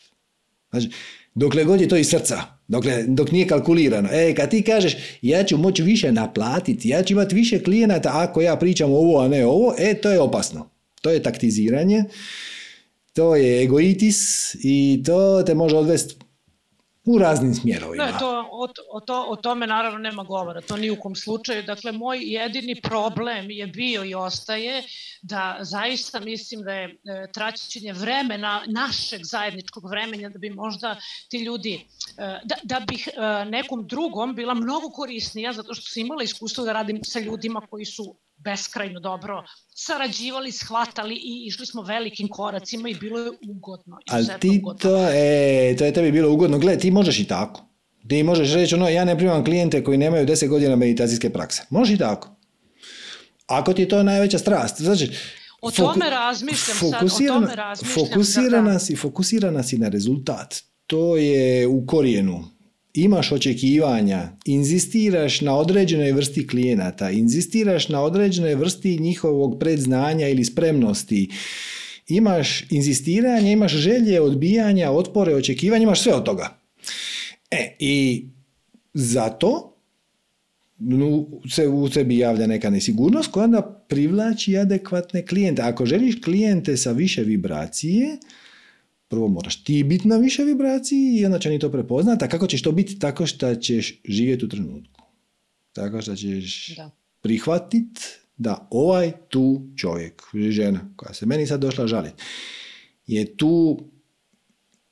Znači, dokle god je to iz srca, dokle, dok nije kalkulirano. E, kad ti kažeš ja ću moći više naplatiti, ja ću imati više klijenata ako ja pričam ovo, a ne ovo, e, to je opasno. To je taktiziranje, to je egoitis i to te može odvesti u raznim smjerovima. Ne, to, o, o, to, o tome naravno nema govora, to ni u kom slučaju. Dakle, moj jedini problem je bio i ostaje da zaista mislim da je e, traćenje vremena, našeg zajedničkog vremena, da bi možda ti ljudi, e, da, da bih e, nekom drugom bila mnogo korisnija, zato što sam imala iskustvo da radim sa ljudima koji su beskrajno dobro sarađivali, shvatali i išli smo velikim koracima i bilo je ugodno. Ali ti to, e, to je tebi bilo ugodno. Gle, ti možeš i tako. Ti možeš reći, ono, ja ne primam klijente koji nemaju 10 godina meditacijske prakse. Možeš i tako. Ako ti je to najveća strast. Znači, o tome razmišljam sad, o tome razmišljam. Fokusirana si, fokusirana si na rezultat. To je u korijenu imaš očekivanja, inzistiraš na određenoj vrsti klijenata, inzistiraš na određenoj vrsti njihovog predznanja ili spremnosti, imaš inzistiranje, imaš želje, odbijanja, otpore, očekivanja, imaš sve od toga. E, i zato se u sebi javlja neka nesigurnost koja onda privlači adekvatne klijente. Ako želiš klijente sa više vibracije, prvo moraš ti biti na više vibraciji i onda će oni to prepoznati. A kako ćeš to biti? Tako što ćeš živjeti u trenutku. Tako što ćeš da. prihvatit da ovaj tu čovjek, žena koja se meni sad došla žaliti, je tu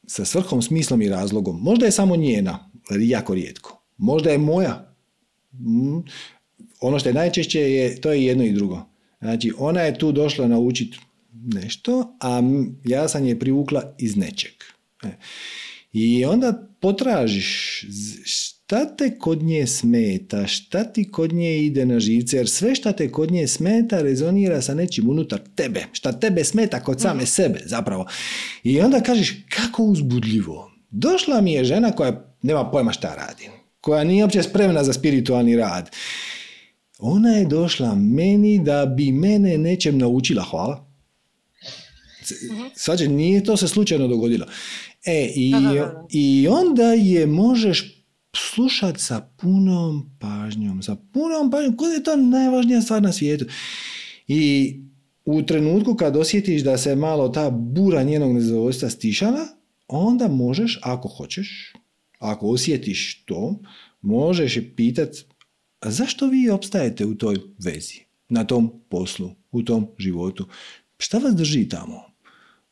sa svrhom, smislom i razlogom. Možda je samo njena, ali jako rijetko. Možda je moja. Mm. Ono što je najčešće je, to je jedno i drugo. Znači, ona je tu došla naučiti nešto, a ja sam je privukla iz nečeg. E. I onda potražiš šta te kod nje smeta, šta ti kod nje ide na živce, jer sve šta te kod nje smeta rezonira sa nečim unutar tebe, šta tebe smeta kod same mhm. sebe zapravo. I onda kažeš kako uzbudljivo. Došla mi je žena koja nema pojma šta radi, koja nije uopće spremna za spiritualni rad. Ona je došla meni da bi mene nečem naučila, hvala. Svađa, nije to se slučajno dogodilo. E, i, i onda je možeš slušati sa punom pažnjom, sa punom pažnjom, kod je to najvažnija stvar na svijetu. I u trenutku kad osjetiš da se malo ta bura njenog nezadovoljstva stišala, onda možeš, ako hoćeš, ako osjetiš to, možeš je pitat a zašto vi opstajete u toj vezi, na tom poslu, u tom životu? Šta vas drži tamo?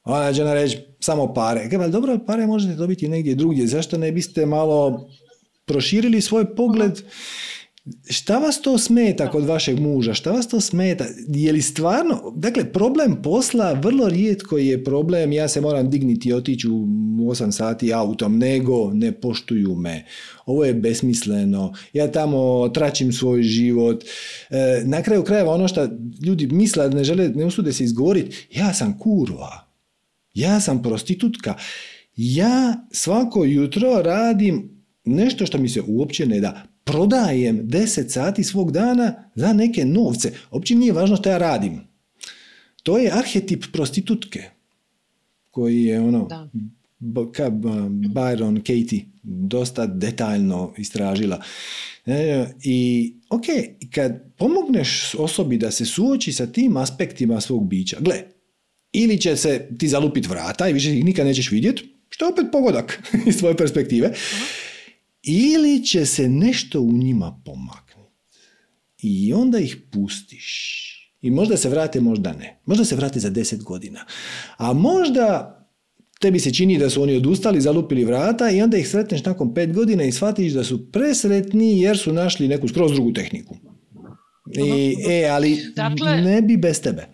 Ona će reći, samo pare. E, dobro, pare možete dobiti negdje drugdje. Zašto ne biste malo proširili svoj pogled Šta vas to smeta kod vašeg muža? Šta vas to smeta? Je li stvarno, dakle, problem posla vrlo rijetko je problem ja se moram digniti i otići u 8 sati autom, nego ne poštuju me. Ovo je besmisleno. Ja tamo tračim svoj život. E, na kraju krajeva ono što ljudi misle, ne žele, ne usude se izgovoriti, ja sam kurva. Ja sam prostitutka. Ja svako jutro radim nešto što mi se uopće ne da prodajem 10 sati svog dana za neke novce. Uopće nije važno što ja radim. To je arhetip prostitutke koji je ono da. Byron Katie dosta detaljno istražila. E, I ok, kad pomogneš osobi da se suoči sa tim aspektima svog bića, gle, ili će se ti zalupit vrata i više ih nikad nećeš vidjeti, što je opet pogodak iz tvoje perspektive, ili će se nešto u njima pomaknuti. I onda ih pustiš. I možda se vrate, možda ne. Možda se vrate za deset godina. A možda tebi se čini da su oni odustali, zalupili vrata i onda ih sretneš nakon pet godina i shvatiš da su presretni jer su našli neku skroz drugu tehniku. I, e, ali dakle, ne bi bez tebe.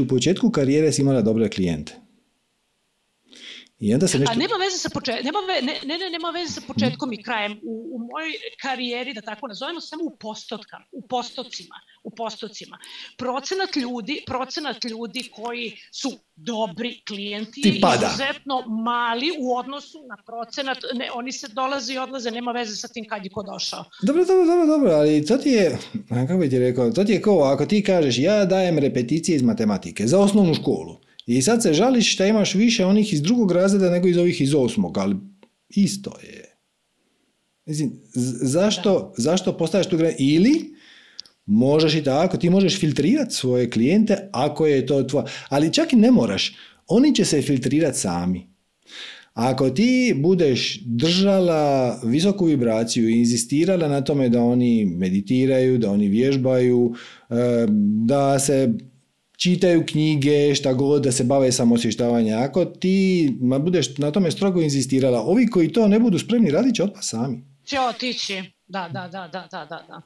u početku karijere si imala dobre klijente. I onda se nešto... A nema veze sa početkom, nema, ve, ne, ne, nema veze sa početkom i krajem. U, u mojoj karijeri, da tako nazovemo, samo u postotka, u postocima, u postocima. Procenat ljudi, procenat ljudi koji su dobri klijenti je izuzetno mali u odnosu na procenat, ne, oni se dolaze i odlaze, nema veze sa tim kad je ko došao. Dobro, dobro, dobro, dobro, ali to ti je, kako bi ti rekao, to ti je kao ako ti kažeš ja dajem repeticije iz matematike za osnovnu školu i sad se žališ što imaš više onih iz drugog razreda nego iz ovih iz osmog, ali isto je. Mislim, zašto, zašto postaveš tu granicu? Ili možeš i tako, ti možeš filtrirati svoje klijente ako je to tvoje. Ali čak i ne moraš. Oni će se filtrirati sami. Ako ti budeš držala visoku vibraciju i inzistirala na tome da oni meditiraju, da oni vježbaju, eh, da se čitaju knjige, šta god, da se bave samosvještavanjem. Ako ti budeš na tome strogo inzistirala, ovi koji to ne budu spremni radit će otpa sami. Će otići, da, da, da, da, da, da.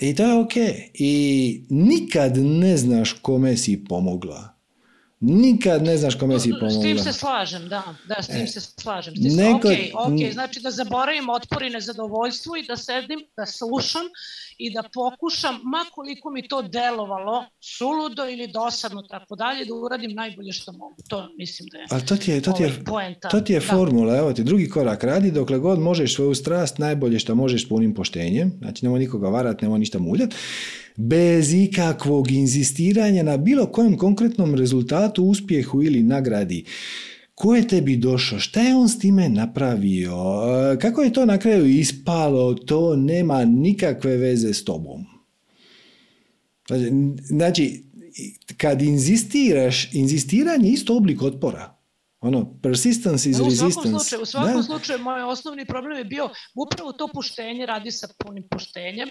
I to je ok. I nikad ne znaš kome si pomogla. Nikad ne znaš kome si pomogla. S tim se slažem, da. Da, s tim e, se slažem. S tim neko, ok, ok. Znači da zaboravim otpor i nezadovoljstvo i da sedim, da slušam i da pokušam, ma koliko mi to delovalo, suludo ili dosadno, tako dalje, da uradim najbolje što mogu. To mislim da je, A to ti je, to ti je, ovaj. To ti je formula, evo ti, drugi korak radi dokle god možeš svoju strast najbolje što možeš punim poštenjem, znači nemoj nikoga varat, nemoj ništa muljat, bez ikakvog inzistiranja na bilo kojem konkretnom rezultatu, uspjehu ili nagradi. Ko je tebi došao? Šta je on s time napravio? E, kako je to na kraju ispalo? To nema nikakve veze s tobom. Znači, kad inzistiraš, inzistiranje je isto oblik otpora. Ono, persistence is u resistance. Svakom slučaju, u svakom da. slučaju, moj osnovni problem je bio upravo to puštenje, radi sa punim puštenjem.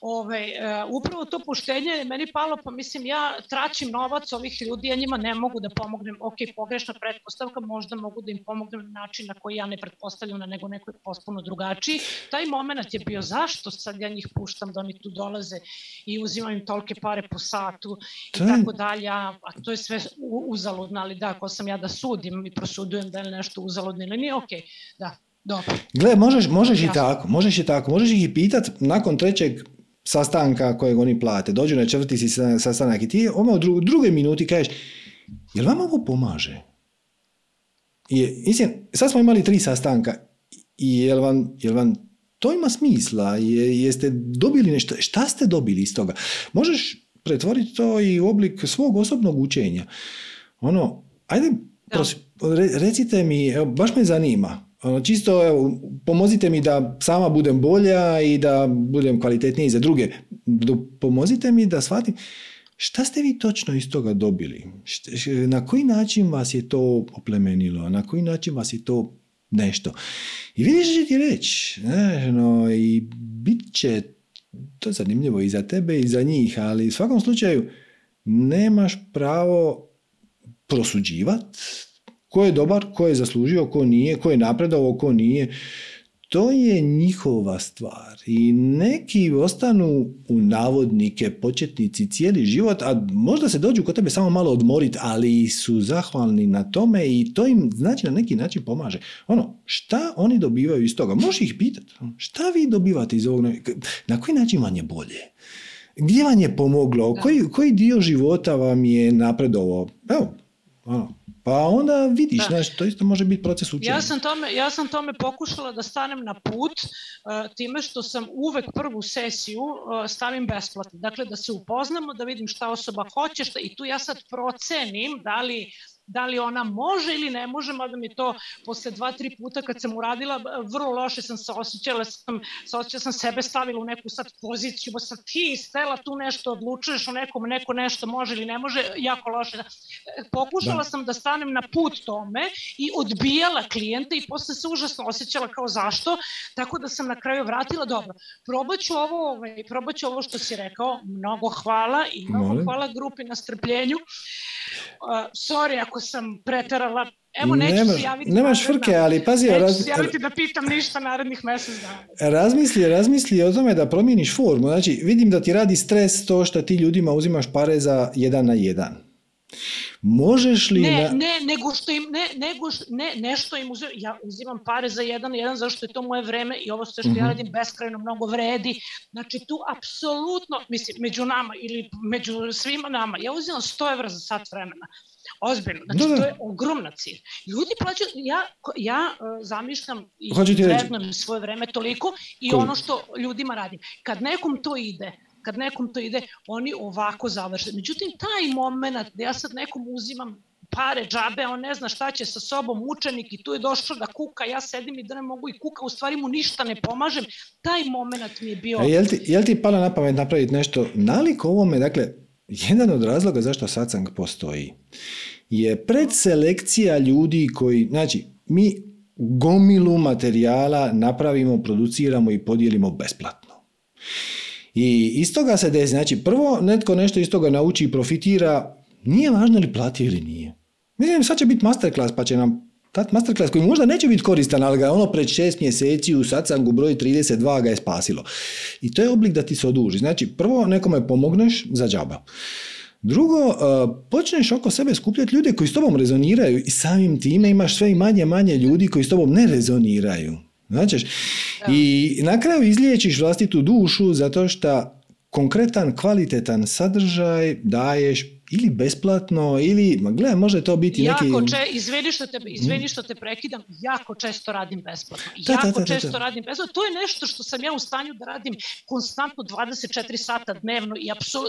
Ove, uh, upravo to puštenje je meni palo, pa mislim, ja traćim novac ovih ljudi, ja njima ne mogu da pomognem, ok, pogrešna pretpostavka, možda mogu da im pomognem na način na koji ja ne pretpostavljam, na nego neko potpuno drugačiji. Taj moment je bio zašto sad ja njih puštam da oni tu dolaze i uzimam im tolke pare po satu i tako dalje, a to je sve uzaludno, ali da, ako sam ja da sudim i prosudujem da je nešto uzaludno ili nije, ok, da, Dobro. Gle, možeš, možeš i tako, možeš i tako, možeš ih i pitat nakon trećeg sastanka kojeg oni plate, dođu na četvrti si sastanak i ti ono u drugoj minuti kažeš, jel vam ovo pomaže? Je, istin, sad smo imali tri sastanka i jel vam, jel vam to ima smisla? Je, jeste dobili nešto? Šta ste dobili iz toga? Možeš pretvoriti to i u oblik svog osobnog učenja. Ono, ajde, recite mi, evo, baš me zanima, ono, čisto evo, pomozite mi da sama budem bolja i da budem kvalitetniji za druge. Pomozite mi da shvatim šta ste vi točno iz toga dobili? Na koji način vas je to oplemenilo? Na koji način vas je to nešto? I vidiš će ti reći. No, I bit će to zanimljivo i za tebe i za njih, ali u svakom slučaju nemaš pravo prosuđivati ko je dobar, ko je zaslužio, ko nije, ko je napredovao, ko nije. To je njihova stvar i neki ostanu u navodnike početnici cijeli život, a možda se dođu kod tebe samo malo odmoriti, ali su zahvalni na tome i to im znači na neki način pomaže. Ono, šta oni dobivaju iz toga? Možeš ih pitati. Šta vi dobivate iz ovog? Na koji način vam je bolje? Gdje vam je pomoglo? Koji, koji dio života vam je napredovao? Evo, ono, pa onda vidiš, znaš, to isto može biti proces učenja. Ja sam tome, ja sam tome pokušala da stanem na put uh, time što sam uvek prvu sesiju uh, stavim besplatno. Dakle, da se upoznamo, da vidim šta osoba hoće šta, i tu ja sad procenim da li da li ona može ili ne može, mada mi to posle dva, tri puta kad sam uradila, vrlo loše sam se osjećala, sam, se osjećala sam sebe stavila u neku sad poziciju, sad ti stela tu nešto odlučuješ o nekom, neko nešto može ili ne može, jako loše. Pokušala da. sam da stanem na put tome i odbijala klijente i posle se užasno osjećala kao zašto, tako da sam na kraju vratila, dobro, probaću ovo, ovaj, probaću ovo što si rekao, mnogo hvala i mnogo Molim. hvala grupi na strpljenju. Sorry ako sam preterala Evo, neću Nema, se javiti Nemaš frke, ali pazi... Neću raz... se javiti da pitam ništa narednih mesec dana. Razmisli, razmisli o tome da promijeniš formu. Znači, vidim da ti radi stres to što ti ljudima uzimaš pare za jedan na jedan. Možeš li... Ne, na... ne, nego što im, ne, nego što, ne, nešto im uzimam, ja uzimam pare za jedan jedan, zašto je to moje vreme i ovo sve što ja mhm. radim beskrajno mnogo vredi. Znači tu apsolutno, mislim, među nama ili među svima nama, ja uzimam 100 evra za sat vremena. Ozbiljno, znači da, da. to je ogromna cilj. Ljudi plaćaju, ja, ja uh, zamišljam i vrednujem svoje vreme toliko i cool. ono što ljudima radim. Kad nekom to ide, kad nekom to ide, oni ovako završe. Međutim, taj moment da ja sad nekom uzimam pare džabe, on ne zna šta će sa sobom učenik i tu je došao da kuka, ja sedim i da ne mogu i kuka, u stvari mu ništa ne pomažem, taj moment mi je bio... A jel ti, jel ti pala na pamet napraviti nešto nalik ovome, dakle, jedan od razloga zašto satsang postoji je predselekcija ljudi koji, znači, mi gomilu materijala napravimo, produciramo i podijelimo besplatno. I iz toga se desi, znači prvo netko nešto iz toga nauči i profitira, nije važno li plati ili nije. Mislim, sad će biti masterclass pa će nam dat masterclass koji možda neće biti koristan, ali ga ono pred šest mjeseci u satsangu broj 32 ga je spasilo. I to je oblik da ti se oduži. Znači, prvo nekome pomogneš za džaba. Drugo, uh, počneš oko sebe skupljati ljude koji s tobom rezoniraju i samim time imaš sve i manje manje ljudi koji s tobom ne rezoniraju. Znači, i na kraju izliječiš vlastitu dušu zato što konkretan, kvalitetan sadržaj daješ ili besplatno ili, ma gledaj, može to biti jako neki... Če, izvini, što te, izvini što te prekidam, jako često radim besplatno. Da, jako da, da, često radim besplatno. To je nešto što sam ja u stanju da radim konstantno 24 sata dnevno i apsolutno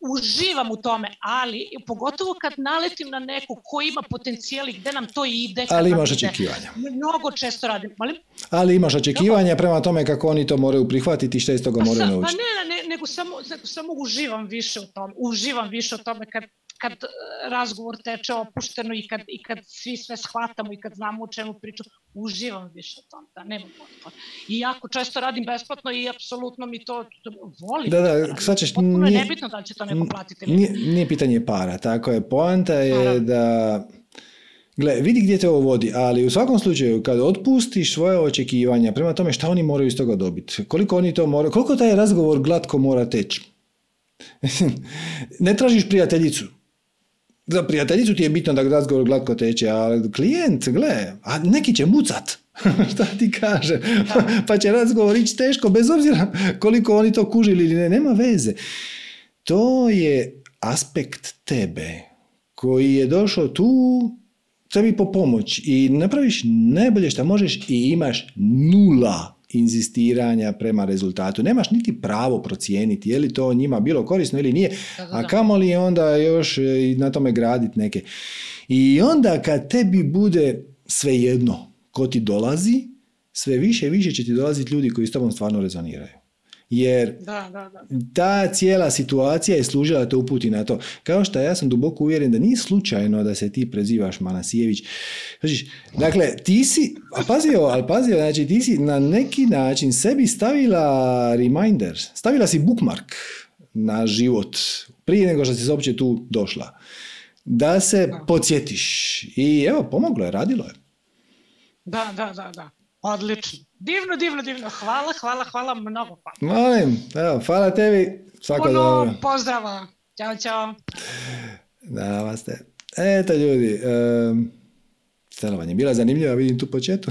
uživam u tome, ali pogotovo kad naletim na nekog ko ima potencijal i gde nam to ide. Ali imaš ide, očekivanja. Mnogo često radim. Malim? Ali imaš očekivanja prema tome kako oni to moraju prihvatiti i što iz toga pa moraju naučiti. Pa ne, ne, nego samo, nego samo uživam više u tome. Uživam više u tome kad, kad e, razgovor teče opušteno i kad, i kad svi sve shvatamo i kad znamo o čemu priču, uživam više u tom, da nema potpuno. I jako često radim besplatno i apsolutno mi to, to volim. Da, da, sad ćeš... Potpuno nije, je nebitno da će to neko platiti. Nije, nije pitanje para, tako je. Poanta je da... Gle, vidi gdje te ovo vodi, ali u svakom slučaju kad otpustiš svoje očekivanja prema tome šta oni moraju iz toga dobiti, koliko oni to moraju, koliko taj razgovor glatko mora teći. ne tražiš prijateljicu, za prijateljicu ti je bitno da razgovor glatko teče, a klijent, gle, a neki će mucat. Šta ti kaže? pa će razgovor ići teško, bez obzira koliko oni to kužili ili ne, nema veze. To je aspekt tebe koji je došao tu tebi po pomoć i napraviš najbolje što možeš i imaš nula inzistiranja prema rezultatu. Nemaš niti pravo procijeniti je li to njima bilo korisno ili nije, a kamoli je onda još i na tome graditi neke. I onda kad tebi bude svejedno ko ti dolazi, sve više i više će ti dolaziti ljudi koji s tobom stvarno rezoniraju. Jer da, da, da. ta cijela situacija je služila da te uputi na to. Kao što ja sam duboko uvjeren da nije slučajno da se ti prezivaš Manasijević. Znači, dakle, ti si, a pazi ovo, ali pazi znači ti si na neki način sebi stavila reminder, stavila si bookmark na život prije nego što si uopće tu došla. Da se podsjetiš. I evo, pomoglo je, radilo je. Da, da, da, da. Odlično. Divno, divno, divno. Hvala, hvala, hvala, mnogo hvala. Molim, evo, hvala tebi. Svako Puno dobro. pozdrava. Ćao, čao. Namaste. Eto ljudi, um, vam je bila zanimljiva, vidim tu po četu.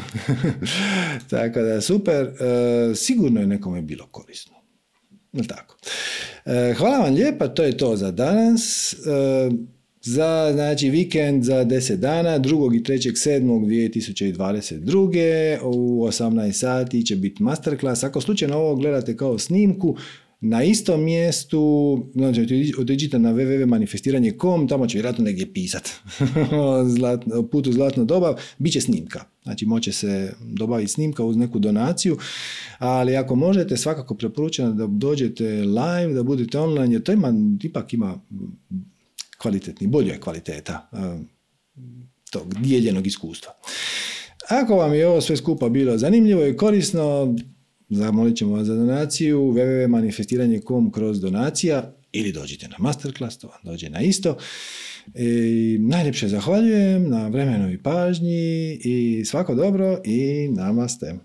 tako da, super. Uh, sigurno je nekome bilo korisno. Tako. Uh, hvala vam lijepa, to je to za danas. Uh, za znači vikend za 10 dana, 2. i 3. 7. 2022. u 18 sati će biti masterclass. Ako slučajno ovo gledate kao snimku, na istom mjestu, znači otiđite na www.manifestiranje.com, tamo će vjerojatno negdje pisat o putu zlatno dobav, bit će snimka. Znači moće se dobaviti snimka uz neku donaciju, ali ako možete svakako preporučujem da dođete live, da budete online, jer to ima, ipak ima kvalitetni, bolja je kvaliteta um, tog dijeljenog iskustva. Ako vam je ovo sve skupa bilo zanimljivo i korisno, zamolit ćemo vas za donaciju www.manifestiranje.com kroz donacija ili dođite na masterclass, to vam dođe na isto. I najljepše zahvaljujem na vremenu i pažnji i svako dobro i namaste.